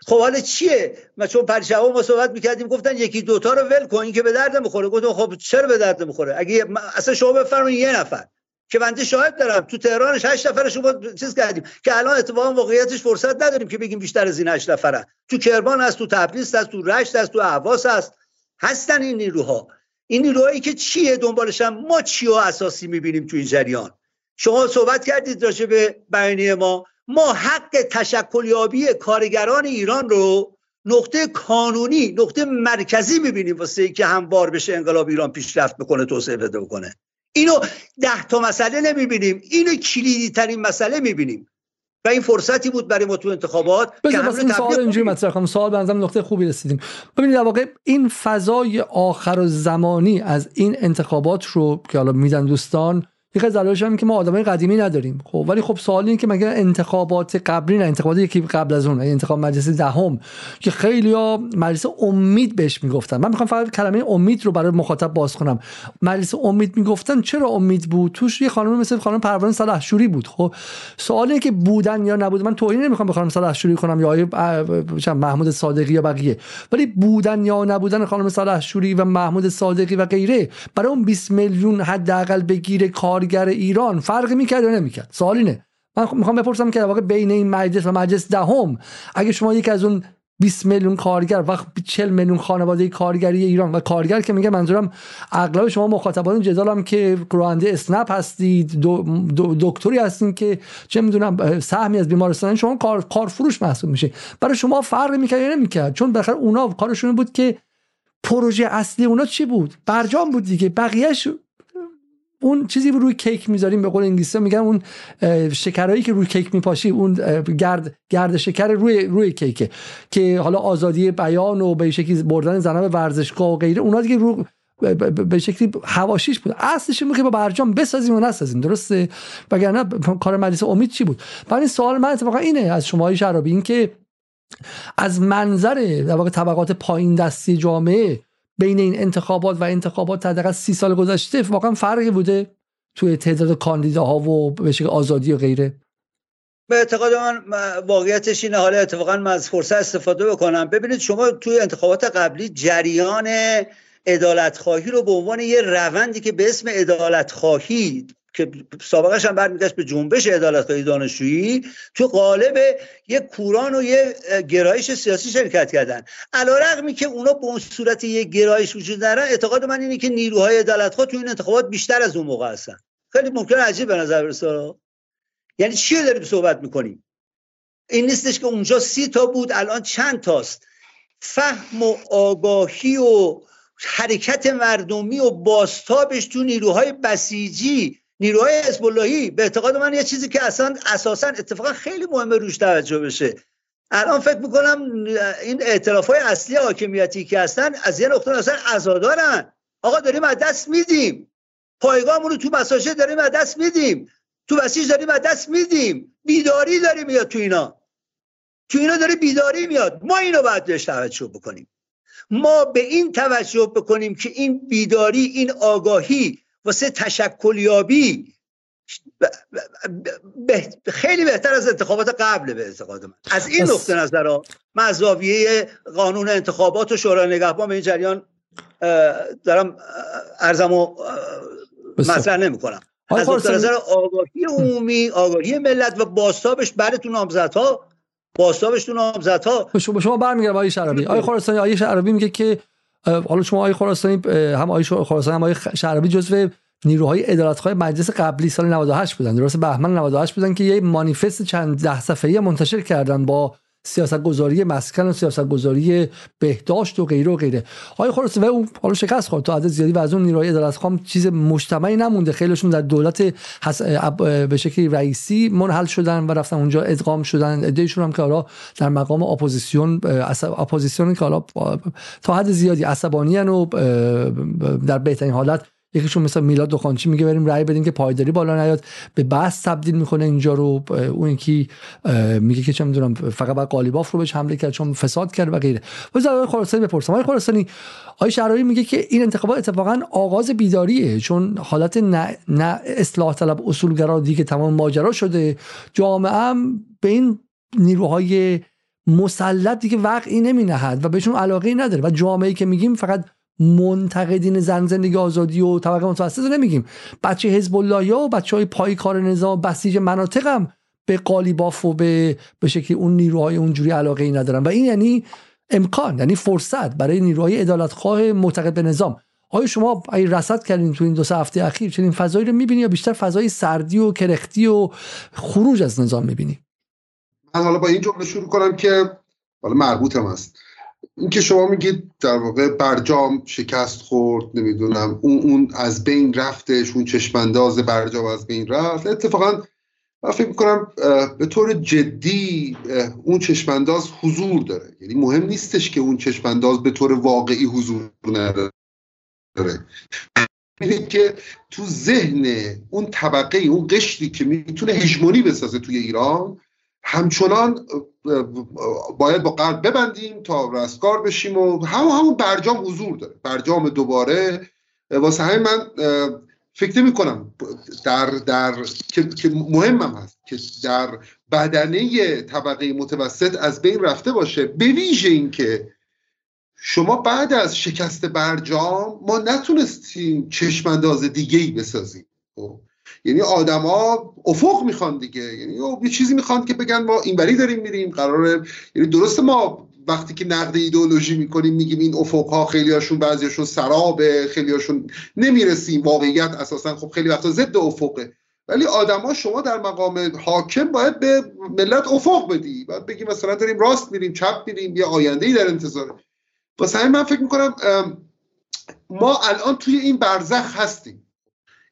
Speaker 3: خب حالا چیه؟ ما چون پریشبا ما صحبت می‌کردیم گفتن یکی دوتا رو ول کن که به درد می‌خوره گفتم خب چرا به درد می‌خوره اگه اصلا شما بفرمایید یه نفر. که بنده شاهد دارم. تو تهرانش هشت نفر شما چیز کردیم که الان اتفاقا واقعیتش فرصت نداریم که بگیم بیشتر از این هشت نفره تو کرمان هست تو تبریز هست تو رشت هست تو اهواز هست. هستن این نیروها. این نیروهایی که چیه دنبالشن ما چی اساسی می‌بینیم تو این جریان؟ شما صحبت کردید راجع به بیانیه ما. ما حق تشکلیابی کارگران ایران رو نقطه کانونی نقطه مرکزی می‌بینیم واسه که هموار بشه انقلاب ایران پیشرفت بکنه توسعه بده بکنه. اینو ده تا مسئله نمی‌بینیم. اینو کلیدی ترین مسئله می‌بینیم. و این فرصتی بود برای ما تو انتخابات
Speaker 1: که این سوال اینجوری مطرح کنم. سوال بنظرم نقطه خوبی رسیدیم. ببینید در واقع این فضای آخر و زمانی از این انتخابات رو که حالا میدن دوستان یک از هم که ما آدمای قدیمی نداریم. خب ولی خب سوال این که مگه انتخابات قبلی نه انتخابات یکی قبل از اون انتخاب مجلس دهم که خیلی ها مجلس امید بهش می‌گفتن. من می‌خوام فقط کلمه امید رو برای مخاطب باز کنم. مجلس امید می‌گفتن چرا امید بود؟ توش یه خانم مثل خانم پروانه صلاحشوری بود. خب سوال اینه که بودن یا نبود. من توهین نمی‌خوام به خانم صلاحشوری کنم یا محمود صادقی یا بقیه. ولی بودن یا نبودن خانم صلاحشوری و محمود صادقی و غیره برای اون 20 میلیون حداقل بگیره کار کارگر ایران فرقی می‌کرد یا نمی‌کرد؟ سوال اینه. من می‌خوام بپرسم که واقع بین این مجلس و مجلس دهم اگه شما یک از اون 20 میلیون کارگر و 40 میلیون خانواده کارگری ایران و کارگر که میگه منظورم اغلب شما مخاطبان جدال هم که راننده اسنپ هستید دو دکتری هستین که چه می‌دونم سهمی از بیمارستان شما کار کارفروش محسوب میشه. برای شما فرق می‌کرد یا نمی‌کرد؟ چون بالاخره اونا کارشون بود که پروژه اصلی اونا چی بود؟ برجام بود دیگه. بقیهش اون چیزی روی کیک می‌ذاریم به قول انگلیسی میگن اون شکرهایی که روی کیک میپاشی اون گرد گرد شکر روی روی کیکه. که حالا آزادی بیان و به شکلی بردن زنان به ورزشگاه و غیره اونا دیگه رو به شکلی هواشیش بود. اصلش بود که با برجام بسازیم و نسازیم درسته؟ وگرنه کار مجلس امید چی بود؟ بعد این سوال من اتفاقا اینه از شما شرابی این که از منظر در واقع طبقات پایین دستی جامعه بین این انتخابات و انتخابات حداقل سی سال گذشته واقعا فرقی بوده توی تعداد کاندیداها و به آزادی و غیره؟
Speaker 3: به اعتقاد من واقعیتش اینه. حالا اتفاقا من از فرصت استفاده بکنم. ببینید شما توی انتخابات قبلی جریان ادالت خواهی رو به عنوان یه روندی که به اسم ادالت خواهی که سابقش هم برمیگشت به جنبش عدالتخواهی دانشجویی تو قالب یک کوران و یه گرایش سیاسی شرکت کردن. علا رقمی که اونا به اون صورت یک گرایش وجود دارن اعتقاد من اینه که نیروهای عدالتخواه تو این انتخابات بیشتر از اون موقع هستن. خیلی ممکن عجیب به نظر برسه. یعنی چی داریم صحبت می‌کنیم؟ این نیستش که اونجا سی تا بود الان چند تاست. فهم و آگاهی و حرکت مردمی و باستابش تو نیروهای بسیجی نیروهای حزب به اعتقاد من یه چیزی که اصلا اساسا اتفاقا خیلی مهمه روش توجه بشه. الان فکر می‌کنم این اعتراف های اصلی حاکمیتی که هستن از یه نقطه اصلا عزادارن. آقا داریم از دست میدیم. پایگاهمون رو تو مساجد داریم از دست میدیم. تو بسیج داریم از دست میدیم. بیداری داره میاد تو اینا. تو اینا داره بیداری میاد. ما اینو باید بهش توجه بکنیم. ما به این توجه بکنیم که این بیداری این آگاهی واسه تشکلیابی خیلی بهتر از انتخابات قبل به اعتقاد من. از این نقطه نظر من از زاویه قانون انتخابات و شورای نگهبان به این جریان دارم ارزم و مطرح نمی کنم از نقطه نظر آگاهی عمومی آگاهی ملت و باستابش برای تو نامزدها باستابش تو نامزدها
Speaker 1: شما شما برمیگردم آقای شرابی آقای خراسانی آقای شرابی میگه که حالا شما آقای خراسانی هم آقای خراسانی هم آقای شعربی جزو نیروهای ادارتخواه مجلس قبلی سال 98 بودن. درست بهمن 98 بودن که یه مانیفست چند ده صفحه‌ای منتشر کردن با سیاست گذاری مسکن و سیاست گذاری بهداشت و غیره و غیره. آیا خلاص و اون حالا شکست خورد. تا عدد زیادی و از اون نیروهای عدالت خام چیز مجتمعی نمونده. خیلیشون در دولت حس... به شکلی رئیسی منحل شدن و رفتن اونجا ادغام شدن. ادعیشون هم که حالا در مقام اپوزیسیون اپوزیسیون که حالا تا حد زیادی عصبانی و در بهترین حالت یکیشون مثل میلاد دخانچی میگه بریم رأی بدیم که پایداری بالا نیاد. به بحث تبدیل می‌کنه اینجا رو اون یکی میگه که چه می‌دونم فقط بعد قالیباف رو بهش حمله کرد چون فساد کرد و غیره. واسه آقای خراسانی بپرسم. آقای خراسانی آقای شرایی میگه که این انتخابات اتفاقا آغاز بیداریه چون حالت نه, نه اصلاح طلب اصولگرا دیگه تمام ماجرا شده. جامعه هم به این نیروهای مسلط دیگه وقعی نمی نهد و بهشون علاقه نداره. و جامعه که میگیم فقط منتقدین زن زندگی آزادی و طبقه متوسط رو نمیگیم. بچه حزب الله و بچه های پای کار نظام بسیج مناطق هم به قالیباف و به به شکلی اون نیروهای اونجوری علاقه ای ندارن. و این یعنی امکان یعنی فرصت برای نیروهای عدالتخواه معتقد به نظام. آیا شما ای رصد کردین تو این دو سه هفته اخیر چنین فضایی رو می‌بینی یا بیشتر فضای سردی و کرختی و خروج از نظام می‌بینی؟
Speaker 4: من حالا با این جمله شروع کنم که حالا مربوطم است اینکه شما میگید در واقع برجام شکست خورد نمی‌دونم اون اون از بین رفتش اون چشمانداز برجام از بین رفت. اتفاقا من فکر می‌کنم به طور جدی اون چشمانداز حضور داره. یعنی مهم نیستش که اون چشمانداز به طور واقعی حضور نداره. که تو ذهن اون طبقه اون قشری که می‌تونه هژمونی بسازه توی ایران همچنان باید با قلب ببندیم تا رستگار بشیم و همون همون برجام حضور داره. برجام دوباره. واسه همین من فکر نمی کنم در, در که, که مهمم هست که در بدنه طبقه متوسط از بین رفته باشه. به ویژه اینکه شما بعد از شکست برجام ما نتونستیم چشمانداز دیگه ای بسازیم. خب؟ یعنی آدما افق می‌خوان دیگه. یعنی یه چیزی می‌خوان که بگن ما اینوری داریم میریم قراره یعنی درسته ما وقتی که نقد ایدئولوژی می‌کنیم میگیم این افق خیلی هاشون بعضیاشون سرابه خیلی هاشون نمی‌رسیم. واقعیت اساسا خب خیلی وقتا ضد افقه. ولی آدما شما در مقام حاکم باید به ملت افق بدی. باید بگی مثلا داریم راست میریم چپ میریم یه آینده ای در انتظاره. واسه من فکر می‌کنم ما الان توی این برزخ هستیم.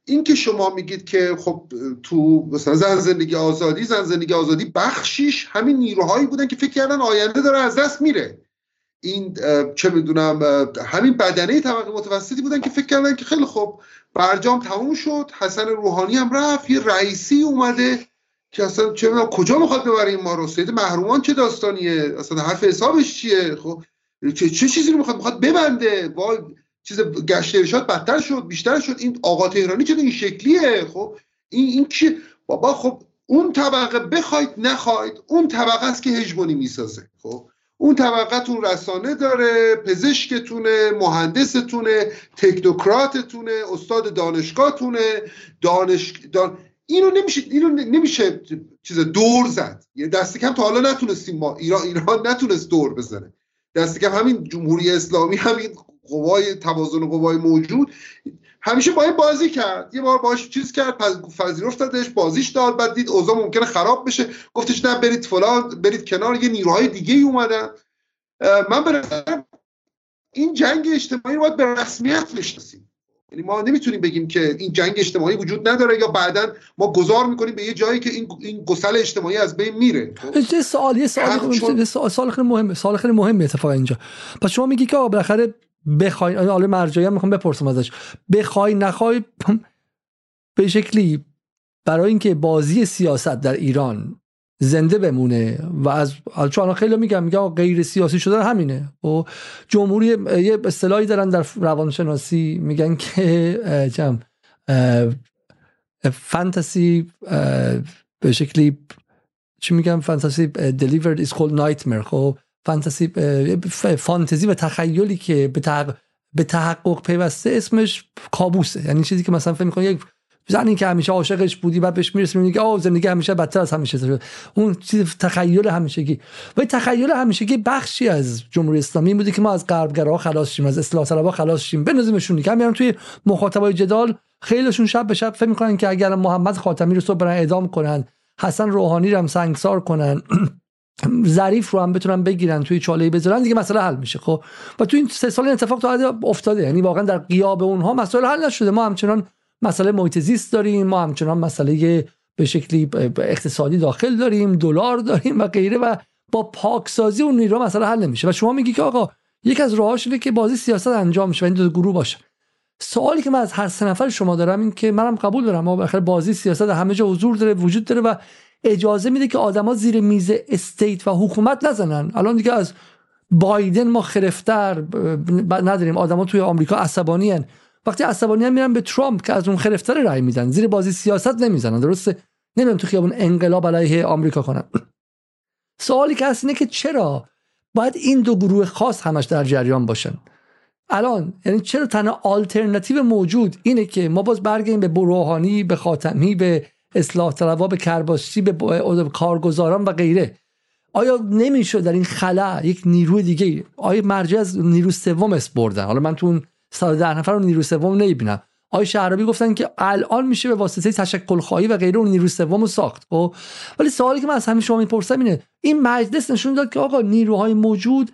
Speaker 4: این که شما میگید که خب تو مثلا زن زندگی آزادی زن زندگی آزادی بخشیش همین نیروهایی بودن که فکر کردن آینده داره از دست میره. این چه می‌دونم همین بدنه طبقه متوسطی بودن که فکر کردن که خیلی خب برجام تموم شد حسن روحانی هم رفت یه رئیسی اومده که اصلا چه کجا می‌خواد ببره ما رو سید محرومان چه داستانیه؟ اصلا حرف حسابش چیه؟ خب چه, چه چیزی رو می‌خواد؟ می‌خواد ببنده؟ وای چیز گشت ارشاد بدتر شد بیشتر شد. این آقا تهرانی چه این شکلیه؟ خب این این چی؟ بابا خب اون طبقه بخواید نخواید اون طبقه است که هژمونی می‌سازه. خب اون طبقتون رسانه داره پزشکتونه مهندستونه تکنوکراتتونه استاد دانشگاهتونه دانش دان... اینو نمیشه اینو نمیشه چیز دور زد. یعنی دست کم تا حالا نتونستیم ما ایران ایران نتونست دور بزنه. دست کم همین جمهوری اسلامی همین قوای توازن قوای موجود. همیشه با این بازی کرد. یه بار باش چیز کرد پذیرفتش بازیش داد بعد دید اوضاع ممکنه خراب بشه. گفتش نه برید فلان برید کنار یه نیروهای دیگه ای اومدن. من به این جنگ اجتماعی رو باید به رسمیت بشناسیم. یعنی ما نمی‌تونیم بگیم که این جنگ اجتماعی وجود نداره یا بعدا ما گذار می‌کنیم به یه جایی که این این گسل اجتماعی از بین میره.
Speaker 1: یه سوال یه سوال سوال خیلی مهمه سوال خیلی مهمه اتفاقا اینجا. پس شما میگی که بالاخره بخوای حالا مرجعی هم می‌خوام بپرسم ازش. بخوای نخوای به شکلی برای اینکه بازی سیاست در ایران زنده بمونه و از چون خیلی میگم میگم غیر سیاسی شدن همینه. و جمهوری یه اصطلاحی دارن در روانشناسی میگن که جم فانتزی به شکلی چی میگم فانتزی delivered is called nightmare. خب فانتزی فانتزی و تخیلی که به تحقق, به تحقق پیوسته اسمش کابوسه. یعنی چیزی که مثلا فکر می‌کنی یک زنی که همیشه عاشقش بودی بعد بهش می‌رسی میگه آه زندگی همیشه بدتر از همیشه شد اون چیز تخیل همیشگی. و تخیل همیشگی بخشی از جمهوری اسلامی بودی که ما از غربگرا خلاص شیم از اصلاح طلبها خلاص شیم. بنازیمشون دیگه میرن توی مخاطبای جدال خیلیشون شب به شب فکر می‌کنن که اگر محمد خاتمی رو صبح برن اعدام کنن حسن روحانی رو هم سنگسار کنن ظریف رو هم بتونن بگیرن توی چاله بذارن دیگه مسئله حل میشه. خب و تو این سه سال این اتفاق تا افتاده. یعنی واقعا در قیاب اونها مسئله حل نشده. ما همچنان مسئله محیط زیست داریم ما همچنان مسئله به شکلی اقتصادی داخل داریم دلار داریم و غیره و با پاکسازی اون نیرو مسئله حل نمیشه. و شما میگی که آقا یک از راهاش اینه که بازی سیاست انجام شه و این دو گروه باشه. سوالی که من از هر سه نفر شما دارم این که منم قبول دارم. ما بخیر بازی سیاست همه جا حضور داره وجود داره و اجازه میده که آدما زیر میز استیت و حکومت نزنن. الان دیگه از بایدن ما خرفتر نداریم. آدما توی آمریکا عصبانی هن. وقتی عصبانی میرن به ترامپ که از اون خرفتر رای میدن. زیر بازی سیاست نمی‌زنن. درسته؟ نمی‌دونم تو خیابون انقلاب علیه آمریکا کنن. سوالی که هست اینه که چرا باید این دو گروه خاص همش در جریان باشن؟ الان یعنی چرا تنها آلترناتیو موجود اینه که ما باز برگردیم به بروحانی به خاتمی به اصلاح طلبا به کرباسچی به کارگزاران و غیره. آیا نمی‌شد در این خلا یک نیروی دیگه؟ آیا مرجع از نیرو سوم اس بردن؟ حالا من تو اون ده نفر رو نیرو سوم نمی‌بینم. آقای شهرابی گفتن که الان میشه به واسطه تشکل خواهی و غیره اون نیرو سوم رو ساخت؟ خب ولی سوالی که من از همین شما می‌پرسم اینه این مجلس نشون داد که آقا نیروهای موجود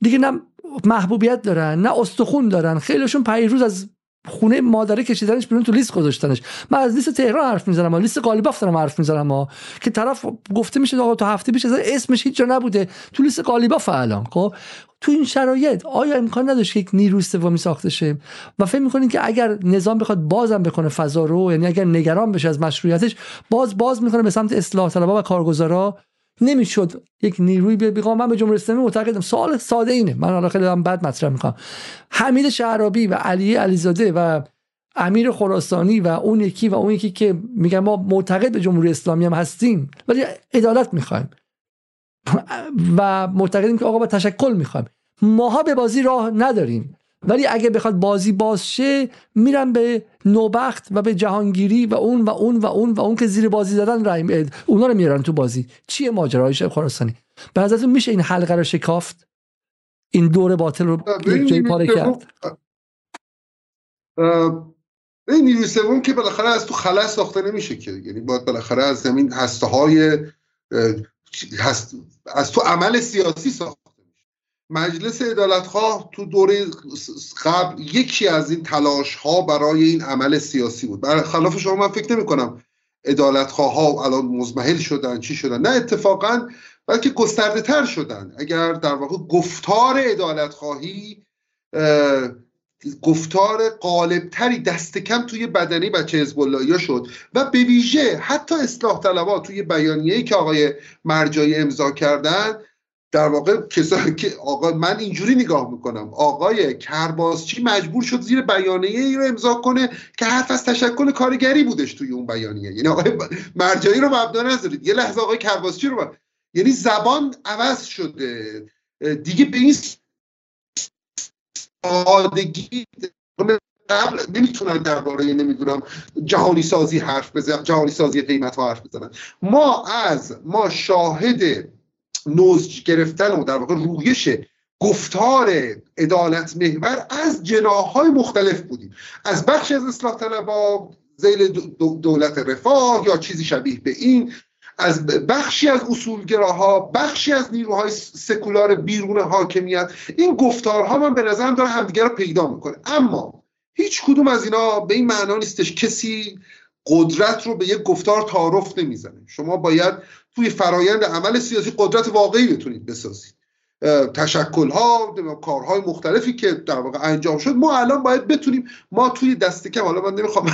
Speaker 1: دیگه نه محبوبیت دارن نه استخون دارن. خیلیشون پیروز از خونه مادره کشیدنش بیرون تو لیست گذاشتنش. من از لیست تهران حرف می‌زنم لیست قالیباف دارم حرف می‌زنم که طرف گفته میشه آقا تو هفته پیش اسمش هیچ جا نبوده. تو لیست قالیباف الان خب؟ تو این شرایط آیا امکان نداشت که یک نیروی سومی ساخته شه و فکر می‌کنین که اگر نظام بخواد بازم بکنه فضا رو یعنی اگر نگران بشه از مشروعیتش باز باز می‌کنه به سمت اصلاح طلبها و کارگزارا نمی‌شد یک نیروی بیاد من به جمهوری اسلامی معتقدم سوال ساده اینه. من حالا خیلی هم بد مطرح می‌کنم. حمید شعرابی و علی علیزاده و امیر خراسانی و اون یکی و اون یکی که میگن ما معتقد به جمهوری اسلامی هم هستیم ولی عدالت می‌خوایم. و معتقدیم که آقا با تشکل می‌خوایم. ماها به بازی راه نداریم. ولی اگه بخواد بازی باز شه میرن به نوبخت و به جهانگیری و اون و اون و اون و اون که زیر بازی زدن رای اونا رو میارن تو بازی. چیه ماجرای شب خراسانی؟ به نظرتون میشه این حلقه رو شکافت؟ این دور باطل رو جای پاره کرد؟
Speaker 4: این نیروی سوم که بالاخره از تو خلا ساخته نمیشه که. یعنی باید بالاخره از زمین هسته های هست از تو عمل سیاسی ساخته مجلس عدالتخواه تو دوره قبل یکی از این تلاش ها برای این عمل سیاسی بود. برای خلاف شما من فکر نمی کنم عدالتخواه ها الان مزمحل شدن چی شدن. نه اتفاقا بلکه گسترده تر شدن. اگر در واقع گفتار عدالتخواهی گفتار قالبتری دست کم توی بدنی بچه حزب شد و به ویژه حتی اصلاح طلبها توی بیانیه‌ای که آقای مرجایی امضا کردن در واقع کسایی که آقا من اینجوری نگاه می‌کنم. آقای کرباسچی مجبور شد زیر بیانیه ای رو امضا کنه که حرف از تشکل کارگری بودش توی اون بیانیه. یعنی آقای مرجایی رو مبنا نذارید. یه لحظه آقای کرباسچی رو یعنی زبان عوض شده. دیگه به این سادگی قبل نمی‌تونن درباره نمی‌دونم جهانی سازی حرف بزنن جهانی سازی قیمت ها حرف بزنن ما از ما شاهد نوز گرفتن و در واقع رویش گفتار عدالت محور از جناهای مختلف بودیم. از بخش از اصلاح طلبا زیل دولت رفاه یا چیزی شبیه به این از بخشی از اصولگراها بخشی از نیروهای سکولار بیرون حاکمیت این گفتارها من به نظرم داره همدیگه رو پیدا می‌کنه. اما هیچ کدوم از اینا به این معنا نیستش کسی قدرت رو به یک گفتار تعارف نمی‌زنه. شما باید توی فرایند عمل سیاسی قدرت واقعی بتونید بسازید. تشکل ها کارهای مختلفی که در واقع انجام شد ما الان باید بتونیم ما توی دست کم حالا من نمی‌خوام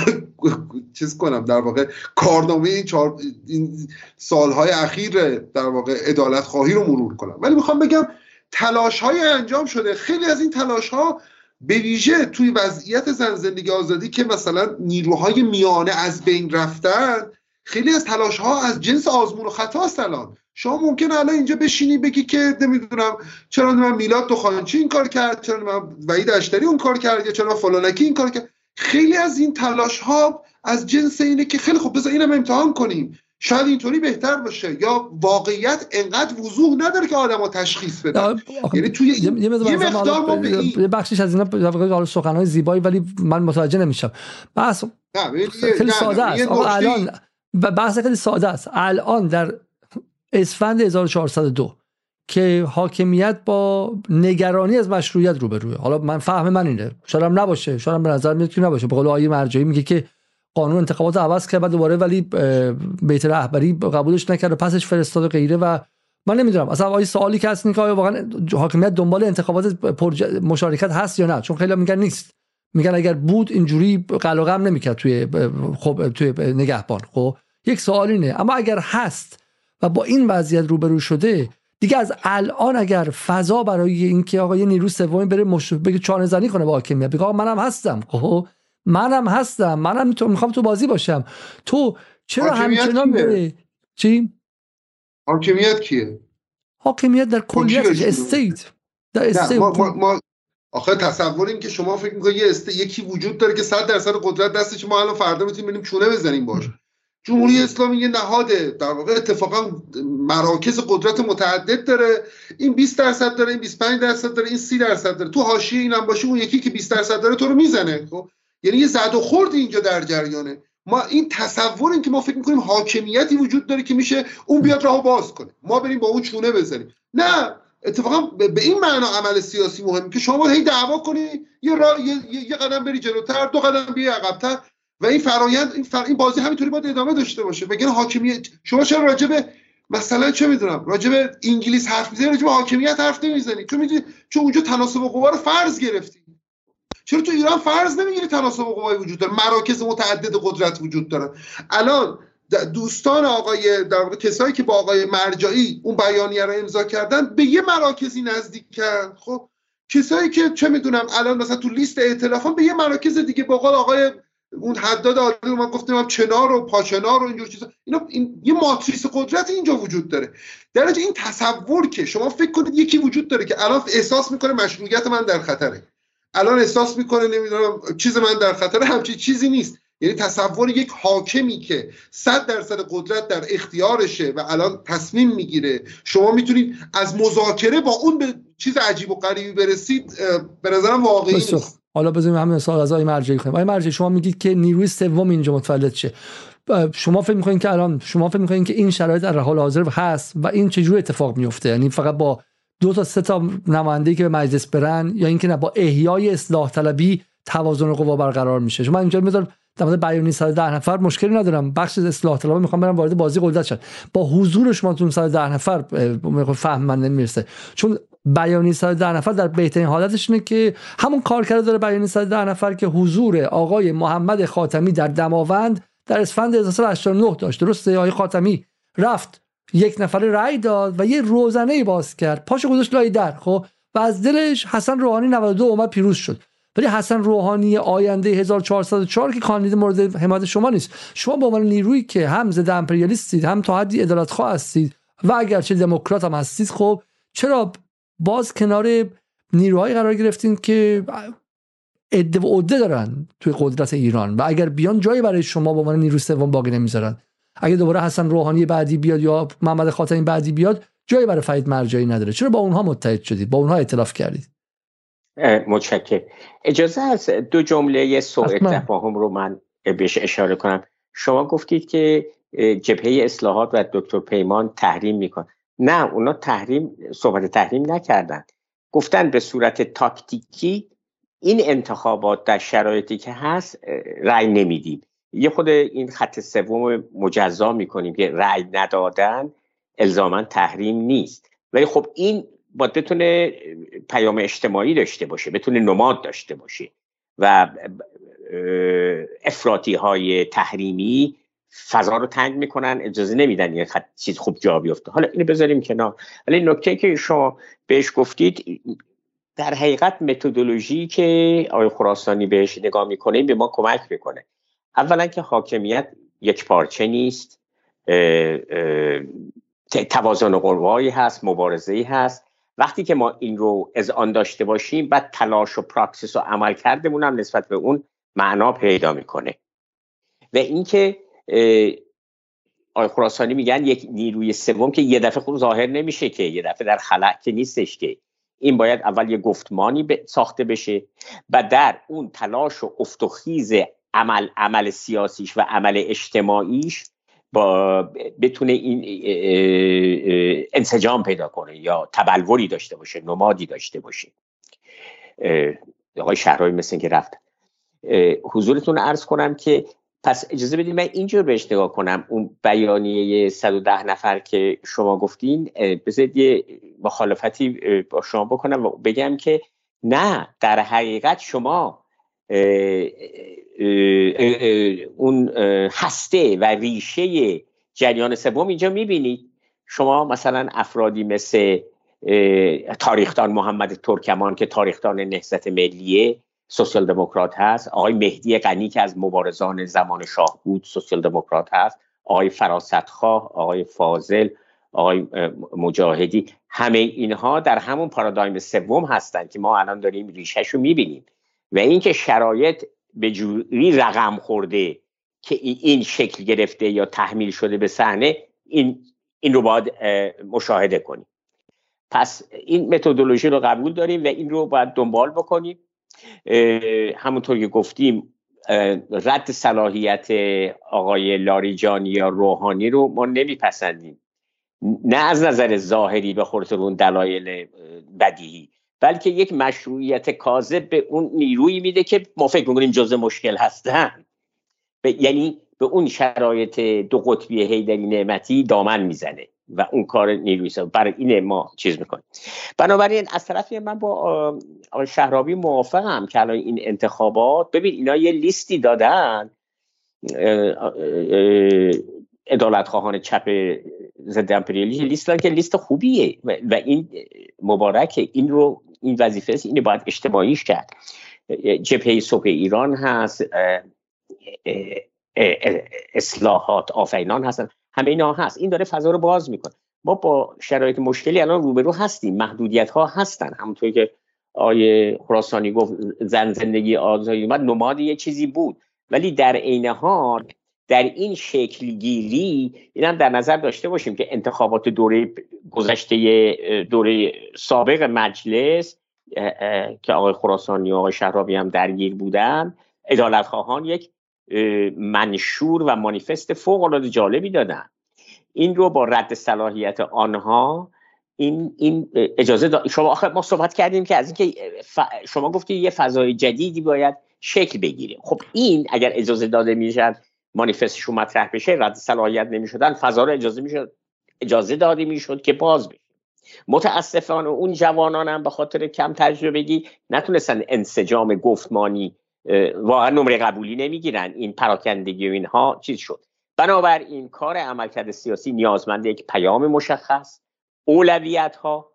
Speaker 4: چیز کنم در واقع کارنامه این, چار... این سالهای اخیر در واقع عدالت خواهی رو مرور کنم. ولی می‌خوام بگم تلاش های انجام شده. خیلی از این تلاش ها به ویژه توی وضعیت زن زندگی آزادی که مثلا نیروهای میانه از بین رفتن خیلی از تلاش ها از جنس آزمون و خطا است الان. شما ممکن الان اینجا بشینی بگی که نمی‌دونم چرا من میلاد دخانچی این کار کرد چرا من وحید اشتری اون کار کرد یا چرا فلانکی این کار کرد. خیلی از این تلاش ها از جنس اینه که خیلی خوب بذار اینم امتحان کنیم. شاید اینطوری بهتر باشه یا واقعیت انقدر وضوح نداره که آدما تشخیص بدن یعنی توی یه, مقدار ما به
Speaker 1: بخشش از اینا سخنهای زیبایی ولی من متوجه نمیشم. بس خیلی ساده است. الان بحث خیلی ساده است. الان در اسفند 1402 که حاکمیت با نگرانی از مشروعیت روبروه. حالا من فهم من اینه. هم نباشه. هم به نظر میاد که نباشه. به قول آیه مرجعی میگه که قانون انتخابات عوض کرد دوباره ولی بیت رهبری قبولش نکرد پسش فرستاد و غیره و من نمی‌دونم. اصلا آیه سوالی که هست که آیا واقعا حاکمیت دنبال انتخابات مشارکت هست یا نه؟ چون خیلی میگن نیست. میگن اگر بود اینجوری قلقم نمی‌کرد توی خب توی نگهبان خب؟ یک سوال اینه. اما اگر هست و با این وضعیت روبرو شده دیگه از الان اگر فضا برای اینکه آقا یه نیرو سومی بره مش... بگه چانه زنی کنه با حاکمیت بگه آقا منم هستم خب؟ منم هستم. منم تو می‌خوام تو بازی باشم. تو چرا همچنان بره چی؟
Speaker 4: حاکمیت کیه؟
Speaker 1: حاکمیت در کلیت state در state
Speaker 4: ما, ما, ما آخه تصور این که شما فکر می‌کنید یه است... یکی وجود داره که 100 درصد قدرت دستش ما الان فردا می‌تونیم بریم چونه بزنیم باش. جمهوری اسلامی یه نهاده در واقع اتفاقا مراکز قدرت متعدد داره. این 20 درصد داره این 25 درصد داره این 30 درصد داره. تو حاشیه اینم باشه اون یکی که 20 درصد داره تو رو می‌زنه. خب؟ یعنی یه زد و خورد اینجا در جریانه. ما این تصور این که ما فکر می‌کنیم حاکمیتی وجود داره که میشه اون بیاد راهو باز کنه. ما بریم با اون چونه بزنیم. نه! اتفاقا به این معنا عمل سیاسی مهمه که شما هی دعوا کنی یه, را... یه... یه قدم بری جلوتر دو قدم بیای عقبتر. و این فرایند این, فر... این بازی همینطوری باید ادامه داشته باشه. بگن حاکمیت شما چرا راجع به مثلا چه می‌دونم راجع به انگلیس حرف می‌زنی راجع به حاکمیت حرف نمی‌زنی. چون می‌دونی چون اونجا تناسب قوا رو فرض گرفتی. چرا تو ایران فرض نمی‌گیری تناسب قوای وجود داره؟ مراکز متعدد قدرت وجود داره الان دوستان آقای در واقع کسایی که با آقای مرجعی اون بیانیه رو امضا کردن به یه مراکزی نزدیکن خب کسایی که چه می‌دونم الان مثلا تو لیست ائتلافان به یه مراکز دیگه با آقای اون حداد عالی رو من گفتم چنار و پاچنار و اینجور چیزا. اینا این یه ماتریس قدرت اینجا وجود داره. در این تصور که شما فکر کنید یکی وجود داره که الان احساس می‌کنه مشروعیت من در خطره. الان احساس می‌کنه نمی‌دونم چیز من در خطره همچی چیزی نیست. یعنی تصور یک حاکمی که صد درصد قدرت در اختیارشه و الان تصمیم می‌گیره. شما می‌تونید از مذاکره با اون به چیز عجیب و غریبی برسید به نظرم واقعی نیست.
Speaker 1: حالا بزنیم همین مثال از آقای مرجعی کنیم. آقای مرجعی شما میگید که نیروی سوم اینجا متولد شه. شما فکر می‌کنین که الان شما فکر می‌کنین که این شرایط در حال حاضر هست و این چجوری اتفاق میفته یعنی فقط با دو تا سه تا نماینده که به مجلس برن یا اینکه نه با احیای اصلاح طلبی توازن قوا برقرار میشه؟ شما اینجا می‌ذارم در بیانیه 110 نفر مشکلی ندارم. بخش اصلاح طلبها می‌خوام برم وارد بازی قدرت شن با حضور شما تو 110 نفر فهم من نمی‌رسه. چون بیانیه 110 نفر در بهترین حالتش اینه که همون کار کرده داره بیانیه 110 نفر که حضور آقای محمد خاتمی در دماوند در اسفند 1989 داشت. درسته؟ آقای خاتمی رفت. یک نفر رأی داد و یه روزنه باز کرد. پاشو گذاشت لای در خب؟ و از دلش حسن روحانی 92 اومد پیروز شد. ولی حسن روحانی آینده 1404 که کاندید مورد حمایت شما نیست. شما به عنوان نیرویی که هم ضد امپریالیستید هم تا حدی عدالتخواه هستید و اگرچه دموکرات هم هستید خب چرا باز کنار نیروهایی قرار گرفتین که عده و عده دارن توی قدرت ایران و اگر بیان جایی برای شما به عنوان نیروی سوم باقی نمی‌ذارن؟ اگه دوباره حسن روحانی بعدی بیاد یا محمد خاتمی بعدی بیاد جایی برای فرید مرجعی نداره. چرا با اونها متحد شدید؟ با اونها ائتلاف کردید؟
Speaker 2: متشکر اجازه از دو جمله سوء تفاهم رو من بهش اشاره کنم. شما گفتید که جبهه اصلاحات و دکتر پیمان تحریم میکن. نه اونا تحریم صحبت تحریم نکردن. گفتن به صورت تاکتیکی این انتخابات در شرایطی که هست رأی نمیدیم. یه خود این خط سوم مجزا می‌کنیم که رأی ندادن الزاما تحریم نیست. ولی خب این باید بتونه پیام اجتماعی داشته باشه بتونه نماد داشته باشه و افراطی های تحریمی فضا رو تنگ می‌کنن اجازه نمیدن یه خط چیز خوب جا بیفته. حالا اینو بذاریم کنار. ولی نکته که شما بهش گفتید در حقیقت متدولوژی که آقای خراسانی بهش نگاه می‌کنه به ما کمک می‌کنه. اولا که حاکمیت یک پارچه نیست توازن قوایی هست مبارزه هست. وقتی که ما این رو از آن داشته باشیم بعد تلاش و پراکسیس و عمل کردمون هم نسبت به اون معنا پیدا می‌کنه. و اینکه آقای خراسانی میگن یک نیروی سوم که یه دفعه خود ظاهر نمیشه که یه دفعه در خلق که نیستش که. این باید اول یه گفتمانی ساخته بشه و در اون تلاش و افتخیز عمل عمل سیاسیش و عمل اجتماعیش با بتونه این انسجام پیدا کنه یا تبلوری داشته باشه نمادی داشته باشه. آقای شهرهای مثل که رفت. حضورتون عرض کنم که پس اجازه بدید من اینجور بهش نگاه کنم. اون بیانیه 110 نفر که شما گفتین بذارید یه مخالفتی با شما بکنم و بگم که نه در حقیقت شما اون هسته و ریشه جریان سوم اینجا می‌بینید. شما مثلا افرادی مثل تاریخدان محمد ترکمان که تاریخدان نهضت ملیه سوسیال دموکرات هست. آقای مهدی غنی که از مبارزان زمان شاه بود سوسیال دموکرات هست. آقای فراستخواه آقای فاضل آقای مجاهدی. همه اینها در همون پارادایم سوم هستند که ما الان داریم ریشهش رو می‌بینیم. و اینکه شرایط به جوری رقم خورده که این شکل گرفته یا تحمیل شده به صحنه این این رو باید مشاهده کنیم. پس این متدولوژی رو قبول داریم و این رو باید دنبال بکنیم. همونطور که گفتیم رد صلاحیت آقای لاریجان یا روحانی رو ما نمیپسندیم. نه از نظر ظاهری به خاطر اون دلایل بدیهی. بلکه یک مشروعیت کاذب به اون نیرویی میده که ما فکر می‌کنیم جزء مشکل هستن. یعنی به اون شرایط دو قطبی هیدری نعمتی دامن می‌زنه و اون کار نیروی برای اینه ما چیز می‌کنیم. بنابراین از طرفی من با آقای شهرابی موافقم که الان این انتخابات ببین اینا یه لیستی دادن ادالت خواهان چپ ضد امپریالیسم لیست که لیست خوبیه و این مبارکه. این رو این وظیفه است. اینو باید اجتماعیش کرد. جبهه صبح ایران هست اصلاحات آفینان هستن. همه اینا هست. این داره فضا رو باز می‌کنه. ما با شرایط مشکلی الان روبرو هستیم. محدودیت ها هستن. همونطور که آیه خراسانی گفت زن زندگی آزادی اومد نماد یه چیزی بود. ولی در عین حال در این شکل گیری این در نظر داشته باشیم که انتخابات دوره گذشته دوره سابق مجلس که آقای خراسانی و آقای شهرابی هم درگیر بودن ادالت خواهان یک منشور و مانیفست فوق العاده جالبی دادن. این رو با رد صلاحیت آنها این این اجازه دا... شما آخر ما صحبت کردیم که از اینکه شما گفتی یه فضای جدیدی باید شکل بگیره. خب این اگر اجازه داده می‌شد مانیفستشون مطرح بشه رد صلاحیت نمی‌شدن فضا رو اجازه می‌شد اجازه داده می‌شد که باز بشه. متاسفانه اون جوانان هم به خاطر کم تجربگی نتونستن انسجام گفتمانی واقعا نمره قبولی نمی‌گیرن. این پراکندگی و اینها چیز شد. بنابراین کار عملکرد سیاسی نیازمند یک پیام مشخص اولویت ها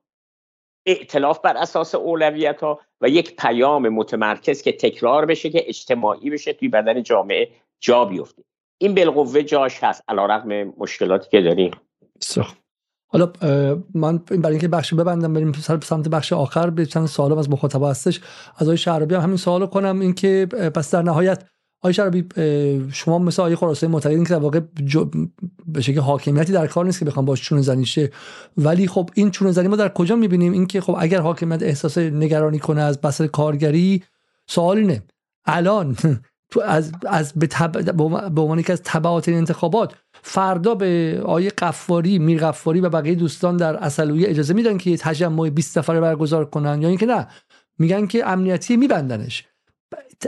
Speaker 2: اعتلاف بر اساس اولویت ها و یک پیام متمرکز که تکرار بشه که اجتماعی بشه توی بدن جامعه جا بیفته. این بالقوه جاش هست. علیرغم مشکلاتی که داریم.
Speaker 1: حالا من برای اینکه بخش ببندم بریم سمت بخش آخر. به چند سوال از مخاطب هستش. از آقای شعربی هم همین سوال کنم. اینکه پس در نهایت آقای شعربی شما مثل آقای خراسانی معتقدین که در واقع به شکل حاکمیتی در کار نیست که بخوام باش چون زنی شه. ولی خب این چون زنی ما در کجا می‌بینیم؟ اینکه خب اگر حاکمیت احساس نگرانی کنه از بحث کارگری سوال اینه. الان تو از از به. به عنوان که از تبعات انتخابات فردا به آیه قفاری میر قفاری و بقیه دوستان در اصلویه اجازه میدن که تجمع 20 نفره برگزار کنن یا اینکه نه میگن که امنیتی میبندنش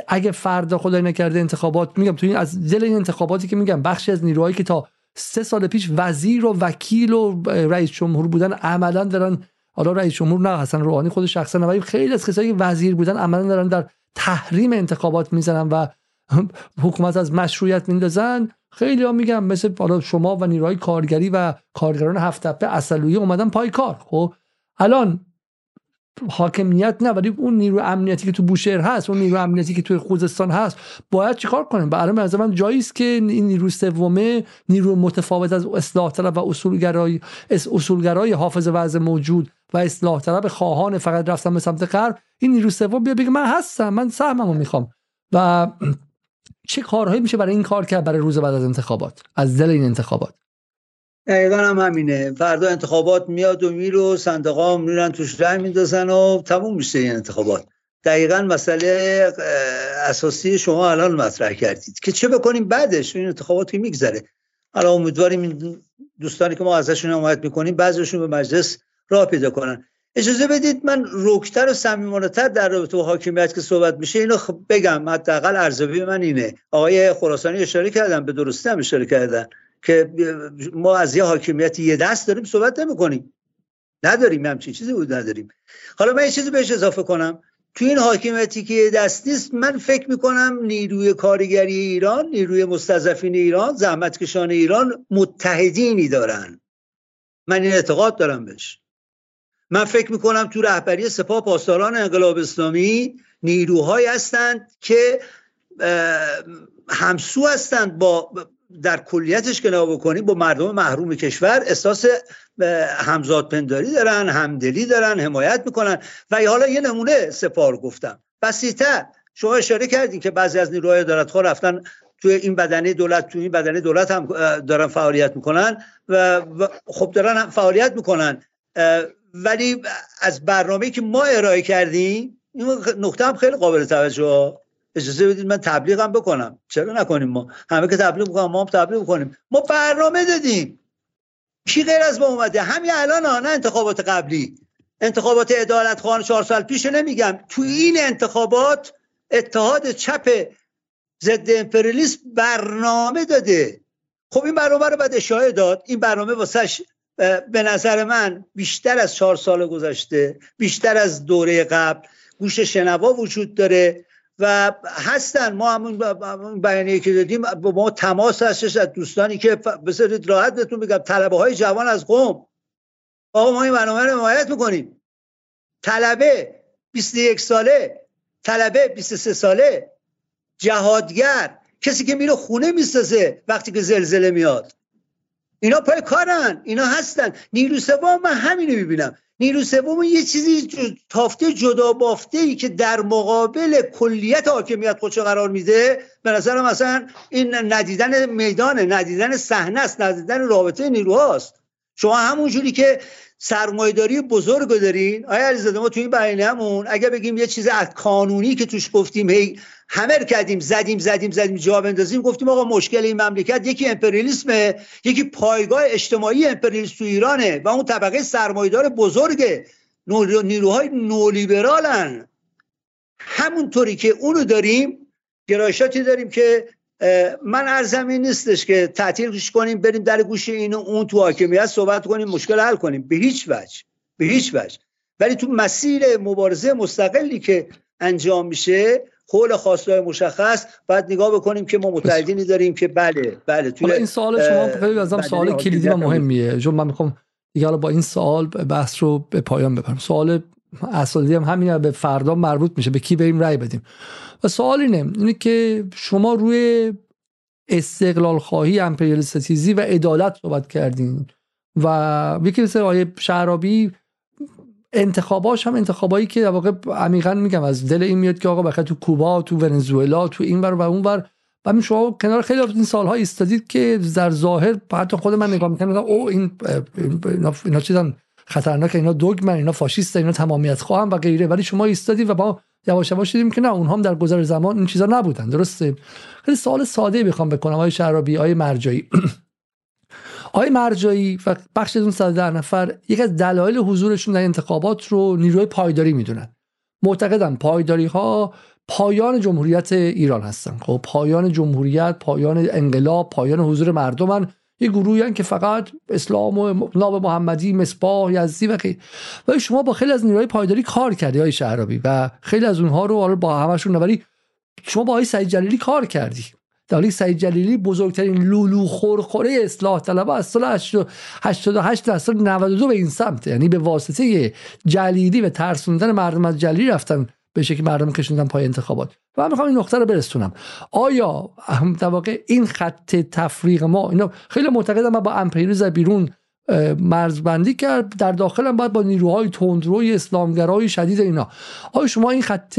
Speaker 1: اگه فردا خدای نکرده انتخابات میگم تو این از دل این انتخاباتی که میگم بخشی از نیروهایی که تا سه سال پیش وزیر و وکیل و رئیس جمهور بودن عملا دارن حالا رئیس جمهور نه حسن روحانی خود شخصا ولی خیلی از کسایی که وزیر بودن عملا دارن در تحریم انتخابات می‌زنن و حکومت از مشروعیت میندازن. خیلی ها میگم مثل حالا شما و نیروهای کارگری و کارگران هفت تپه اصلویه اومدن پای کار. خب الان حاکمیت نه ولی اون نیرو امنیتی که تو بوشهر هست اون نیرو امنیتی که تو خوزستان هست باید چیکار کنیم؟ و الان از من جایی است که این نیرو سومه نیرو متفاوت از اصلاح طلب و اصولگرای اصولگرای حافظ وضع موجود و اصلاح طلب خواهان فقط رفتن به سمت غرب. این نیرو سوم بیا بگه من هستم من سهممو می‌خوام. و چه کارهایی میشه برای این کار کرد برای روز بعد از انتخابات؟ از دل این انتخابات.
Speaker 3: دقیقا هم همینه. فردا انتخابات میاد و میره و صندوق ها میرن توش رای میندازن و تموم میشه این انتخابات. دقیقا مسئله اساسی شما الان مطرح کردید که چه بکنیم بعدش؟ این انتخابات که میگذره. حالا امیدواریم دوستانی که ما ازشون حمایت می‌کنیم بعضیشون به مجلس راه پیدا کنن. اجازه بدید من روکتر و صمیمانه‌تر در رابطه با حاکمیت که صحبت میشه اینو خب بگم. حداقل ارزیابی من اینه. آقای خراسانی اشاره کردن به درستی هم اشاره کردن که ما از یه حاکمیت یه دست داریم صحبت نمی‌کنیم. نداریم همچین چیزی بود نداریم. حالا من یه چیزی بهش اضافه کنم. تو این حاکمیتی که دست نیست من فکر می‌کنم نیروی کارگری ایران نیروی مستضعفین ایران زحمتکشان ایران متحدینی دارن. من این اعتقاد دارم بهش. من فکر می‌کنم تو رهبری سپاه پاسداران انقلاب اسلامی نیروهایی هستند که همسو هستند با در کلیتش که نگاه بکنیم با مردم محروم کشور احساس همزاد پنداری دارن همدلی دارن حمایت می‌کنن. و حالا یه نمونه سپار گفتم. بسیتر شما اشاره کردین که بعضی از نیروهای عدالتخواه رفتن توی این بدنه دولت توی این بدنه دولت هم دارن فعالیت می‌کنن و خب دارن فعالیت می‌کنن. ولی از برنامه که ما ارائه کردیم این هم خیلی قابل توجه اجازه بدید من تبلیغم بکنم. چرا نکنیم ما؟ همه که تبلیغ می‌کنم ما هم تبلیغ می‌کنیم ما برنامه دادیم. کی غیر از ما اومده؟ همین الان نه انتخابات قبلی. انتخابات عدالت خان چهار سال پیش نمیگم. تو این انتخابات اتحاد چپ ضد امپریالیسم برنامه داده. خب این برنامه رو بعد اشاره داد. این برنامه واسش به نظر من بیشتر از چهار سال گذشته بیشتر از دوره قبل گوش شنوا وجود داره و هستن. ما همون بیانیه که دادیم با ما تماس هستش از دوستانی که بذارید راحت بهتون بگم طلبه های جوان از قوم. آقا ما این برنامه رو حمایت می‌کنیم. طلبه 21 ساله طلبه 23 ساله جهادگر کسی که میره خونه می‌سازه وقتی که زلزله میاد. اینا پای کارن اینا هستن. نیرو سوم من همینو می‌بینم. نیرو سوم یه چیزی تافته جدا بافته ای که در مقابل کلیت حاکمیت خودش قرار میده. به نظرم مثلا این ندیدن میدان ندیدن صحنه است ندیدن رابطه نیروهاست. شما همون جوری که سرمایه‌داری بزرگ دارین؟ آیا علیزاده ما تو این همون اگر بگیم یه چیز از کانونی که توش گفتیم هی همه کردیم زدیم زدیم زدیم جواب اندازیم گفتیم آقا مشکل این مملکت یکی امپریالیسمه یکی پایگاه اجتماعی امپریالیسم تو ایرانه و اون طبقه سرمایدار بزرگه. نیروهای نولیبرالن. همونطوری که اونو داریم گرایشاتی داریم که من ارزم این نیستش که تعطیلش کنیم بریم در گوش این و اون تو حاکمیت صحبت کنیم مشکل حل کنیم. به هیچ وجه به هیچ وجه. ولی تو مسیر مبارزه مستقلی که انجام میشه حول خواستای مشخص بعد نگاه بکنیم که ما متحدینی داریم که بله بله
Speaker 1: توی این سوال شما خیلی ازم سوال کلیدی و مهمیه. چون من می‌خوام دیگه با این سوال بحث رو به پایان ببرم سوال اصلی هم همین به فردا مربوط میشه. به کی بریم رأی بدیم؟ و سوال اینه اینه که شما روی استقلال خواهی امپریال ستیزی و عدالت صحبت کردین و یکی مثل آیه شعرابی انتخاباش هم انتخابایی که در واقع عمیقا میگم از دل این میاد که آقا بخاطر تو کوبا تو ونزوئلا تو این ور و اون ور. و شما کنار خیلی از این سالها ایستادید که در ظاهر حتی خود من نگاه می‌کنم او این اینا چیزن. خطرناک اینا دوگمن اینا فاشیست اینا تمامیت خواهم و غیره. ولی شما ایستادید و با یواش یواش دیدیم که نه اونها هم در گذر زمان این چیزا نبودن. درسته؟ خیلی سوال ساده می‌خوام بکنم آقای شرابی آقای مرجایی. آقای مرجایی و بخش اون 110 نفر یک از دلایل حضورشون در انتخابات رو نیروی پایداری می‌دونن. معتقدن پایداری ها پایان جمهوریت ایران هستن. خب پایان جمهوریت پایان انقلاب پایان حضور مردمن. یه گروهی که فقط اسلام و ناب محمدی مصباح یزدی و خیلی. ولی شما با خیلی از نیروهای پایداری کار کردی های شهرابی و خیلی از اونها رو با همشون ولی شما با آقای سعید جلیلی کار کردی. در حالی سعید جلیلی بزرگترین لولو خورخوره اصلاح طلب از سال 88 تا سال 92 به این سمت. یعنی به واسطه جلیلی و ترسوندن مردم از جلیلی رفتن به شکل مردم کشوندن پای انتخابات. و من می‌خوام این نقطه رو برسونم. آیا در واقع این خط تفریق ما اینا خیلی معتقدم من با امپریز بیرون مرزبندی کرد در داخل هم باید با نیروهای تندروی اسلامگرای شدید اینا. آیا شما این خط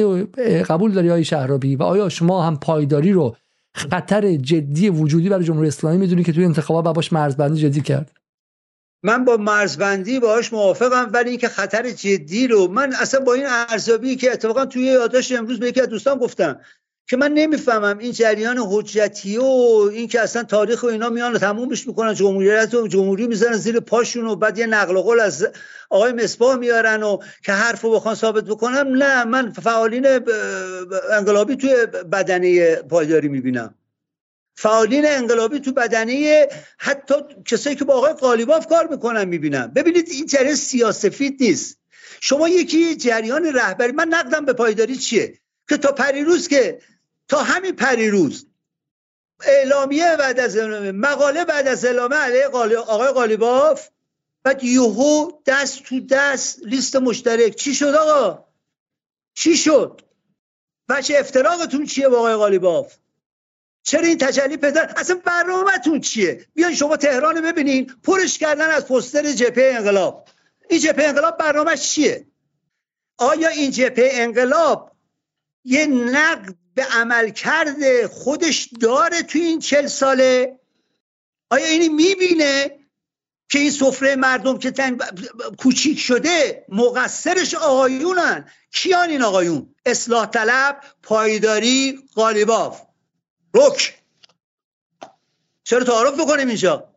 Speaker 1: قبول داری های شهرابی؟ و آیا شما هم پایداری رو خطر جدی وجودی برای جمهوری اسلامی می‌دونی که توی انتخابات باش مرزبندی جدی کرد؟
Speaker 3: من با مرزبندی باهاش موافقم ولی اینکه خطر جدی رو من اصلا با این ارزیابی که اتفاقا توی یادداشت امروز به یکی از دوستان گفتم که من نمی‌فهمم این جریان حجتی و این که اصلا تاریخ و اینا میان و تمومش می‌کنن جمهوریت و جمهوری می‌زنن زیر پاشون و بعد یه نقل قول از آقای مصباح میارن و که حرف رو بخوان ثابت بکنم نه من فعالین انقلابی توی بدنه پایداری می‌بینم. فعالین انقلابی تو بدنه حتی کسایی که با آقای قالیباف کار می‌کنن می‌بینم ببینید این جریان سیاسفید نیست. شما یکی جریان رهبری من نقدم به پایداری چیه؟ که تا پریروز که تا همین پریروز اعلامیه بعد از اعلامیه مقاله بعد از اعلامیه علیه آقای قالیباف بعد یوهو دست تو دست لیست مشترک. چی شد آقا؟ چی شد؟ بچه افتراقتون چیه با آقای قالیباف؟ چرا این تجلی پدر؟ اصلا برنامهتون چیه؟ بیان شما تهران ببینین. پرش کردن از پستر جبهه انقلاب. این جبهه انقلاب برنامهش چیه؟ آیا این جبهه انقلاب یه نقد به عمل کرده خودش داره توی این چل ساله؟ آیا اینی می‌بینه که این سفره مردم که تن کوچیک شده مقصرش آقایونن؟ کیان این آقایون؟ اصلاح طلب پایداری قالیباف رک چرا تعارف بکنیم اینجا؟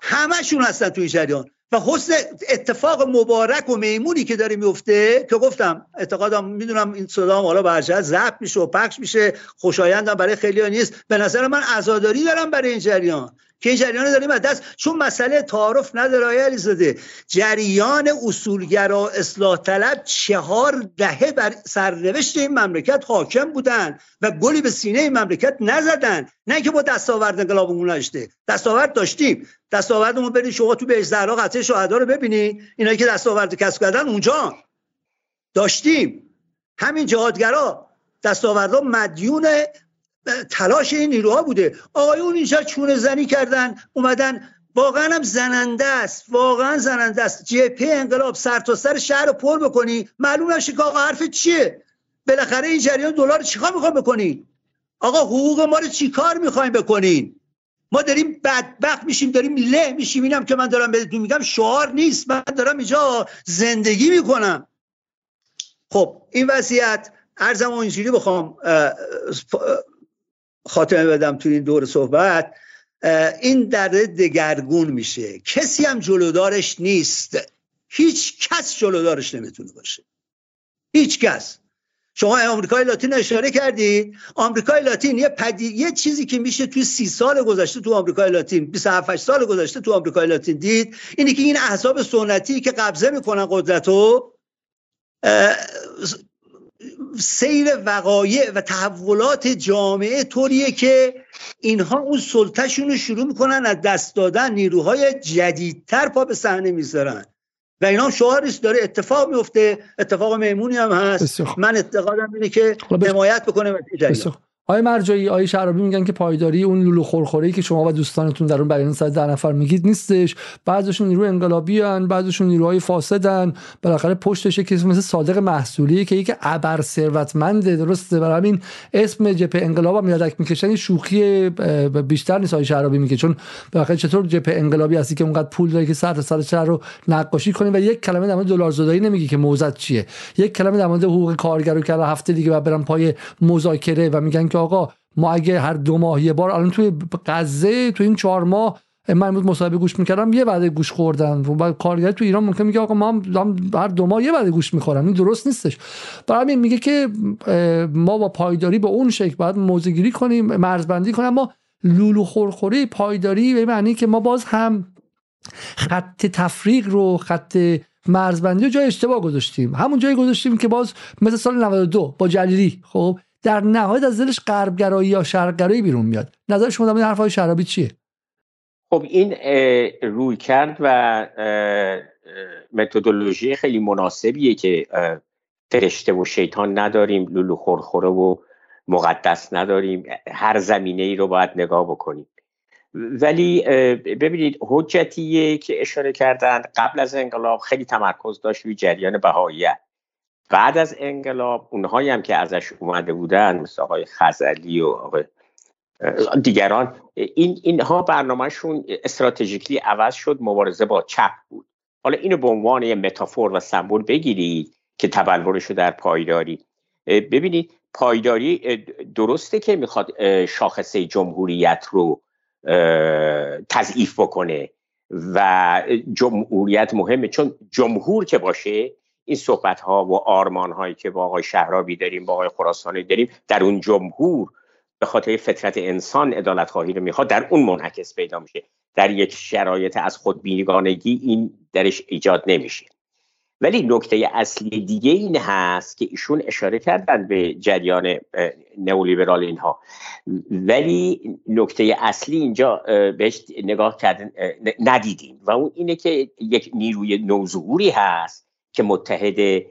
Speaker 3: همشون هستن توی جریان. و حسن اتفاق مبارک و میمونی که داره میفته که گفتم اعتقادم می‌دونم این صدا حالا برجه ضبط میشه و پخش میشه خوشایندم برای خیلی نیست. به نظر من عزاداری دارم برای این جریان. که این جریان داریم از دست. چون مسئله تعارف نداره آیا علیزاده. جریان اصولگرا اصلاح طلب چهار دهه بر سرنوشت این مملکت حاکم بودن و گلی به سینه این مملکت نزدن. نه که با دستاورد انقلابمون نشته دستاورد داشتیم. دستاوردمون برید شما تو به زهرا قطعه شهدا رو ببینید. اینایی که دستاورد کسب کردن اونجا. داشتیم. همین جهادگرا. دستاوردها مدیون تلاش این نیروها بوده. آقایون اینجا چونه زنی کردن اومدن واقعا هم زننده است واقعا زننده است. جبهه انقلاب سر تا سر شهر رو پر بکنی. معلوم نشه که آقا حرف چیه؟ بالاخره این جریان دلار چیکار می‌خوام بکنین آقا حقوق ما رو چیکار می‌خوایم بکنین؟ ما داریم بدبخت میشیم داریم له میشیم. اینم که من دارم بهتون میگم شعار نیست. من دارم اینجا زندگی می‌کنم. خب این وضعیت ارزم اینجوری بخوام خاتمه بدم تو این دور صحبت این در دگرگون میشه. کسی هم جلودارش نیست. هیچ کس جلودارش نمی‌تونه باشه. هیچ کس. شما آمریکای لاتین اشاره کردید آمریکای لاتین یه پدی... یه چیزی که میشه توی سی سال گذشته تو آمریکای لاتین 27 سال گذشته تو آمریکای لاتین دید اینی که این احزاب سنتی که قبضه می‌کنن قدرت رو سیر وقایع و تحولات جامعه طوریه که اینها اون سلطهشون رو شروع می‌کنن از دست دادن نیروهای جدیدتر پا به صحنه می‌ذارن. و اینا شعارش داره اتفاق میفته اتفاق میمونی هم هست من اعتقادم اینه که حمایت بکنه
Speaker 1: آقای مرجایی آقای شعرابی میگن که پایداری اون لولو خورخوری که شما و دوستانتون در اون بیان ساعت در نفر میگید نیستش. بعضیشون نیرو انقلابی ان بعضیشون نیروهای فاسدن. بالاخره پشتش کسی مثل صادق محصولی که یک ابر ثروتمنده درسته؟ برای همین اسم جبهه انقلاب هم یادک می‌کشن شوخی بیشتر نیست آقای شعرابی میگه. چون بالاخره چطور جبهه انقلابی هستی که اونقدر پول داری که سر سر شهر رو نقاشی کنی و یک کلمه در مورد دلار زدایی نمیگی که موزت چیه. یک کلمه در مورد حقوق کارگر که هفته دیگه بعد برن پای مذاکره و میگن آقا ما اگه هر دو ماه یه بار الان توی غزه تو این چهار ماه من امروز مصاحبه گوش می‌کردم یه وعده گوش خوردن. و کارگر تو ایران ممکن میگه آقا ما هر دو ماه یه وعده گوش می‌خورم. این درست نیستش. برای همین میگه که ما با پایداری به اون شکل باید موزگیری کنیم مرزبندی کنیم. اما لولو خورخوری پایداری به معنی که ما باز هم خط تفریق رو خط مرزبندی رو جای اشتباه گذاشتیم. همون جایی گذاشتیم که باز مثل سال 92 با جلیلی خب؟ در نهایت از دلش غربگرایی یا شرقگرایی بیرون میاد. نظر شما در حرفهای شرابی چیه؟
Speaker 2: خب این روی کرد و متدولوژی خیلی مناسبیه که فرشته و شیطان نداریم لولو خورخوره و مقدس نداریم. هر زمینه ای رو باید نگاه بکنیم. ولی ببینید حجتیه که اشاره کردن قبل از انقلاب خیلی تمرکز داشت روی جریان بهاییت. بعد از انقلاب اونهایی هم که ازش اومده بودن مثل آقای خزلی و آقای دیگران این اینها برنامهشون استراتژیکلی عوض شد مبارزه با چپ بود. حالا اینو به عنوان یه متافور و سمبل بگیرید که تبلورش در پایداری ببینید پایداری درسته که می‌خواد شاخصه جمهوریت رو تضعیف بکنه و جمهوریت مهمه چون جمهور که باشه این صحبت ها و آرمان هایی که با آقای شهرابی داریم با آقای خراسانی داریم در اون جمهور به خاطر فطرت انسان عدالت خواهی رو می‌خواد در اون منعکس پیدا میشه. در یک شرایط از خود بیگانگی این درش ایجاد نمیشه. ولی نکته اصلی دیگه این هست که ایشون اشاره کردن به جریان نئولیبرال اینها. ولی نکته اصلی اینجا بهش نگاه کردن ندیدیم. و اون اینه که یک نیروی نوظهوری هست که متحد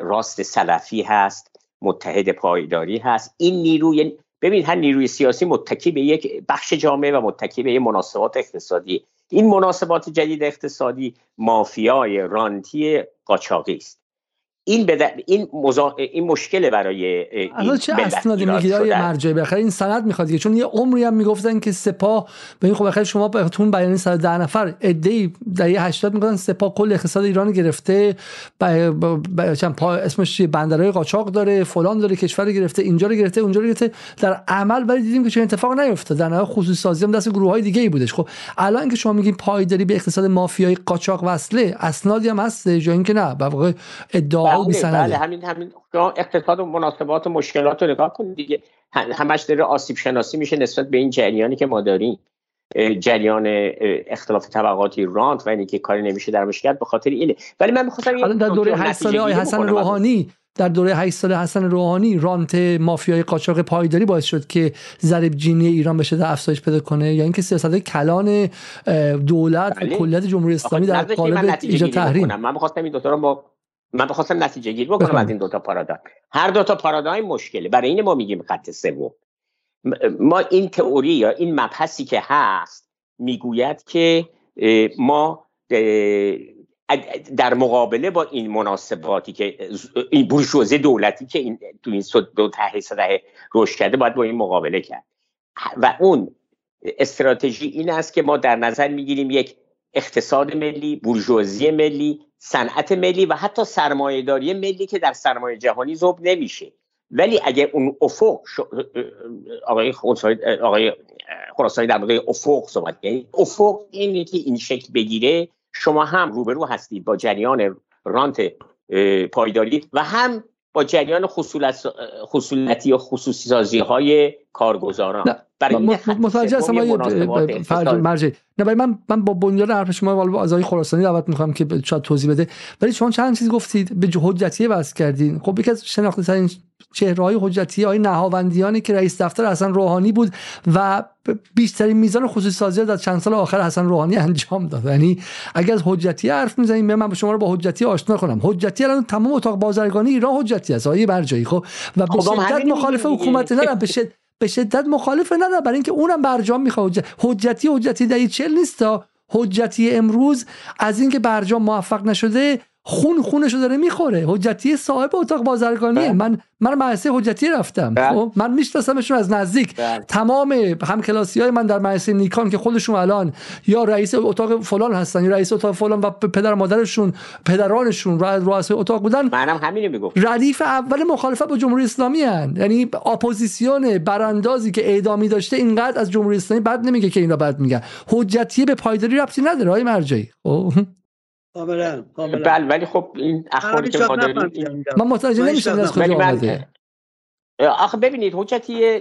Speaker 2: راست سلفی هست متحد پایداری هست. این نیروی ببینید هر نیروی سیاسی متکی به یک بخش جامعه و متکی به یک مناسبات اقتصادی. این مناسبات جدید اقتصادی مافیای رانتی قاچاقی است. این بد... این, مزا... این مشکل برای
Speaker 1: این چه اسنادی میگید های مرجع بخیر این سند می‌خواد دیگه. چون یه عمری هم می‌گفتن که سپاه به خب بخیر شما بهتون بیانیه 110 نفر ای در یه 80 می‌گفتن سپاه کل اقتصاد ایران گرفته ب... ب... چند پا اسمش بندرهای قاچاق داره فلان داره کشور گرفته اینجا رو گرفته اونجا رو گرفته. در عمل ولی دیدیم که چه اتفاق نیفتاد. در نهایت خصوصی سازی هم دست گروه های دیگه ای بودش. خب الان که شما میگین پایداری به اقتصاد مافیایی قاچاق وصله اسنادی هم هست جای اینکه نه. واقع ادعا
Speaker 2: بله, بله همین همین. اقتصاد و مناسبات و مشکلات رو نگاه کنید دیگه. همش داره آسیب شناسی میشه نسبت به این جریانی که ما داریم. جریان اختلاف طبقاتی رانت و اینکه که کاری نمیشه در مشکل به خاطر اینه. ولی من می‌خواستم
Speaker 1: در دوره 8 ساله آی حسن روحانی در دوره 8 ساله حسن روحانی رانت مافیای قاچاق پایداری باعث شد که ضریب جینی ایران بشه در افزایش پیدا کنه یا اینکه سیاست کلان دولت و بله. کلیت جمهوری اسلامی در قالب ایجاد تحریم.
Speaker 2: من می‌خواستم این دو تا رو با من بخواستم نتیجه گیر بکنم از این دوتا پارادایم. هر دوتا پارادایم مشکله برای این ما میگیم خط سوم. ما این تئوری یا این مبحثی که هست می‌گوید که ما در مقابله با این مناسباتی که این بورژوازی دولتی که این تو این دو ته صده رشد کرده باید با این مقابله کرد. و اون استراتژی این است که ما در نظر می‌گیریم یک اقتصاد ملی بورژوازی ملی صنعت ملی و حتی سرمایهداری ملی که در سرمایه جهانی ذوب نمیشه. ولی اگر اون افق آقای آقای خراسانی در مورد افق صحبت یعنی افق اینه که این شکل بگیره شما هم روبرو هستید با جریان رانت پایداری و هم با جریان خصولتی و خصوصی سازی های کارگزاران
Speaker 1: متوجه هستم مرجع. نه برای من من با بنیان حرف شما از آقای خراسانی دعوت می‌خوام که شاید توضیح بده. ولی شما چند چیز گفتید؟ به حجتیه واسه کردین. خب یکی از شناخته ترین چهره های حجتی های نهاوندیانی که رئیس دفتر حسن روحانی بود و بیشترین میزان خصوصی سازی در چند سال آخر حسن روحانی انجام داد. یعنی اگر از حجتی حرف می‌زنیم من شما رو با حجتی آشنا کنم. حجتی الان تمام اتاق بازرگانی ایران حجتی است آقای برجایی. خب و به خب، شدت مخالف حکومت نه به شدت به شدت مخالف نه برای اینکه اونم برجام می‌خواد. حجتی حجتی در چل نیست تا. حجتی امروز از اینکه برجام موفق نشده خون خونشو داره می‌خوره حجتی صاحب اتاق بازرگانیه بله. من من مدرسه حجتی رفتم بله. خب من میشناسمشون از نزدیک بله. تمام همکلاسی های من در مدرسه نیکان که خودشون الان یا رئیس اتاق فلان هستن یا رئیس اتاق فلان و پدر مادرشون پدرانشون رئیس اتاق بودن
Speaker 2: منم همینو میگم
Speaker 1: ردیف اول مخالفت با جمهوری اسلامی هن. یعنی اپوزیسیون براندازی که اعدامی داشته اینقدر از جمهوری اسلامی بد نمیگه که اینا بد میگن حجتی به پایداری ربطی نداره های مرجعی خب؟
Speaker 3: کاملا
Speaker 2: بله ولی خب این اخباری که ما داریم
Speaker 1: من متوجه نمیشم از کجا آمده
Speaker 2: آخه ببینید حجتی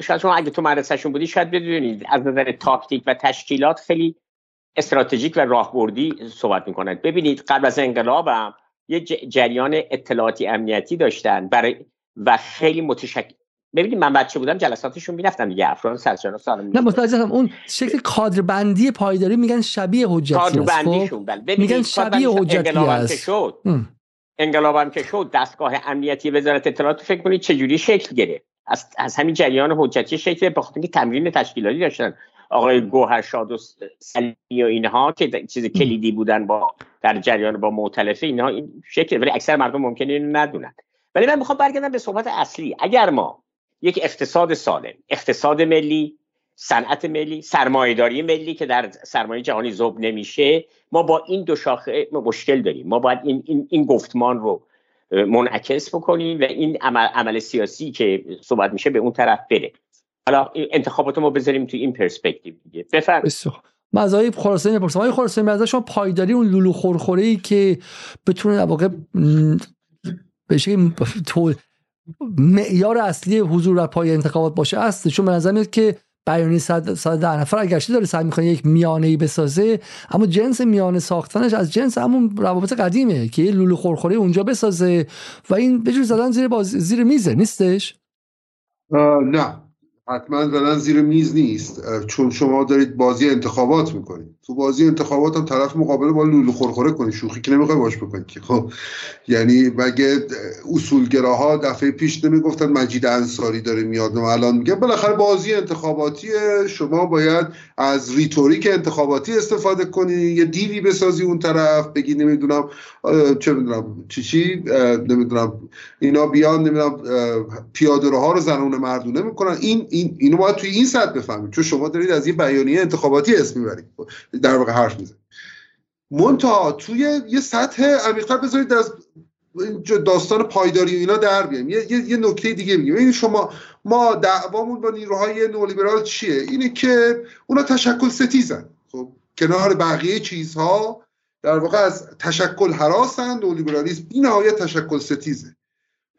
Speaker 2: شاید شما اگه تو مدرسهشون بودی شاید بدونید از نظر تاکتیک و تشکیلات خیلی استراتژیک و راهبردی صحبت می‌کنند ببینید قبل از انقلابم یه جریان اطلاعاتی امنیتی داشتن برای و خیلی متشکل ببینید من بچه بودم جلساتشون می‌رفتم دیگه افراد سرچانه سال
Speaker 1: نه متوجه اون شکل کادر بندی پایداری میگن شبیه حجتی کادر
Speaker 2: بندیشون
Speaker 1: خب؟ بله. میگن شبیه حجتی است.
Speaker 2: شد. انقلابم که شد دستگاه امنیتی وزارت اطلاعات فکر کنید چجوری شکل گرفت. از, از همین جریان حجتی شکل به خاطر تمرین تشکیلاتی داشتن. آقای گوهرشاد و سلیمی و اینها که چیز کلیدی بودن با در جریان با معتلفه اینها این شکل ولی اکثر مردم ممکنه اینو ندونن. ولی من می‌خوام برگردم به صحبت اصلی. اگر ما یک اقتصاد سالم اقتصاد ملی صنعت ملی سرمایهداری ملی که در سرمایه جهانی ذوب نمیشه. ما با این دو شاخه مشکل داریم. ما باید این, این, این گفتمان رو منعکس بکنیم و این عمل, عمل سیاسی که صحبت میشه به اون طرف بره. حالا انتخابات ما بذاریم تو این پرسپکتیو دیگه.
Speaker 1: مزایب خراسانی بپرسم آقای خراسانی از شما پایداری اون لولو خورخوره ای که بتونه در واقع به معیار اصلی حضور در پای انتخابات باشه. است چون به نظر میاد که بیانیه صد, صد ده نفر اگرچه داره سعی می‌کنه یک میانه ای بسازه اما جنس میانه ساختنش از جنس همون روابط قدیمه که یه لولو خورخوره اونجا بسازه و این به زدن زیر باز... زیر میزه. نیستش؟
Speaker 4: نه. حتما زدن زیر میز نیست چون شما دارید بازی انتخابات می‌کنید. تو بازی انتخابات هم طرف مقابل با لولو خورخوره کنی شوخی که نمی‌خوای باش بکنی که خب. یعنی مگه اصولگراها دفعه پیش نمی‌گفتن مجید انصاری داره میاد؟ و الان میگه بالاخره بازی انتخاباتی شما باید از ریتوریک انتخاباتی استفاده کنی یه دیوی بسازی اون طرف بگی نمی‌دونم چه می‌دونم چی چی؟ نمی‌دونم اینا بیان نمی‌دونم پیاده رو زنونه مردونه می‌کنن. این این اینو باید توی این سطح بفهمید چون شما دارید از یه بیانیه انتخاباتی اسم می‌برید. در واقع حرف می‌زنید. منتها توی یه سطح عمیق‌تر بذارید از داستان پایداری و اینا در بیایم یه, یه،, نکته دیگه میگیم. این شما ما دعوامون با نیروهای نولیبرال چیه؟ اینه که اونا تشکل ستیزن. خب کنار بقیه چیزها در واقع از تشکل حراسن نولیبرالیسم. این نهایت تشکل ستیزه.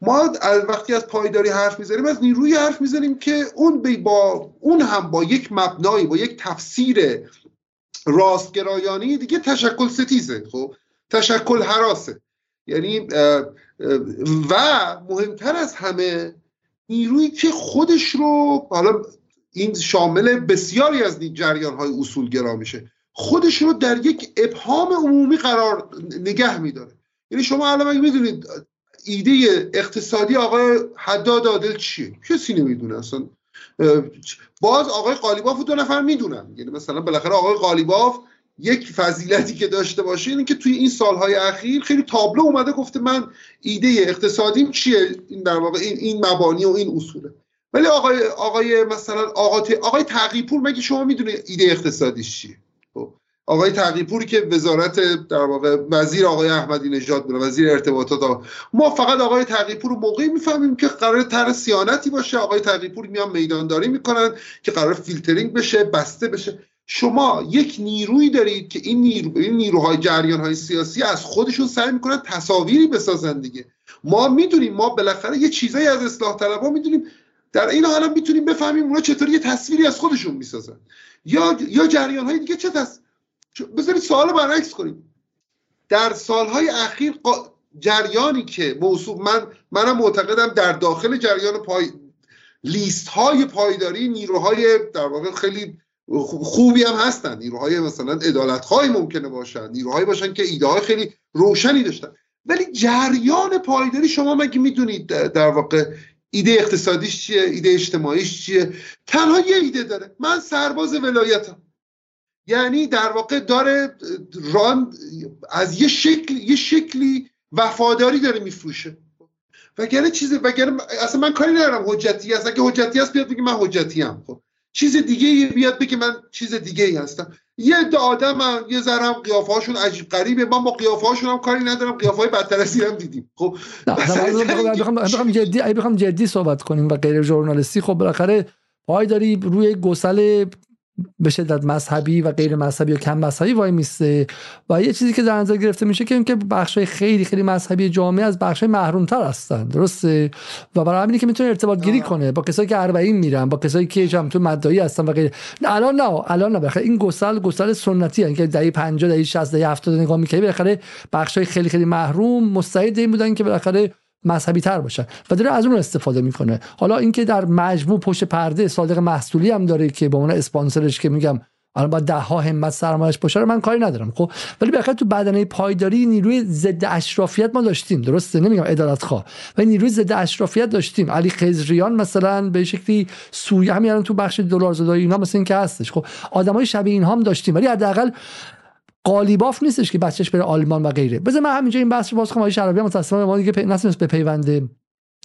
Speaker 4: ما وقتی از پایداری حرف می‌زنیم از نیروی حرف می‌زنیم که اون با اون هم با یک مبنایی با یک تفسیر راستگرایانی دیگه تشکل ستیزه خب؟ تشکل حراسه. یعنی و مهمتر از همه نیرویی که خودش رو حالا این شامل بسیاری از جریان های اصولگرا میشه. خودش رو در یک ابهام عمومی قرار نگه میداره. یعنی شما الان می‌دونید ایده اقتصادی آقای حداد عادل چیه؟ کسی نمی‌دونه اصلا. باز آقای قالیباف دو نفر می‌دونن. یعنی مثلا بالاخره آقای قالیباف یک فضیلتی که داشته باشه اینه که توی این سالهای اخیر خیلی تابلو اومده گفته من ایده اقتصادیم چیه؟ این در واقع این این مبانی و این اصوله. ولی آقای آقای مثلا آقای آقای تقیپور مگه شما می‌دونه ایده اقتصادیش چیه؟ آقای تقیپوری که وزارت در واقع وزیر آقای احمدی نژاد بود وزیر ارتباطات ما فقط آقای تقیپور رو موقعی می‌فهمیم که قرار تر سیانتی باشه. آقای تقیپور میان میدانداری می‌کنن که قرار فیلترینگ بشه بسته بشه. شما یک نیرویی دارید که این نیرو این نیروهای جریان های سیاسی از خودشون سعی می‌کنن تصاویری بسازن دیگه. ما می‌دونیم ما بالاخره یه چیزایی از اصلاح طلبها می‌دونیم. در این حال می‌تونیم بفهمیم اونا چطوری یه تصویری از خودشون می‌سازن. یا یا جریان های دیگه چه بذارید سوال برعکس کنیم. در سالهای اخیر جریانی که موضوع من منم معتقدم در داخل جریان پای لیست های پایداری نیروهای در واقع خیلی خوبی هم هستن. نیروهای مثلا ادالت ممکنه باشن. نیروهایی باشن که ایده های خیلی روشنی داشتن. ولی جریان پایداری شما مگه می‌دونید در واقع ایده اقتصادیش چیه؟ ایده اجتماعیش چیه؟ تنها یه ایده داره. من سرباز ولایتم. یعنی در واقع داره ران از یه شکل یه شکلی وفاداری داره میفروشه. وگرنه چیز وگرنه اصلا من کاری ندارم حجتی هست. اگه حجتی هست بیاد بگه من حجتی هم خب چیز دیگه بیاد بگه من چیز دیگه ای هستم. یه عده آدم هم یه ذره هم قیافه هاشون عجیب غریبه. من با قیافه هاشون هم کاری ندارم. قیافه های بدتر از هم دیدیم. خب
Speaker 1: بخوام جدی بخوام جدی صحبت کنیم و غیر ژورنالیستی خب بالاخره پای داری روی گسل به شدت مذهبی و غیر مذهبی و کم مذهبی وای میسته. و یه چیزی که در نظر گرفته میشه که اینکه بخش خیلی خیلی مذهبی جامعه از بخش محروم تر هستن. درسته؟ و برای همینی که می‌تونه ارتباط گیری کنه با کسایی که اربعین میرن با کسایی که جمع تو مدعی هستن و غیر. الان نه الان نه. این گسل گسل سنتی هست که دهه 50 دهه 60 دهه 70 نگاه می‌کنی بالاخره بخش خیلی خیلی محروم مستعد این بودن که بالاخره مذهبی تر باشن و داره از اون استفاده می‌کنه. حالا اینکه در مجموع پشت پرده صادق محصولی هم داره که به عنوان اسپانسرش که میگم الان با ده ها همت سرمایش باشه رو من کاری ندارم خب؟ ولی بخاطر تو بدنه پایداری نیروی ضد اشرافیت ما داشتیم درسته؟ نمیگم عدالت خواه و نیروی ضد اشرافیت داشتیم. علی خزریان مثلا به شکلی سوی همین تو بخش دلار زدایی اینا مثلا اینکه هستش خب؟ آدمای شبیه اینها هم داشتیم ولی حداقل قالیباف نیستش که بچهش بره آلمان و غیره. بذار من همینجا این بحث رو باز کنم آقای شرابی متأسفانه ما دیگه نتونست به پیونده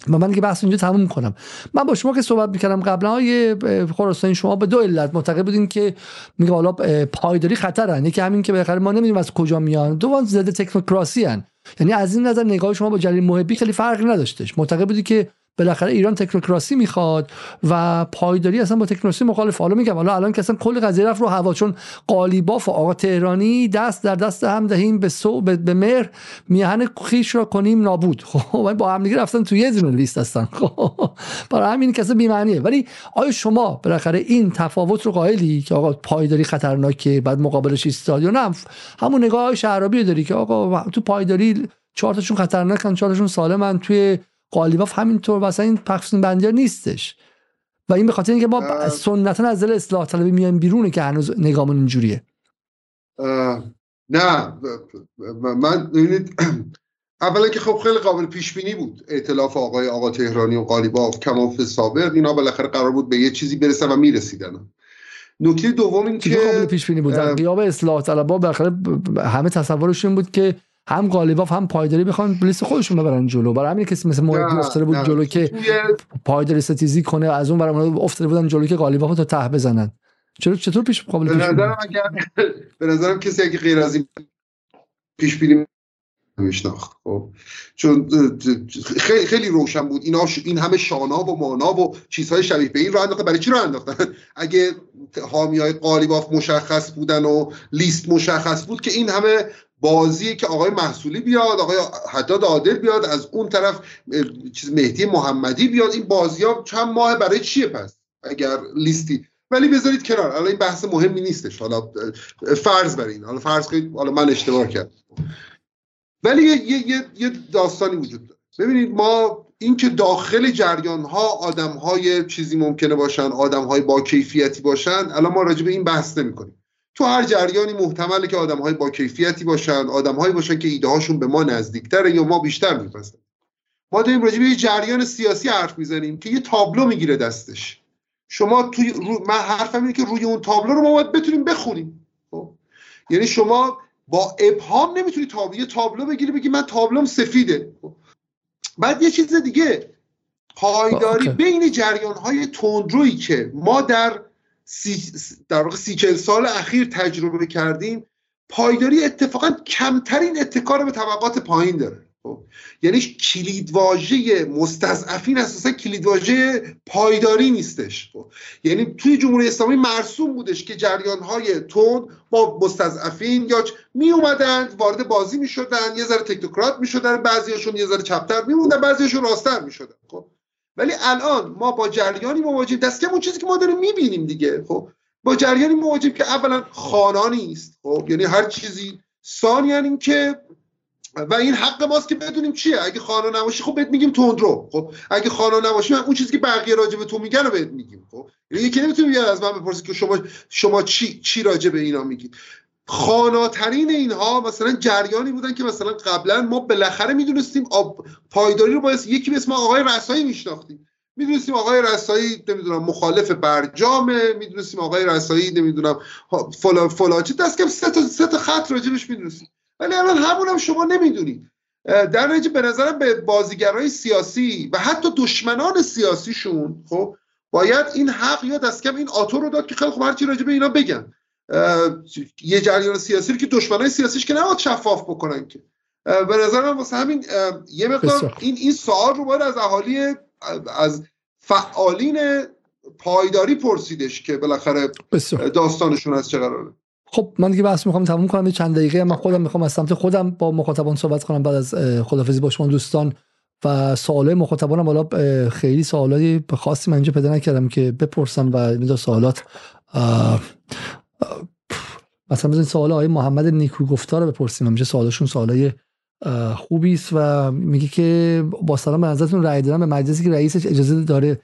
Speaker 1: و من دیگه بحث اینجا تموم کنم. من با شما که صحبت می‌کردم قبلا های خراسانی شما به دو علت معتقد بودین که میگه حالا پایداری خطرن. یکی همین که بالاخره ما نمی‌دونیم از کجا میان. دو ضد تکنوکراسی هن. یعنی از این نظر نگاه شما با جلیل محبی خیلی فرقی نداشتش. معتقد بودی که بالاخره ایران تکنوکراسی می‌خواد و پایداری اصلا با تکنوکراسی مخالف. حالا میگم حالا الان که اصلا کل قضیه رفت رو هوا چون قالیباف و آقا تهرانی دست در دست هم دهیم به سو به, مهر میهن خیش را کنیم نابود. خب با هم رفتن تو یه دونه لیست هستن. خب برای همین کسا بی معنیه ولی آیا شما بالاخره این تفاوت رو قائلی که آقا پایداری خطرناکه بعد مقابلش ایستاد یا نه؟ همون نگاه شعرابی داری که آقا تو پایداری چهار تاشون خطرناکن چهار تاشون سالمن توی قالیباف همینطور واسه این تقسیم بندی نیستش. و این به خاطر اینکه ما سنتا از دل اصلاح طلبی میایم بیرونه که هنوز نگامون اینجوریه.
Speaker 4: نه من اولا که خب خیلی قابل پیش بینی بود ائتلاف آقای آقا تهرانی و قالیباف کماف سابق اینا بالاخره قرار بود به یه چیزی برسن و می‌رسیدن. نکته دوم این که
Speaker 1: قابل پیش بینی بود. در قیاب اصلاح طلبها بالاخره همه تصورشون بود که هم قالیباف هم پایداری بخوان لیست خودشون ببرن جلو. برای همین کسی مثل محبی افتاده بود جلو که پایداری ستیزی کنه از اون برای افتاده بودن جلو که قالیباف تا ته بزنن. چرا چطور پیش قابل پیش
Speaker 4: به نظرم کسی اگه غیر از این پیش بینی میشناخت خب. چون خیلی خیلی روشن بود. اینا این همه شانا و مانا و چیزهای شبیه به این رو انداختن برای چی رو انداختن؟ اگه حامی های قالیباف مشخص بودن و لیست مشخص بود که این همه بازی که آقای محصولی بیاد آقای حداد عادل بیاد از اون طرف چیز مهدی محمدی بیاد. این بازی ها چند ماه برای چیه پس؟ اگر لیستی. ولی بذارید کنار. حالا این بحث مهمی نیستش. حالا فرض بر این. حالا فرض کنید حالا من اشتباه کردم. ولی یه, یه،, یه داستانی وجود داره. ببینید ما اینکه داخل جریان ها آدم های چیزی ممکنه باشن آدم های با کیفیتی باشن الان ما راجع به این بحث نمی کنیم تو هر جریانی محتمله که آدم های با کیفیتی باشن آدم هایی باشن که ایده هاشون به ما نزدیکتره یا ما بیشتر میپسند ما داریم راجع به یه جریان سیاسی حرف می‌زنیم که یه تابلو می‌گیره دستش. شما توی رو... من حرفم اینه که روی اون تابلو رو ما باید بتونیم بخونیم. خب؟ یعنی شما با ابهام نمی‌تونی تابلو یه تابلو بگیری بگی من تابلوم سفیده. خب؟ بعد یه چیز دیگه. پایداری بین جریان های تندرویی که ما در سی در واقع سی چل سال اخیر تجربه کردیم پایداری اتفاقا کمترین اتکار به طبقات پایین داره خب؟ یعنی کلیدواژه مستضعفین اساسا کلیدواژه پایداری نیستش خب؟ یعنی توی جمهوری اسلامی مرسوم بودش که جریان های تون با مستضعفین یا می اومدن وارد بازی می شدن یه ذره تکنوکرات می شدن بعضیاشون یه ذره چپتر می موندن بعضیاشون راستر می شدن خب ولی الان ما با جریانی مواجهیم. دست اون چیزی که ما داریم می‌بینیم دیگه. خب با جریانی مواجهیم که اولا خانا نیست. خب یعنی هر چیزی ثانیا این که و این حق ماست که بدونیم چیه. اگه خانا نباشی خب بهت میگیم تندرو. خب اگه خانا نباشی من اون چیزی که بقیه راجع به تو میگن رو بهت میگیم. خب یعنی یکی نمی‌تونه از من بپرسه که شما شما چی چی راجع به اینا میگید. خاناترین اینها مثلا جریانی بودن که مثلا قبلا ما بالاخره می‌دونستیم پایداری رو باید یکی به اسم آقای رسایی میشناختیم. می‌دونستیم آقای رسایی نمی‌دونم مخالف برجامه می‌دونستیم آقای رسایی نمی‌دونم فلا فلاچی دست کم سه تا سه تا خط راجبش می‌دونستیم. ولی الان همون هم شما نمی‌دونید. در نتیجه به نظرم به بازیگرای سیاسی و حتی دشمنان سیاسیشون خب باید این حق یا دست کم این آتو رو داد که خیلی خوب هرچی راجع به اینا بگن. یه جریان سیاسی که دشمنای سیاسیش که نباید شفاف بکنن که. به نظر من واسه همین یه مقدار این این سوال رو باید از اهالی از فعالین پایداری پرسیدش که بالاخره داستانشون از چه قراره.
Speaker 1: خب من دیگه بحث می‌خوام تموم کنم. یه چند دقیقه من خودم می‌خوام از سمت خودم با مخاطبان صحبت کنم. بعد از خدافزی با شما دوستان و سوالای مخاطبانم. حالا خیلی سوالای خاصی من اینجا پیدا نکردم که بپرسم و این سوالات مثلا این سوال های محمد نیکو گفتار رو بپرسیم همیشه سوالشون سوالای خوبی است و میگه که با سلام به نظرتون رأی دادن به مجلسی که رئیسش اجازه داره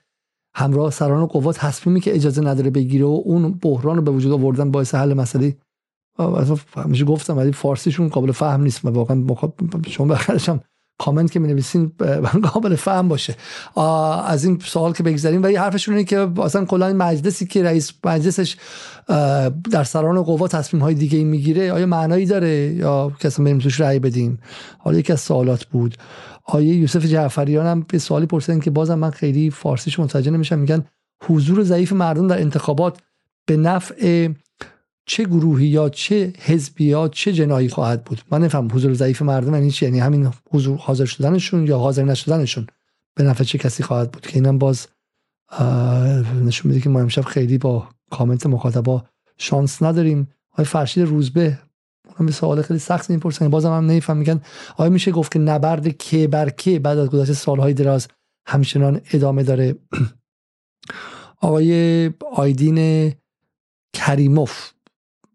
Speaker 1: همراه سران و قوات تصمیمی که اجازه نداره بگیره و اون بحران رو به وجود آوردن باعث حل مسئله. همیشه گفتم ولی فارسیشون قابل فهم نیست. و واقعا شما بخرش هم کامنت که می نویسین قابل فهم باشه. از این سوال که بگذاریم ولی حرفشون اینه که اصلا کلا این مجلسی که رئیس مجلسش در سران قوا تصمیم های دیگه می‌گیره آیا معنایی داره؟ یا کسی بریم توش رأی بدیم؟ حالا یکی از سوالات بود. آیه یوسف جعفریان هم به سوالی پرسیدن که بازم من خیلی فارسیش متوجه نمیشم میگن حضور ضعیف مردم در انتخابات به نفع چه گروهی یا چه حزبی یا چه جنایی خواهد بود؟ من نفهم حضور ضعیف مردم یعنی چی؟ یعنی همین حضور حاضر شدنشون یا حاضر نشدنشون به نفع چه کسی خواهد بود؟ که اینم باز نشون میده که ما امشب خیلی با کامنت مخاطبا شانس نداریم. آقای فرشید روزبه اونم سوال خیلی سخت می‌پرسن. بازم هم نمیفهم میگن آیا میشه گفت که نبرد که بر که بعد از گذشت سالهای دراز همچنان ادامه داره. آقای آیدین کریموف.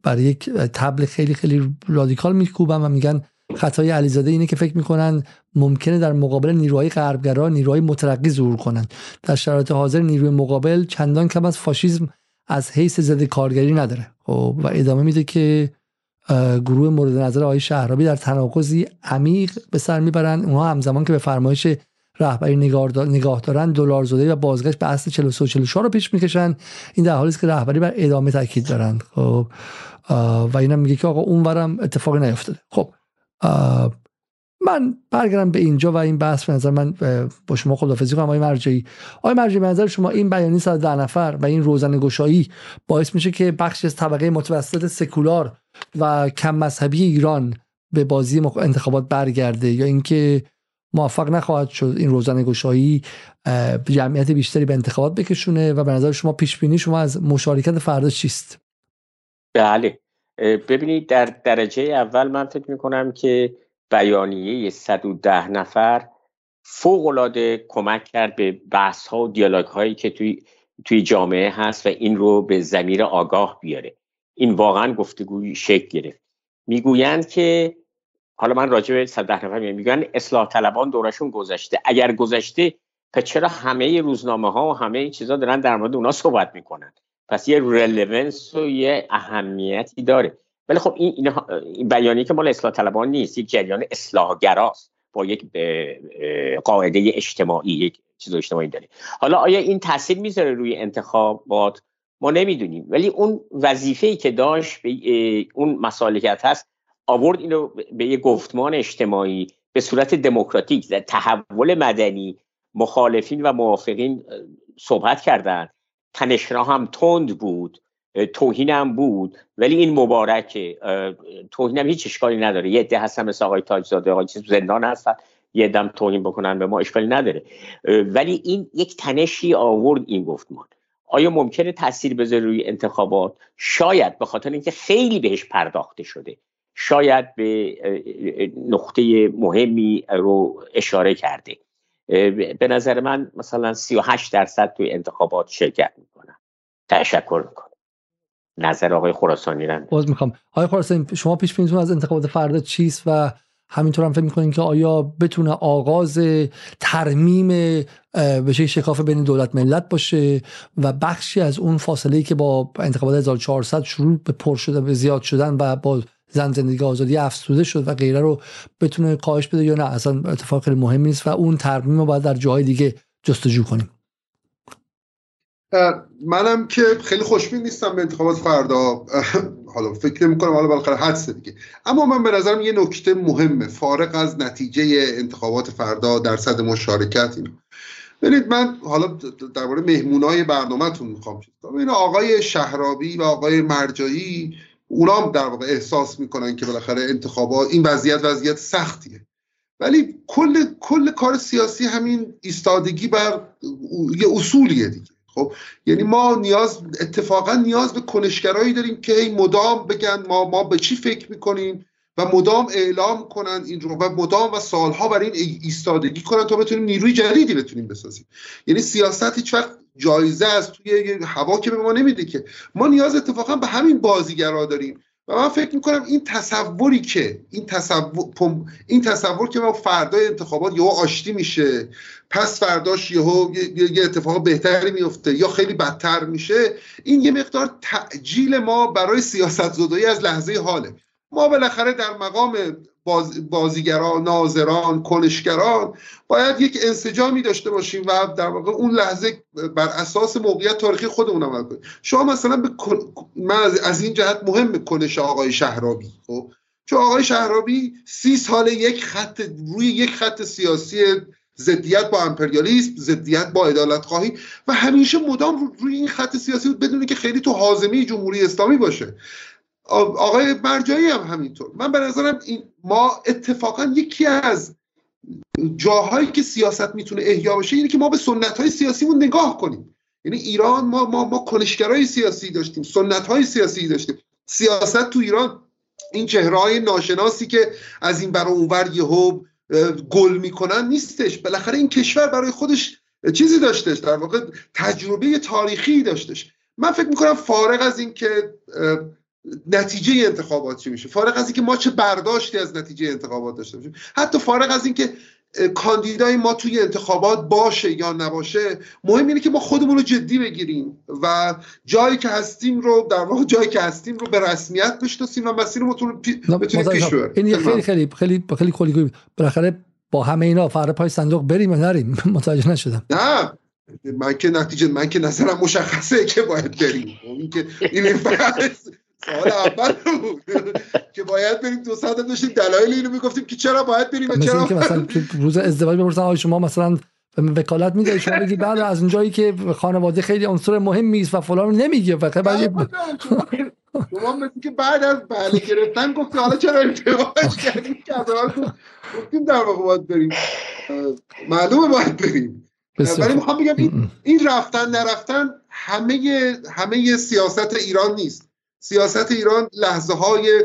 Speaker 1: برای یک تبل خیلی خیلی رادیکال میکوبن و میگن خطای علیزاده اینه که فکر می‌کنن ممکنه در مقابل نیروهای غربگرا نیروهای مترقی ظهور کنند در شرایط حاضر نیروی مقابل چندان کم از فاشیزم از حیث ضد کارگری نداره. خب و ادامه میده که گروه مورد نظر آقای شهرابی در تناقضی عمیق به سر می‌برن. اونها همزمان که به فرمایش رهبری نگاه دارن دلار زده و بازگشت به اصل 43 44 رو پیش می‌کشن. این در حالی است که رهبری بر ادامه تاکید دارن خب و اینم میگه که آقا اونورم اتفاقی نیفتاده. خب من برگردم به اینجا و این بحث به نظر من با شما خدافزی کنم. آقای مرجعی. آقای مرجعی به نظر شما این بیانیه صد ده نفر و این روزن گشایی باعث میشه که بخش از طبقه متوسط سکولار و کم مذهبی ایران به بازی انتخابات برگرده یا اینکه موفق نخواهد شد این روزن گشایی جمعیت بیشتری به انتخابات بکشونه و به نظر شما پیش بینی شما از مشارکت فردا چیست؟
Speaker 2: بله. ببینید در درجه اول من فکر می‌کنم که بیانیه 110 نفر فوق العاده کمک کرد به بحث ها و دیالوگ هایی که توی توی جامعه هست و این رو به زمیر آگاه بیاره. این واقعا گفتگوی شکل گرفت. می‌گویند که حالا من راجع به 110 نفر میگن اصلاح طلبان دورشون گذشته. اگر گذشته پس چرا همه روزنامه ها و همه این چیزا دارن در مورد اونا صحبت می‌کنن؟ پس یه رلونس و یه اهمیتی داره. ولی خب این, این بیانیه که مال اصلاح طلبان نیست. یک جریان اصلاحگراست. با یک قاعده اجتماعی یک چیز اجتماعی داره. حالا آیا این تاثیر می‌ذاره روی انتخابات؟ ما نمی‌دونیم. ولی اون وظیفه‌ای که داشت اون مسالکت هست آورد اینو به یه گفتمان اجتماعی به صورت دموکراتیک در تحول مدنی مخالفین و موافقین صحبت کردند. تنشنا هم تند بود توهین هم بود. ولی این مبارکه توهین هم هیچ اشکالی نداره. یه عده هستن مثل آقای تاجزاده آقای چیز زندان هستن. یه دم توهین بکنن به ما اشکالی نداره. ولی این یک تنشی آورد این گفتمان. آیا ممکنه تاثیر بذاره روی انتخابات؟ شاید به خاطر اینکه خیلی بهش پرداخته شده. شاید به نقطه مهمی رو اشاره کرده. به نظر من مثلا 38 درصد توی انتخابات شرکت می‌کنن. تشکر می‌کنم. نظر آقای خراسانی رن
Speaker 1: باز می‌خوام. آقای خراسانی شما پیش بینیتون از انتخابات فردا چیست و همینطور هم فکر می‌کنین که آیا بتونه آغاز ترمیم به شکاف بین دولت ملت باشه و بخشی از اون فاصله که با انتخابات 1400 شروع به پر شده به زیاد شدن و با زن زندگی آزادی افسوده شد و غیره رو بتونه کاهش بده یا نه. اصلا اتفاق خیلی مهم نیست و اون ترمیم رو باید در جاهای دیگه جستجو کنیم.
Speaker 4: منم که خیلی خوشبین نیستم به انتخابات فردا. حالا فکر می‌کنم حالا بالاخره حدسه دیگه. اما من به نظرم یه نکته مهمه. فارق از نتیجه انتخابات فردا در صد مشارکت اینا. ببینید من حالا درباره مهمونای برنامهتون می‌خوام این آقای شهرابی و آقای مرجایی اونا هم در واقع احساس می‌کنن که بالاخره انتخابات این وضعیت وضعیت سختیه. ولی کل کل کار سیاسی همین ایستادگی بر یه اصولیه دیگه. خب؟ یعنی ما نیاز اتفاقا نیاز به کنشگرایی داریم که این مدام بگن ما ما به چی فکر می‌کنیم و مدام اعلام کنن این رو و مدام و سالها برای این ایستادگی کنن تا بتونیم نیروی جدیدی بتونیم بسازیم. یعنی سیاست هیچ وقت جایزه از توی هوا که به ما نمیده که. ما نیاز اتفاقا به همین بازیگرا داریم. و من فکر می‌کنم این تصوری که این تصور این تصور که ما فردای انتخابات یهو آشتی میشه پس فرداش یهو یه اتفاق بهتری میفته یا خیلی بدتر میشه این یه مقدار تعجیل ما برای سیاست زدایی از لحظه حاله. ما بالاخره در مقام باز بازیگران ناظران کنشگران باید یک انسجامی داشته باشیم و در واقع اون لحظه بر اساس موقعیت تاریخی خودمون عمل کنیم. شما مثلا به من از این جهت مهم کنش آقای شهرابی خب؟ چون آقای شهرابی سی سال یک خط روی یک خط سیاسی ضدیت با امپریالیسم ضدیت با عدالت خواهی و همیشه مدام روی این خط سیاسی بود بدونی که خیلی تو حازمه جمهوری اسلامی باشه. آقای مرجایی هم همینطور. من به نظرم این ما اتفاقا یکی از جاهایی که سیاست می‌تونه احیا بشه اینه که ما به سنت های سیاسیمون نگاه کنیم. یعنی ایران ما ما ما کنشگرای سیاسی داشتیم سنت های سیاسی داشتیم. سیاست تو ایران این چهره های ناشناسی که از این برای اونور یهو گل می‌کنن نیستش. بالاخره این کشور برای خودش چیزی داشتش در واقع تجربه تاریخی داشتش. من فکر می‌کنم فارغ از این که نتیجه انتخابات چی میشه؟ فارغ از اینکه ما چه برداشتی از نتیجه انتخابات داشته باشیم. حتی فارغ از اینکه کاندیدای ما توی انتخابات باشه یا نباشه مهم اینه که ما خودمون رو جدی بگیریم و جایی که هستیم رو در واقع جایی که هستیم رو به رسمیت بشناسیم و مسیر رو بتونیم پیش ببریم
Speaker 1: این خیلی خیلی خیلی خیلی خیلی بالاخره با همه اینا فردا پای صندوق بریم و نریم؟ متوجه نشدم.
Speaker 4: نه. من که نتیجه من که نظرم مشخصه که باید بریم. این که این سوال اول بود که باید بریم دو ساعت داشتیم دلایل اینو می‌گفتیم که چرا باید بریم و چرا
Speaker 1: مثلا روز ازدواج بپرسن آقا شما مثلا وکالت میده شما بگی بعد از اونجایی که خانواده خیلی عنصر مهمی است و فلان نمیگه فقط بعد
Speaker 4: شما مثل که بعد از بله گرفتن گفت حالا چرا ارتباطش کردیم که گفتیم در واقع باید بریم. معلومه باید بریم. ولی می‌خوام بگم این رفتن نرفتن همه همه سیاست ایران نیست. سیاست ایران لحظه های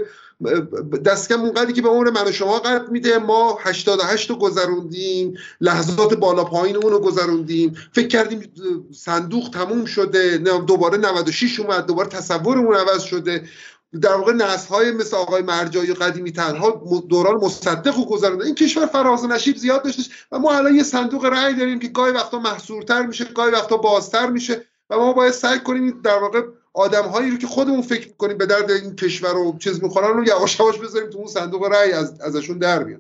Speaker 4: دست کم اونقدری که به عمر من و شما قرب میده. ما 88 رو گذروندیم لحظات بالا پایین اون رو گذروندیم. فکر کردیم صندوق تموم شده دوباره 96 اومد دوباره تصورمون عوض شده. در واقع نسل های مثل آقای مرجایی قدیمی تنها دوران مصدق رو گذرونده این کشور فراز و نشیب زیاد داشتش و ما الان یه صندوق رأی داریم که گاهی وقتا محصورتر میشه گاهی وقتا بازتر میشه و ما باید سعی کنیم در واقع آدم هایی رو که خودمون فکر می‌کنیم به درد این کشور رو چیز می‌خورن رو یواش یواش بذاریم تو اون صندوق رأی از ازشون در بیان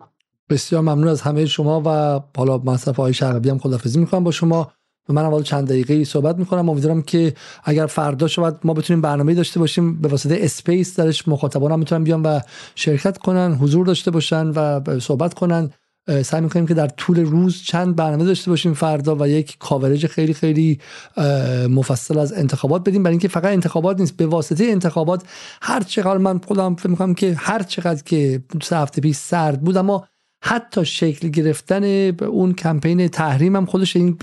Speaker 1: بسیار ممنون از همه شما و حالا مصرف های شرقی هم خدافظی می‌کنم با شما. و من اول چند دقیقه صحبت می‌کنم. امیدوارم که اگر فردا شود ما بتونیم برنامه داشته باشیم. به واسطه space درش مخاطبان هم می‌تونن بیان و شرکت کنن حضور داشته باشن و صحبت کنن. سعی می‌کنیم که در طول روز چند برنامه داشته باشیم فردا و یک coverage خیلی خیلی مفصل از انتخابات بدیم. برای اینکه فقط انتخابات نیست به واسطه انتخابات هر چقدر من خودم فکر می‌کنم که هر چقدر که سه هفته پیش سرد بود اما حتی شکل گرفتن اون کمپین تحریم هم خودش این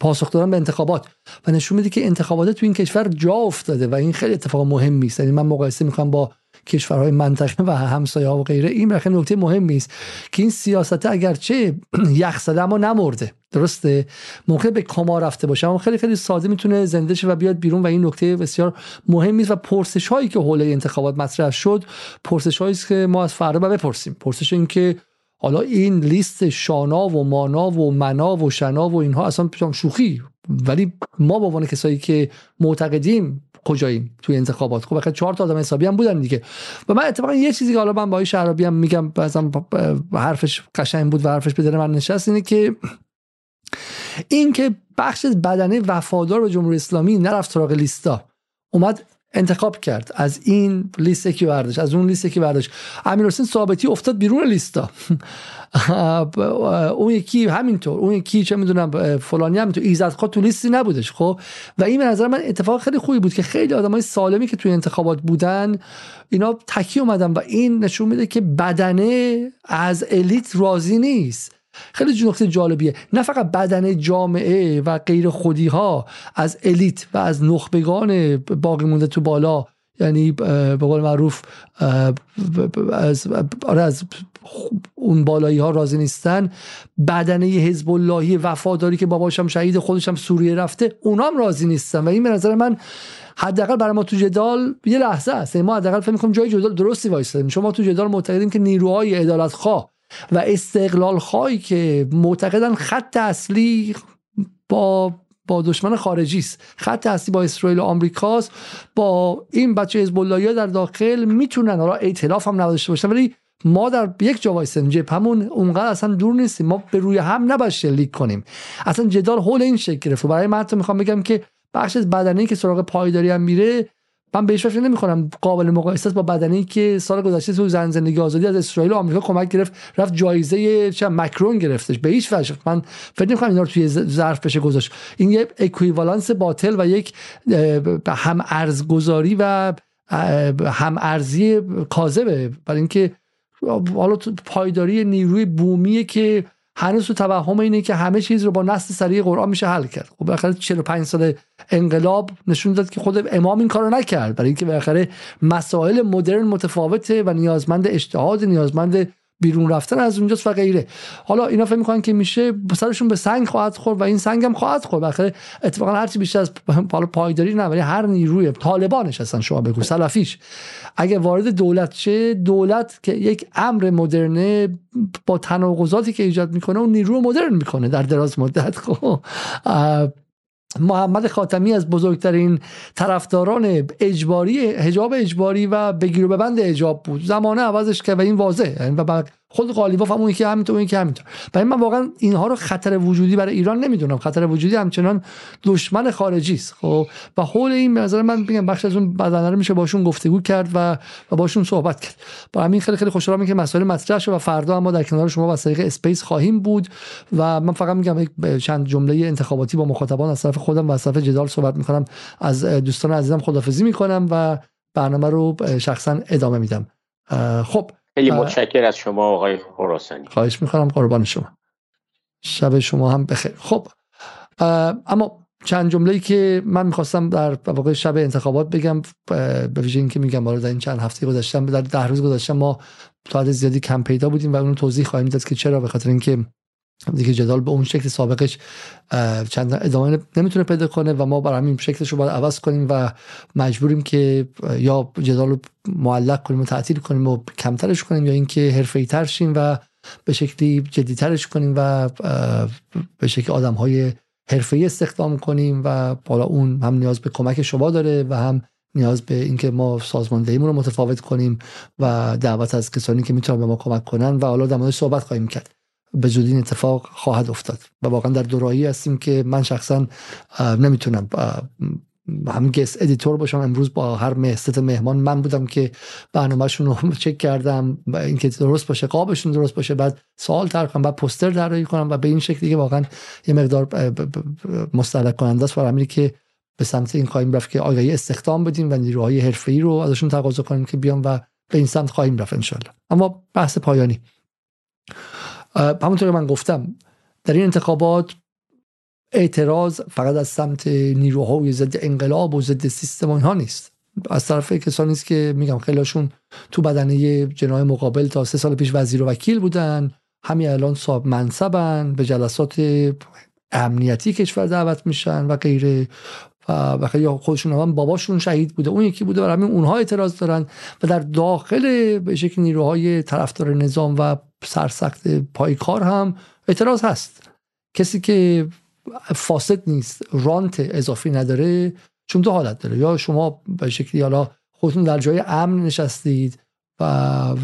Speaker 1: پاسخ دادن به انتخابات. و نشون میده که انتخابات تو این کشور جا افتاده و این خیلی اتفاق مهمی است. یعنی من مقایسه می‌کنم با کشورهای منطقه و همسایه ها و غیره. این رخ نکته مهمی است که این سیاست اگرچه یخ زده اما نمرده. درسته؟ ممکن به کما رفته باشه. اما خیلی خیلی ساده می‌تونه زنده شه و بیاد بیرون و این نکته بسیار مهمی است و پرسش هایی که حول انتخابات مطرح شد پرسش هایی که ما از فردا بپرسیم. پرسش این که حالا این لیست شانا و مانا و منا و شنا و اینها اصلا شوخی. ولی ما به عنوان کسایی که معتقدیم کجاییم توی انتخابات؟ خب بخاطر چهار تا آدم حسابی هم بودن دیگه. و من اتفاقا یه چیزی که حالا من با آقای شعرابی هم میگم بعضا حرفش قشنگ بود و حرفش به من نشست اینه که این که بخش بدنه وفادار به جمهوری اسلامی نرفت سراغ لیستا. اومد انتخاب کرد. از این لیست که برداشت از اون لیست که برداشت. امیر حسین ثابتی افتاد بیرون لیستا. اون یکی همینطور اون یکی چه می‌دونم فلانی همینطور. ایزدخواه تو لیستی نبودش خب؟ و این به نظر من اتفاق خیلی خوبی بود که خیلی آدمای سالمی که توی انتخابات بودن اینا تکی اومدن و این نشون میده که بدنه از الیت راضی نیست. خیلی نکته جالبیه. نه فقط بدن جامعه و غیر خودی ها از الیت و از نخبگان باقی مونده تو بالا یعنی به قول معروف از, آره از اون بالایی ها راضی نیستن. بدنه حزب اللهی وفاداری که باباشم شهید خودشم سوریه رفته اونام راضی نیستن. و این به نظر من حداقل برای ما تو جدال یه لحظه است. ما حداقل فکر می‌کنم جای جدال درستی وایسادیم شما تو جدال معتقدیم که نیروهای عدالت خواه و استقلال خواهی که معتقدن خط اصلی با با دشمن خارجی است. خط اصلی با اسرائیل و آمریکاست با این بچه حزب در داخل می‌تونن. حالا ائتلاف هم نداشته باشن ولی ما در یک جا وایسیم. جبهمون اونقدر اصلا دور نیستیم. ما به روی هم نباید شلیک کنیم. اصلا جدال حول این شکل گرفت. برای من می‌خوام بگم که بخش از بدنی که سراغ پایداری هم میره من بهش فکر نمی‌کنم قابل مقایسه با بدنی که سال گذشته تو زن زندگی آزادی از اسرائیل و آمریکا کمک گرفت رفت جایزه چه مکرون گرفتش. به هیچ وجه. من فکر نمی‌کنم اینا رو توی ظرف بشه گذاشت. این یه اکویوالانس باطل و یک هم ارزگذاری و هم ارزی کاذبه. برای اینکه حالا پایداری نیروی بومیه که هنوز تو توهم اینه که همه چیز رو با نسل سریع قرآن میشه حل کرد. خب بالاخره 45 سال انقلاب نشون داد که خود امام این کارو نکرد. برای اینکه بالاخره مسائل مدرن متفاوته و نیازمند اجتهاد نیازمند بیرون رفتن از اونجاست و غیره. حالا اینا فکر می‌کنن که میشه سرشون به سنگ خواهد خورد و این سنگ هم خواهد خورد. بالاخره اتفاقا هرچی بیشتر از پایداری نه ولی هر نیروی طالبانش هستن شما بگو سلفیش. اگه وارد دولت شه دولت که یک امر مدرنه با تناقضاتی که ایجاد می‌کنه اون نیرو مدرن می‌کنه در دراز مدت. خب محمد خاتمی از بزرگترین طرفداران اجباری حجاب اجباری و بگیر و ببند حجاب بود. زمانه عوضش که و این واضحه. یعنی و خود غالیباف هم اون که همینطور اون که همینطور. برای من واقعا اینها رو خطر وجودی برای ایران نمی‌دونم. خطر وجودی همچنان دشمن خارجی است خب؟ و حول این نظر من میگم بخش از اون بدنه رو میشه باشون گفتگو کرد و و باشون صحبت کرد. با همین خیلی خیلی خوشحالم که مسائل مطرح شد و فردا ما در کنار شما از طریق اسپیس خواهیم بود و من فقط میگم یک چند جمله انتخاباتی با مخاطبان از طرف خودم و از طرف جدال صحبت می‌کنم. از دوستان عزیزم خدافظی می‌کنم و برنامه رو شخصا ادامه میدم. خب
Speaker 2: خیلی متشکر از شما آقای خراسانی.
Speaker 1: خواهش می‌کنم قربان شما. شب شما هم بخیر. خب اما چند جمله که من می‌خواستم در واقع شب انتخابات بگم به ویژه اینکه میگم بالا در این چند هفته گذاشتم در ده روز گذاشتم ما تا زیادی کم پیدا بودیم و اونو توضیح خواهیم داد که چرا به خاطر اینکه دیگه جدال به اون شکل سابقش چند ادامه نمی‌تونه پیدا کنه و ما برای همین شکلش رو باید عوض کنیم و مجبوریم که یا جدال رو معلق کنیم و تعطیل کنیم و کمترش کنیم یا اینکه حرفه‌ای تر شیم و به شکلی جدیترش کنیم و به شکل آدم های حرفه‌ای استخدام کنیم و بالا اون هم نیاز به کمک شما داره و هم نیاز به اینکه ما سازماندهیمون رو متفاوت کنیم و دعوت از کسانی که می‌تونن به ما کمک کنن و حالا در صحبت خواهیم کرد. به زودی این اتفاق خواهد افتاد. و واقعا در دورایی هستیم که من شخصا نمی‌تونم هم گس ادیتور باشم. امروز با هر مهست مهمان من بودم که برنامهشون رو چک کردم. اینکه درست باشه قابشون درست باشه بعد سوال طرح کنم بعد پوستر طراحی کنم و به این شکلی که واقعا یه مقدار مستلک کننده است. برای که به سمت این خواهیم رفت که آگهی استخدام بدیم و نیروهای حرفه‌ای رو ازشون تقاضا کنیم که بیان و به این سمت خواهیم رفت انشالله اما بحث پایانی. همونطور که من گفتم در این انتخابات اعتراض فقط از سمت نیروهای ضد انقلاب و ضد سیستم ها نیست. از طرف کسانی است که میگم خیلیشون تو بدنه جنای مقابل تا سه سال پیش وزیر و وکیل بودن همین الان صاحب منصبن به جلسات امنیتی کشور دعوت میشن و غیره. و یا خودشون هم باباشون شهید بوده. اون یکی بوده و همین اونها اعتراض دارن و در داخل به شکل نیروهای طرفدار نظام و سرسخت پایکار هم اعتراض هست. کسی که فاسد نیست رانت اضافی نداره چون دو حالت داره. یا شما به شکلی حالا خودتون در جای امن نشستید و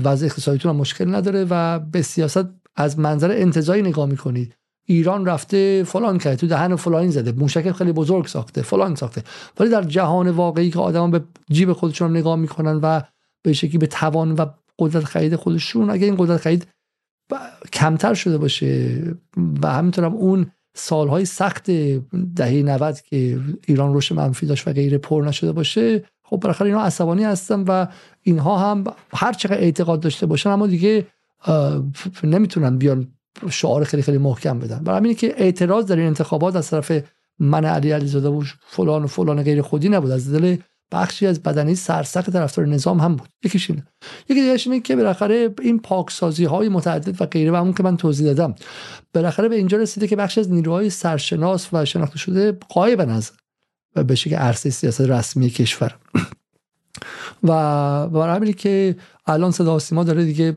Speaker 1: وضع اقتصادیتون مشکل نداره و به سیاست از منظر انتظایی نگاه می‌کنید. ایران رفته فلان کرده تو دهن فلان زده موشک خیلی بزرگ ساخته فلان ساخته. ولی در جهان واقعی که آدما به جیب خودشون نگاه می‌کنن و به شکلی به توان و قدرت خرید خودشون اگه این قدرت خرید کمتر شده باشه و همینطور هم اون سالهای سخت دهه 90 که ایران رشد منفی داشت و غیره پر نشده باشه خب بالاخره اینا عصبانی هستن و اینها هم هر چقدر اعتقاد داشته باشن اما دیگه نمی‌تونن بیان شعار خیلی خیلی محکم بدن. برای همینه که اعتراض در این انتخابات از طرف من علی علیزاده و فلان و فلان غیر خودی نبود. از دل بخشی از بدنی سرسخت طرفدار نظام هم بود. یکیش اینه. یکی دیگه اینه که بالاخره این پاکسازی های متعدد و غیره و همون که من توضیح دادم بالاخره به اینجا رسیده که بخشی از نیروهای سرشناس و شناخته شده قایب از و به شکل عرصه سیاست رسمی کشور. و برای که الان صدا سیما داره دیگه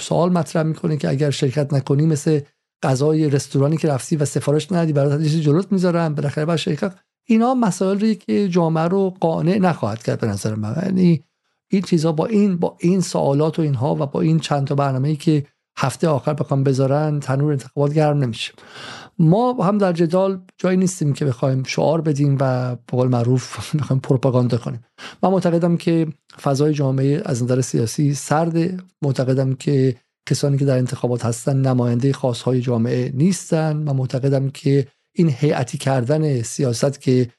Speaker 1: سوال مطرح می‌کنه که اگر شرکت نکنی مثل غذای رستورانی که رفتی و سفارش ندی برات چیزی جلوت می‌ذارن بالاخره با شرکت اینا مسائلی که جامعه رو قانع نخواهد کرد به نظر من. یعنی این چیزها با این با این سوالات و اینها و با این چند تا برنامه‌ای که هفته آخر بخوام بذارن تنور انتخابات گرم نمیشه. ما هم در جدال جایی نیستیم که بخوایم شعار بدیم و به قول معروف بخوایم پروپاگاندا کنیم. من معتقدم که فضای جامعه از نظر سیاسی سرده معتقدم که کسانی که در انتخابات هستن نماینده خاصهای جامعه نیستن. و معتقدم که این هیئتی کردن سیاست که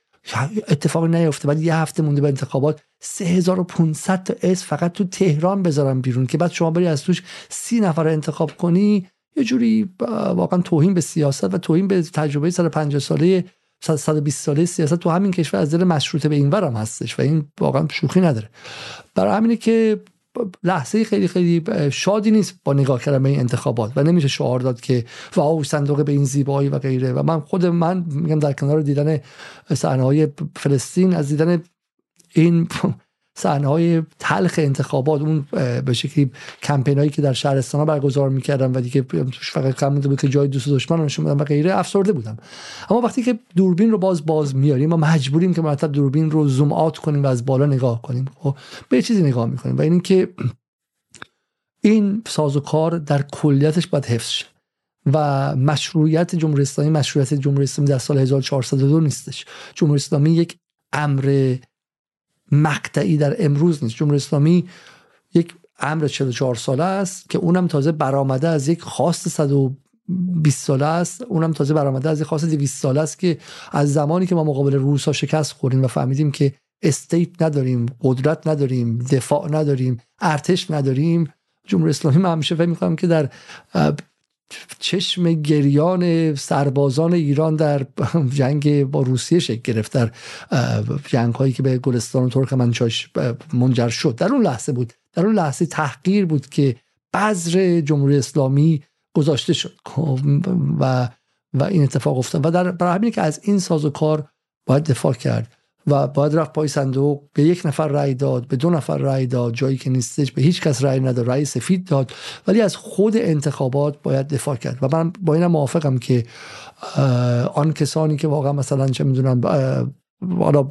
Speaker 1: اتفاق نیفته بعد یه هفته مونده به انتخابات 3500 تا اسم فقط تو تهران بذارن بیرون که بعد شما بری از توش سی نفر انتخاب کنی یه جوری واقعا توهین به سیاست و توهین به تجربه 150 ساله 120 ساله سیاست تو همین کشور از دل مشروطه به این ورم هستش و این واقعا شوخی نداره. برای همینه که لحظه خیلی خیلی شادی نیست با نگاه کردن به این انتخابات و نمیشه شعار داد که واو صندوق به این زیبایی و غیره. و من خود من میگم در کنار دیدن صحنه های فلسطین از دیدن این صحنه تلخ انتخابات اون به شکلی کمپین هایی که در شهرستان ها برگزار می‌کردم و دیگه توش فقط کم بود که جای دوست دشمن نشون بدم و غیره افسرده بودم اما وقتی که دوربین رو باز باز میاریم ما مجبوریم که مرتب دوربین رو زوم آت کنیم و از بالا نگاه کنیم. خب به چیزی نگاه می‌کنیم و این که این سازوکار در کلیتش باید حفظ شه و مشروعیت جمهوری اسلامی مشروعیت جمهوری اسلامی در سال 1402 نیستش. جمهوری اسلامی یک امر مقطعی در امروز نیست. جمهوری اسلامی یک امر 44 ساله است که اونم تازه برآمده از یک خواست 120 ساله است. اونم تازه برآمده از یک خواست 200 ساله است که از زمانی که ما مقابل روسا شکست خوردیم و فهمیدیم که استیت نداریم قدرت نداریم دفاع نداریم ارتش نداریم. جمهوری اسلامی من همیشه فکر می‌کنم که در چشم گریان سربازان ایران در جنگ با روسیه شکل گرفت در جنگ هایی که به گلستان و ترکمنچاش منجر شد. در اون لحظه بود. در اون لحظه تحقیر بود که بذر جمهوری اسلامی گذاشته شد. خب، و و این اتفاق افتاد. و در برای همین که از این ساز و کار باید دفاع کرد. و باید رفت پای صندوق به یک نفر رأی داد به دو نفر رأی داد جایی که نیستش به هیچ کس رأی نداد رأی سفید داد. ولی از خود انتخابات باید دفاع کرد. و من با اینم موافقم که آن کسانی که واقعا مثلا چه می‌دونم حالا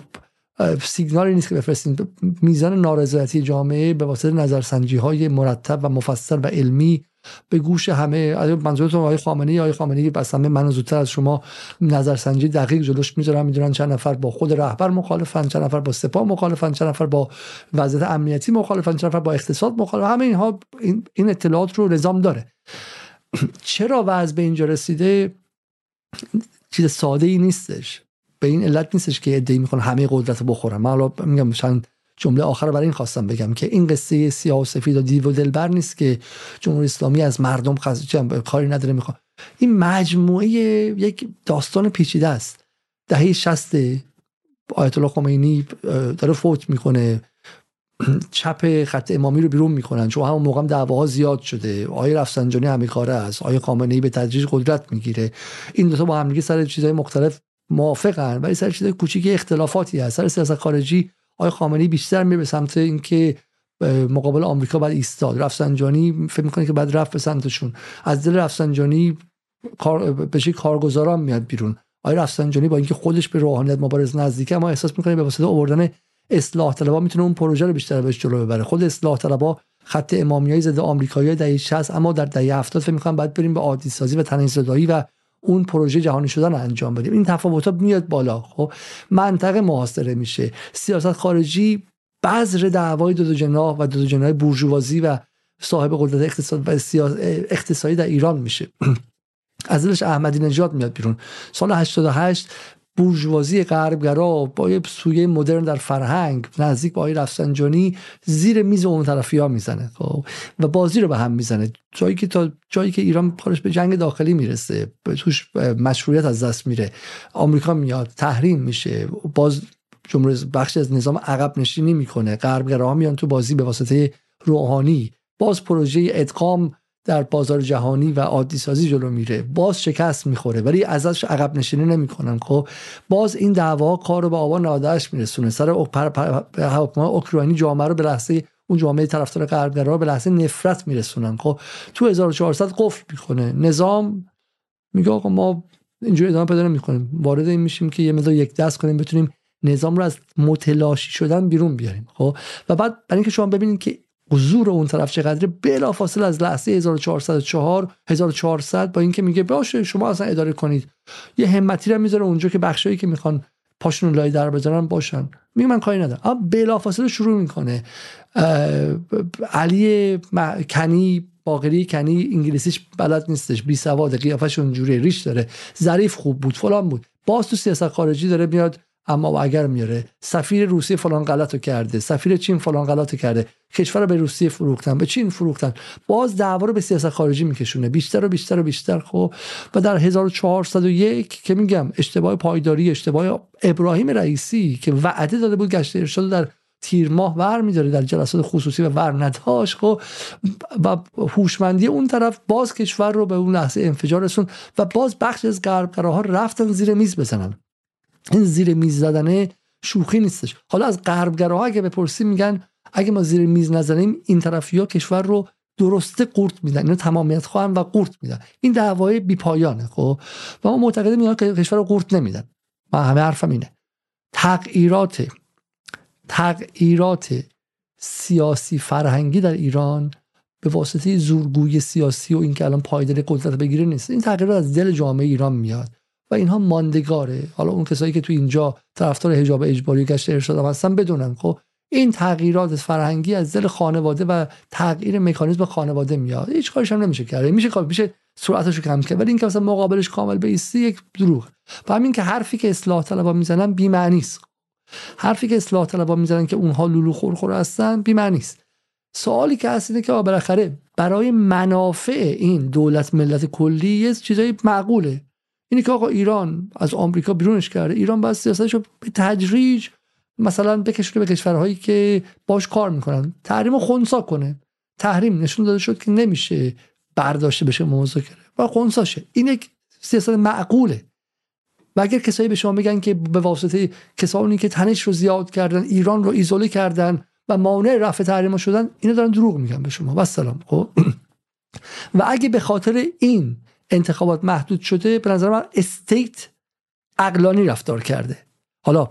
Speaker 1: سیگنالی نیست که بفرستین. میزان نارضایتی جامعه به واسطه نظرسنجی های مرتب و مفصل و علمی به گوش همه. منظورتون آقای خامنه‌ای؟ آقای خامنه‌ای بس همه من زودتر از شما نظرسنجی دقیق جلوش می‌ذارن می‌دونن چند نفر با خود رهبر مخالفن چند نفر با سپاه مخالفن چند نفر با وضعیت امنیتی مخالفن چند نفر با اقتصاد مخالفن. همه اینها این, اطلاعات رو نظام داره. چرا وضع به اینجا رسیده؟ چیز ساده ای نیستش. به این علت نیستش که ادعی می‌کنه همه قدرت بخورن. من حالا میگم چند جمله آخر برای این خواستم بگم که این قصه سیاه و سفید و دیو و دلبر نیست که جمهوری اسلامی از مردم کاری نداره می‌خواد. این مجموعه یک داستان پیچیده است. دهه 60 آیت الله خمینی داره فوت می‌کنه. چپ خط امامی رو بیرون می‌کنن. چون همون موقع دعواها زیاد شده. آیه رفسنجانی همه کاره است. آیه خامنه به تدریج قدرت می‌گیره. این دو تا با هم سر چیزهای مختلف موافقن. ولی سر چیزهای کوچیک اختلافاتی هست. سر سیاست خارجی آقای خامنه‌ای بیشتر میره به سمت اینکه مقابل آمریکا بعد ایستاد. رفسنجانی فکر می‌کنه که بعد رفت به سمتشون. از دل رفسنجانی کار بشه کارگزاران میاد بیرون. آقای رفسنجانی با اینکه خودش به روحانیت مبارز نزدیکه اما احساس می‌کنه به واسطه آوردن اصلاح طلبا می‌تونه اون پروژه رو بیشتر بهش جلو ببره. خود اصلاح طلبا خط امامیای ضد آمریکایی دهه 60 اما در دهه 70 فکر می‌کنم بعد بریم به عادی سازی و تنظیم و اون پروژه جهانی شدن رو انجام بدیم. این تفاوتات میاد بالا خب؟ منطقه محاصره میشه. سیاست خارجی بذر دعوای دو, دو جناح و دو, دو جناح بورژوازی و صاحب قدرت اقتصاد و اقتصادی در ایران میشه. از احمدی نژاد میاد بیرون. سال 88 بورژوازی غربگرا با یه سویه مدرن در فرهنگ نزدیک با آقای رفسنجانی زیر میز اون طرفی ها می‌زنه خب؟ و بازی رو به هم می‌زنه. جایی که تا جایی که ایران خودش به جنگ داخلی می‌رسه توش مشروعیت از دست میره. آمریکا میاد تحریم میشه. باز جمهوری بخش از نظام عقب نشینی می‌کنه. غربگراها میان تو بازی به واسطه روحانی. باز پروژه ادغام در بازار جهانی و عادی سازی جلو میره. باز شکست می‌خوره ولی ازش عقب نشینی نمی‌کنن خب؟ باز این دعوا کار رو به آبان نادش میرسونه. سر اوکراینی جامعه رو به لحظه اون جامعه طرفدار غربگرا به لحظه نفرت میرسونن خب؟ تو 1400 قفل می‌کنه نظام میگه آقا ما اینجوری ادامه پیدا نمی‌کنیم. وارد این میشیم که یه مقدار یک دست کنیم بتونیم نظام رو از متلاشی شدن بیرون بیاریم خب؟ و بعد برای اینکه شما ببینید که حضور اون طرف چقدر بلا فاصله از لحظه 1404 1400 با اینکه میگه باشه شما اصلا اداره کنید. یه همتی رو می‌ذاره اونجا که بخشایی که می‌خوان پاشون لای در بذارن باشن. میگه من کاری ندارم. اما بلا فاصله شروع می‌کنه. علی کنی باقری کنی انگلیسیش بلد نیستش. بی سواد قیافش اونجوری ریش داره. ظریف خوب بود فلان بود. باز تو سیاست خارجی داره میاد اما و اگر میاره سفیر روسیه فلان غلط رو کرده سفیر چین فلان غلط رو کرده کشور رو به روسیه فروختن به چین فروختن. باز دعوا رو به سیاست خارجی میکشونه. بیشتر و بیشتر و بیشتر خب. و در 1401 که میگم اشتباه پایداری اشتباه ابراهیم رئیسی که وعده داده بود گشت ارشاد در تیر ماه ور میداره در جلسات خصوصی و ور نداشت خب. و هوشمندی اون طرف باز کشور رو به اون لحظه انفجار رسون و باز بخش از غربگراها رفتن زیر میز بزنن. این زیر میز زدنه شوخی نیستش. حالا از غربگراها اگه بپرسی میگن اگه ما زیر میز نزنیم این طرفی ها کشور رو درسته قورت میدن اینا تمامیت خواهن و قورت میدن. این دعوای بی پایانه خب؟ و ما معتقدیم اینا کشور رو قورت نمیدن. من همه حرفم اینه. تغییرات تغییرات سیاسی فرهنگی در ایران به واسطه زورگوی سیاسی و اینکه الان پایدل قدرت بگیره نیست. این تغییرات از دل جامعه ایران میاد. و اینها ماندگاره. حالا اون کسایی که تو اینجا طرفدار حجاب اجباری گشت ارشاد هستن بدونن خب؟ این تغییرات فرهنگی از دل خانواده و تغییر مکانیزم خانواده میاد. هیچ کارش هم نمیشه کرد. میشه کار میشه سرعتش رو کم کرد. ولی اینکه مثلا مقابلش کامل بیستی یک دروغ. و همین که حرفی که اصلاح طلبا می‌زنن بی معنی است. حرفی که اصلاح طلبا می‌زنن که اونها لولو خورخور هستن بی معنی است. سوالی که هست اینه که بالاخره برای منافع این دولت ملت کلی یه چیزای معقوله. اینی که آقا ایران از آمریکا بیرونش کرده. ایران باید سیاستش رو به تدریج مثلا بکشونه به کشورهایی که باش کار می‌کنن. تحریم رو خونسا کنه. تحریم نشون داده شد که نمیشه برداشته بشه مذاکره. و خونساشه. این یک سیاست معقوله. و اگر کسایی به شما میگن که به واسطه کسانی که تنش رو زیاد کردن ایران رو ایزوله کردن و مانع رفع تحریم شدن اینا دارن دروغ میگن به شما. و سلام خب؟ و اگه به خاطر این انتخابات محدود شده به نظر من state عقلانی رفتار کرده. حالا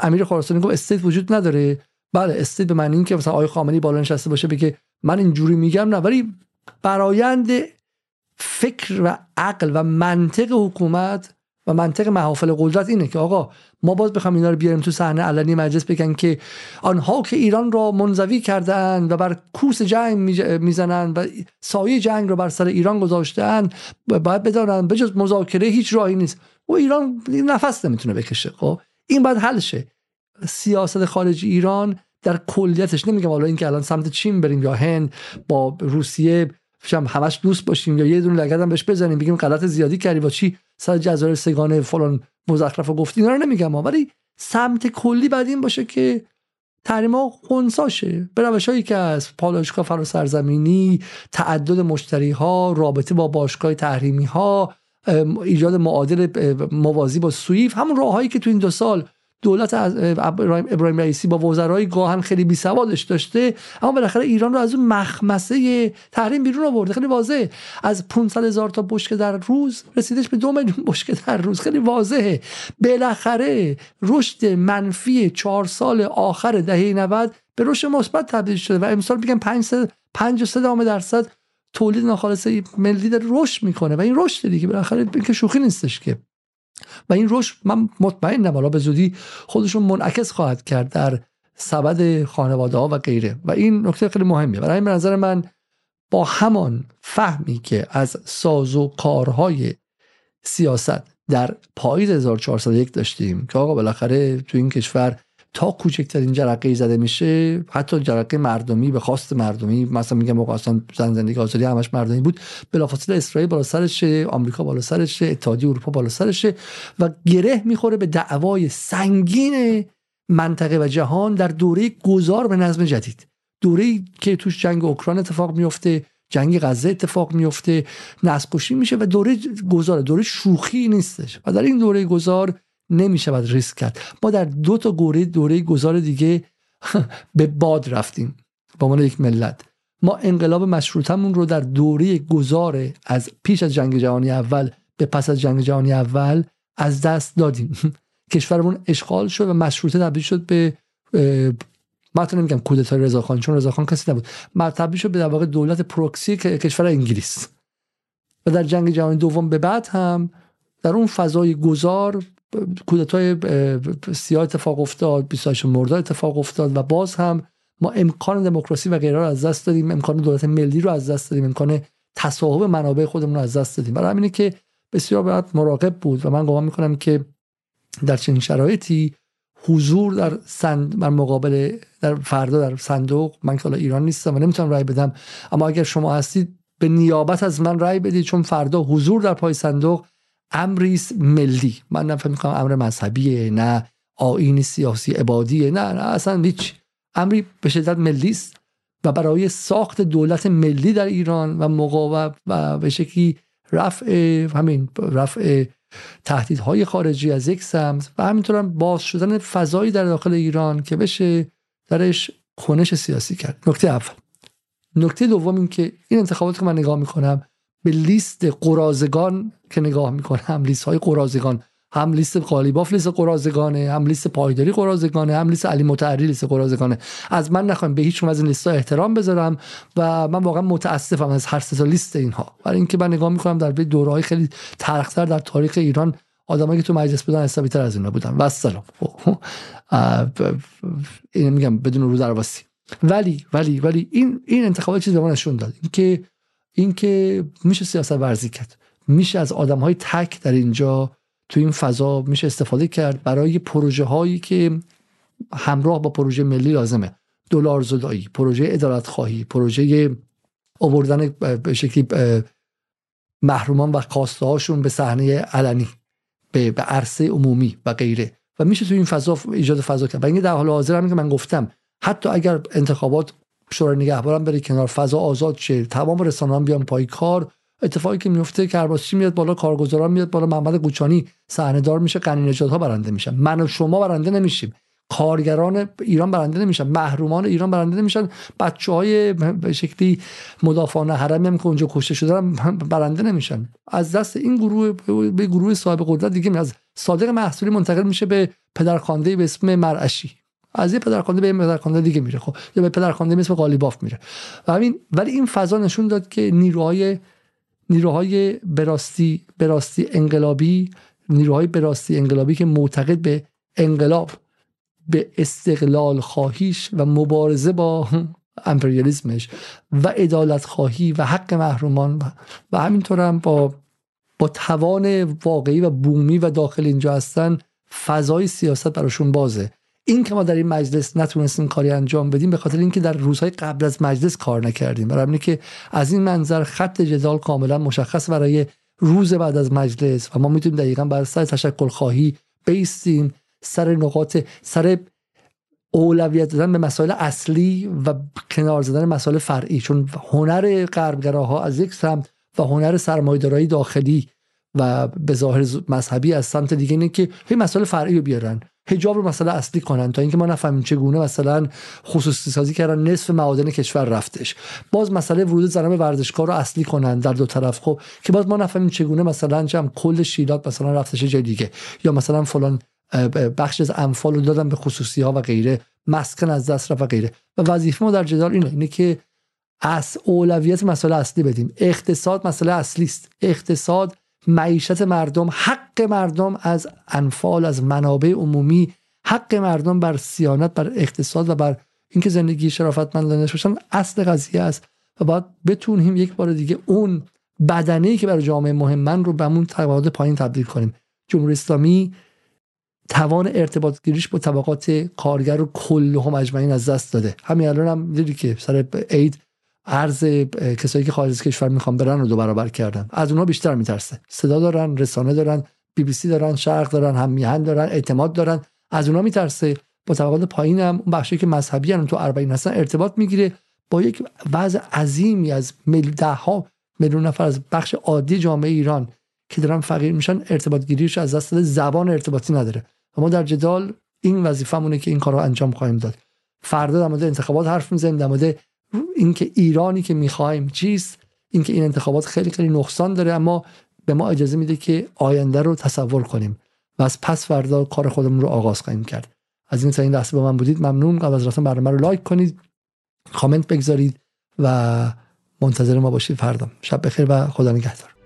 Speaker 1: امیر خراسانی گفت state وجود نداره. بله state به معنی اینکه مثلا آقای خامنه‌ای بالا نشسته باشه بگه من اینجوری میگم نه ولی برایند فکر و عقل و منطق حکومت و منطق محافل قدرت اینه که آقا ما باز بخوام اینا رو بیاریم تو صحنه علنی مجلس بگن که آنها که ایران را منزوی کردن و بر کوس جنگ می‌زنن و سایه جنگ رو بر سر ایران گذاشتن باید بدانن بجز مذاکره هیچ راهی نیست. و ایران نفس نمی‌تونه بکشه خب؟ این باید حل شه. سیاست خارجی ایران در کلیتش نمیگم حالا اینکه الان سمت چین بریم یا هند با روسیه هم همش دوست باشیم یا یه دونه لگد هم بهش بزنیم بگیم غلط زیادی کردی با چی؟ سر جزایر سگانه فلان مزخرف گفتی اینا رو نمیگم ولی سمت کلی بعد این باشه که ها خونساشه. به روش هایی که از پالایشگاه فرا سرزمینی تعدد مشتری ها رابطه با باشگاه تحریمی ها ایجاد معادل موازی با سویف همون راههایی که تو این دو سال دولت از ابراهیم رئیسی با وزرای گاهن خیلی بی سوادش داشته اما بالاخره ایران رو از اون مخمسه تحریم بیرون آورده. خیلی واضحه. از 500 هزار تا بشکه در روز رسیدش به دو میلیون بشکه در روز. خیلی واضحه. بالاخره رشد منفی چهار سال آخر دهه 90 به رشد مثبت تبدیل شده و امسال میگن 5 5 درصد تولید ناخالص ملی داره رشد می‌کنه. و این رشد دیگه. بالاخره که شوخی نیستش که. و این رشد من مطمئنم حالا به زودی خودشون منعکس خواهد کرد در سبد خانواده ها و غیره. و این نکته خیلی مهمیه. برای به نظر من با همان فهمی که از ساز و کارهای سیاست در پاییز 1401 داشتیم که آقا بالاخره تو این کشور تا کوچکترین جرقه زده میشه حتی جرقه مردمی به خواست مردمی مثلا میگم موقع اصلا زن زندگی آزادی همش مردمی بود بلافاصله اسرائیل بالا سرشه آمریکا بالا سرشه اتحادیه اروپا بالا سرشه و گره می‌خوره به دعوای سنگین منطقه و جهان در دوره گذار به نظم جدید. دوره که توش جنگ اوکراین اتفاق میفته جنگ غزه اتفاق میفته نسل میشه و دوره گذار دوره شوخی نیستش. و در این دوره گذار نمی‌شود ریسک کرد. ما در دو تا گوره دوره گذار دیگه به باد رفتیم با عنوان یک ملت. ما انقلاب مشروطمون رو در دوره گذار از پیش از جنگ جهانی اول به پس از جنگ جهانی اول از دست دادیم. کشورمون اشغال شد و مشروطه تبدیل شد به من نمیگم کودتای رضاخان چون رضاخان کسی نبود. تبدیل شد به در واقع دولت پروکسی کشور انگلیس. و در جنگ جهانی دوم به بعد هم در اون فضای گذار کودتای سیاه اتفاق افتاد 28 مرداد اتفاق افتاد و باز هم ما امکان دموکراسی و غیره رو از دست دادیم امکان دولت ملی رو از دست دادیم امکان تصاحب منابع خودمون رو از دست دادیم. برای همینه که بسیار باید مراقب بود و من گمان می‌کنم که در چنین شرایطی حضور در سند در مقابل در فردا در صندوق من که ایران نیستم و نمی‌تونم رای بدم اما اگر شما هستید به نیابت از من رای بدید چون فردا حضور در پای صندوق امری ملی. من نفهم می‌کنم امر مذهبیه نه آین سیاسی عبادیه نه نه اصلا هیچ. امری به شدت ملی است و برای ساخت دولت ملی در ایران و مقاومت و به شکلی رفع همین رفع تهدیدهای خارجی از یک سمت و همینطور هم باز شدن فضایی در داخل ایران که بشه درش کنش سیاسی کرد. نکته اول. نکته دوم این که این انتخابات که من نگاه می‌کنم به لیست قرازگان که نگاه می‌کنم لیست های قرازگان هم لیست قالیباف لیست قرازگانه هم لیست پایداری قرازگانه هم لیست علی متعری لیست قرازگانه. از من نخواهیم به هیچ از این لیست احترام بذارم و من واقعا متاسفم از هر سه لیست اینها. برای اینکه من نگاه می‌کنم در دوره های خیلی ترختر در تاریخ ایران آدمایی که تو مجلس بودن حسابی تر از اینا بودن. و سلام این میگم بدون رو درواسی ولی ولی ولی این این انتخابات چیزی به ما نشون داد. اینکه اینکه میشه سیاست ورزی کرد. میشه از آدم های تک در اینجا تو این فضا میشه استفاده کرد برای پروژه هایی که همراه با پروژه ملی لازمه. دلار زدایی پروژه ادارت خواهی پروژه آوردن به شکلی محرومان و خواسته هاشون به صحنه علنی به, به عرصه عمومی و غیره. و میشه تو این فضا ایجاد فضا کرد. و اینکه در حال حاضر هم که من گفتم حتی اگر انتخابات شورای نگهبانم بره کنار فضا آزاد شه تمام رسانه‌ها بیان پای کار. اتفاقی که میفته کرباسچی میاد بالا کارگزاران میاد بالا محمد قوچانی صحنه دار میشه قنی ها برنده میشن. من و شما برنده نمیشیم. کارگران ایران برنده نمیشن. محرومان ایران برنده نمیشن. بچه های به شکلی مدافعان حرمی هم که اونجا کشته شدن برنده نمیشن. از دست این گروه به گروه صاحب قدرت دیگه از صادق محصولی منتقل میشه به پدرخوانده به اسم مرعشی. از یه پدرخوانده به یه پدرخوانده دیگه میره خب. یا به پدرخوانده مثل قالیباف میره. و همین ولی این فضا نشون داد که نیروهای نیروهای براستی براستی انقلابی نیروهای براستی انقلابی که معتقد به انقلاب به استقلال خواهیش و مبارزه با امپریالیسمش و ادالت خواهی و حق محرومان و همینطور هم با با توان واقعی و بومی و داخل اینجا هستن فضای سیاست براشون بازه. این که ما در این مجلس نتونستیم کاری انجام بدیم به خاطر اینکه در روزهای قبل از مجلس کار نکردیم. برای که از این منظر خط جدال کاملا مشخص برای روز بعد از مجلس و ما می‌تونیم دقیقا بر سر تشکل خواهی بیستیم سر نقاط سر اولویت دادن به مسائل اصلی و کنار زدن مسائل فرعی. چون هنر غربگراها از یک سمت و هنر سرمایه‌دارایی داخلی و به ظاهر مذهبی از سمت دیگه اینه که هی مسائل فرعی رو بیارن. حجاب رو مسئله اصلی کنن تا اینکه ما نفهمیم چگونه مثلا خصوصی سازی کردن نصف معادن کشور رفتش. باز مسئله ورود زنان به ورزشگاه رو اصلی کنن در دو طرف خب که باز ما نفهمیم چگونه مثلا جمع کل شیلات مثلا رفتش جای دیگه. یا مثلا فلان بخش از اموال رو دادن به خصوصی ها و غیره مسکن از دست رفت و غیره. و وظیفه ما در جدال اینه اینه که از اولویت مسئله اصلی بدیم. اقتصاد مسئله اصلی است اقتصاد معیشت مردم حق مردم از انفال از منابع عمومی حق مردم بر سیانت بر اقتصاد و بر اینکه زندگی شرافتمندانه باشن اصل قضیه است و باید بتونیم یک بار دیگه اون بدنه که برای جامعه مهمن رو به اون طبقات پایین تبدیل کنیم. جمهوری اسلامی توان ارتباط گیریش با طبقات کارگر رو کلهم اجمعین از دست داده. همین الان هم دیدی که سر عید ارز کسایی که خارج از کشور می‌خوان برن رو دو برابر کردن. از اونها بیشتر میترسه. صدا دارن رسانه دارن بی بی سی دارن شرق دارن هم میهن دارن اعتماد دارن. از اونها میترسه. با طبقات پایین هم اون بخشی که مذهبی هم تو 40 هستن ارتباط می‌گیره با یک وضع عظیمی از مل ده ها میلیون نفر از بخش عادی جامعه ایران که دارن فقیر میشن ارتباط گیریش از دست زبان ارتباطی نداره. و ما در جدال این وظیفمونه که این کار انجام خواهیم داد. فردا در مورد انتخابات حرف می‌زنیم در مورد اینکه ایرانی که می‌خوایم چیست؟ اینکه این انتخابات خیلی خیلی نقصان داره اما به ما اجازه میده که آینده رو تصور کنیم. و از پس فردا کار خودمون رو آغاز خواهیم کرد. از این تا این لحظه با من بودید ممنون. قبل از رفتن برنامه رو لایک کنید کامنت بگذارید و منتظر ما باشید فردا. شب بخیر و خدا نگهدار.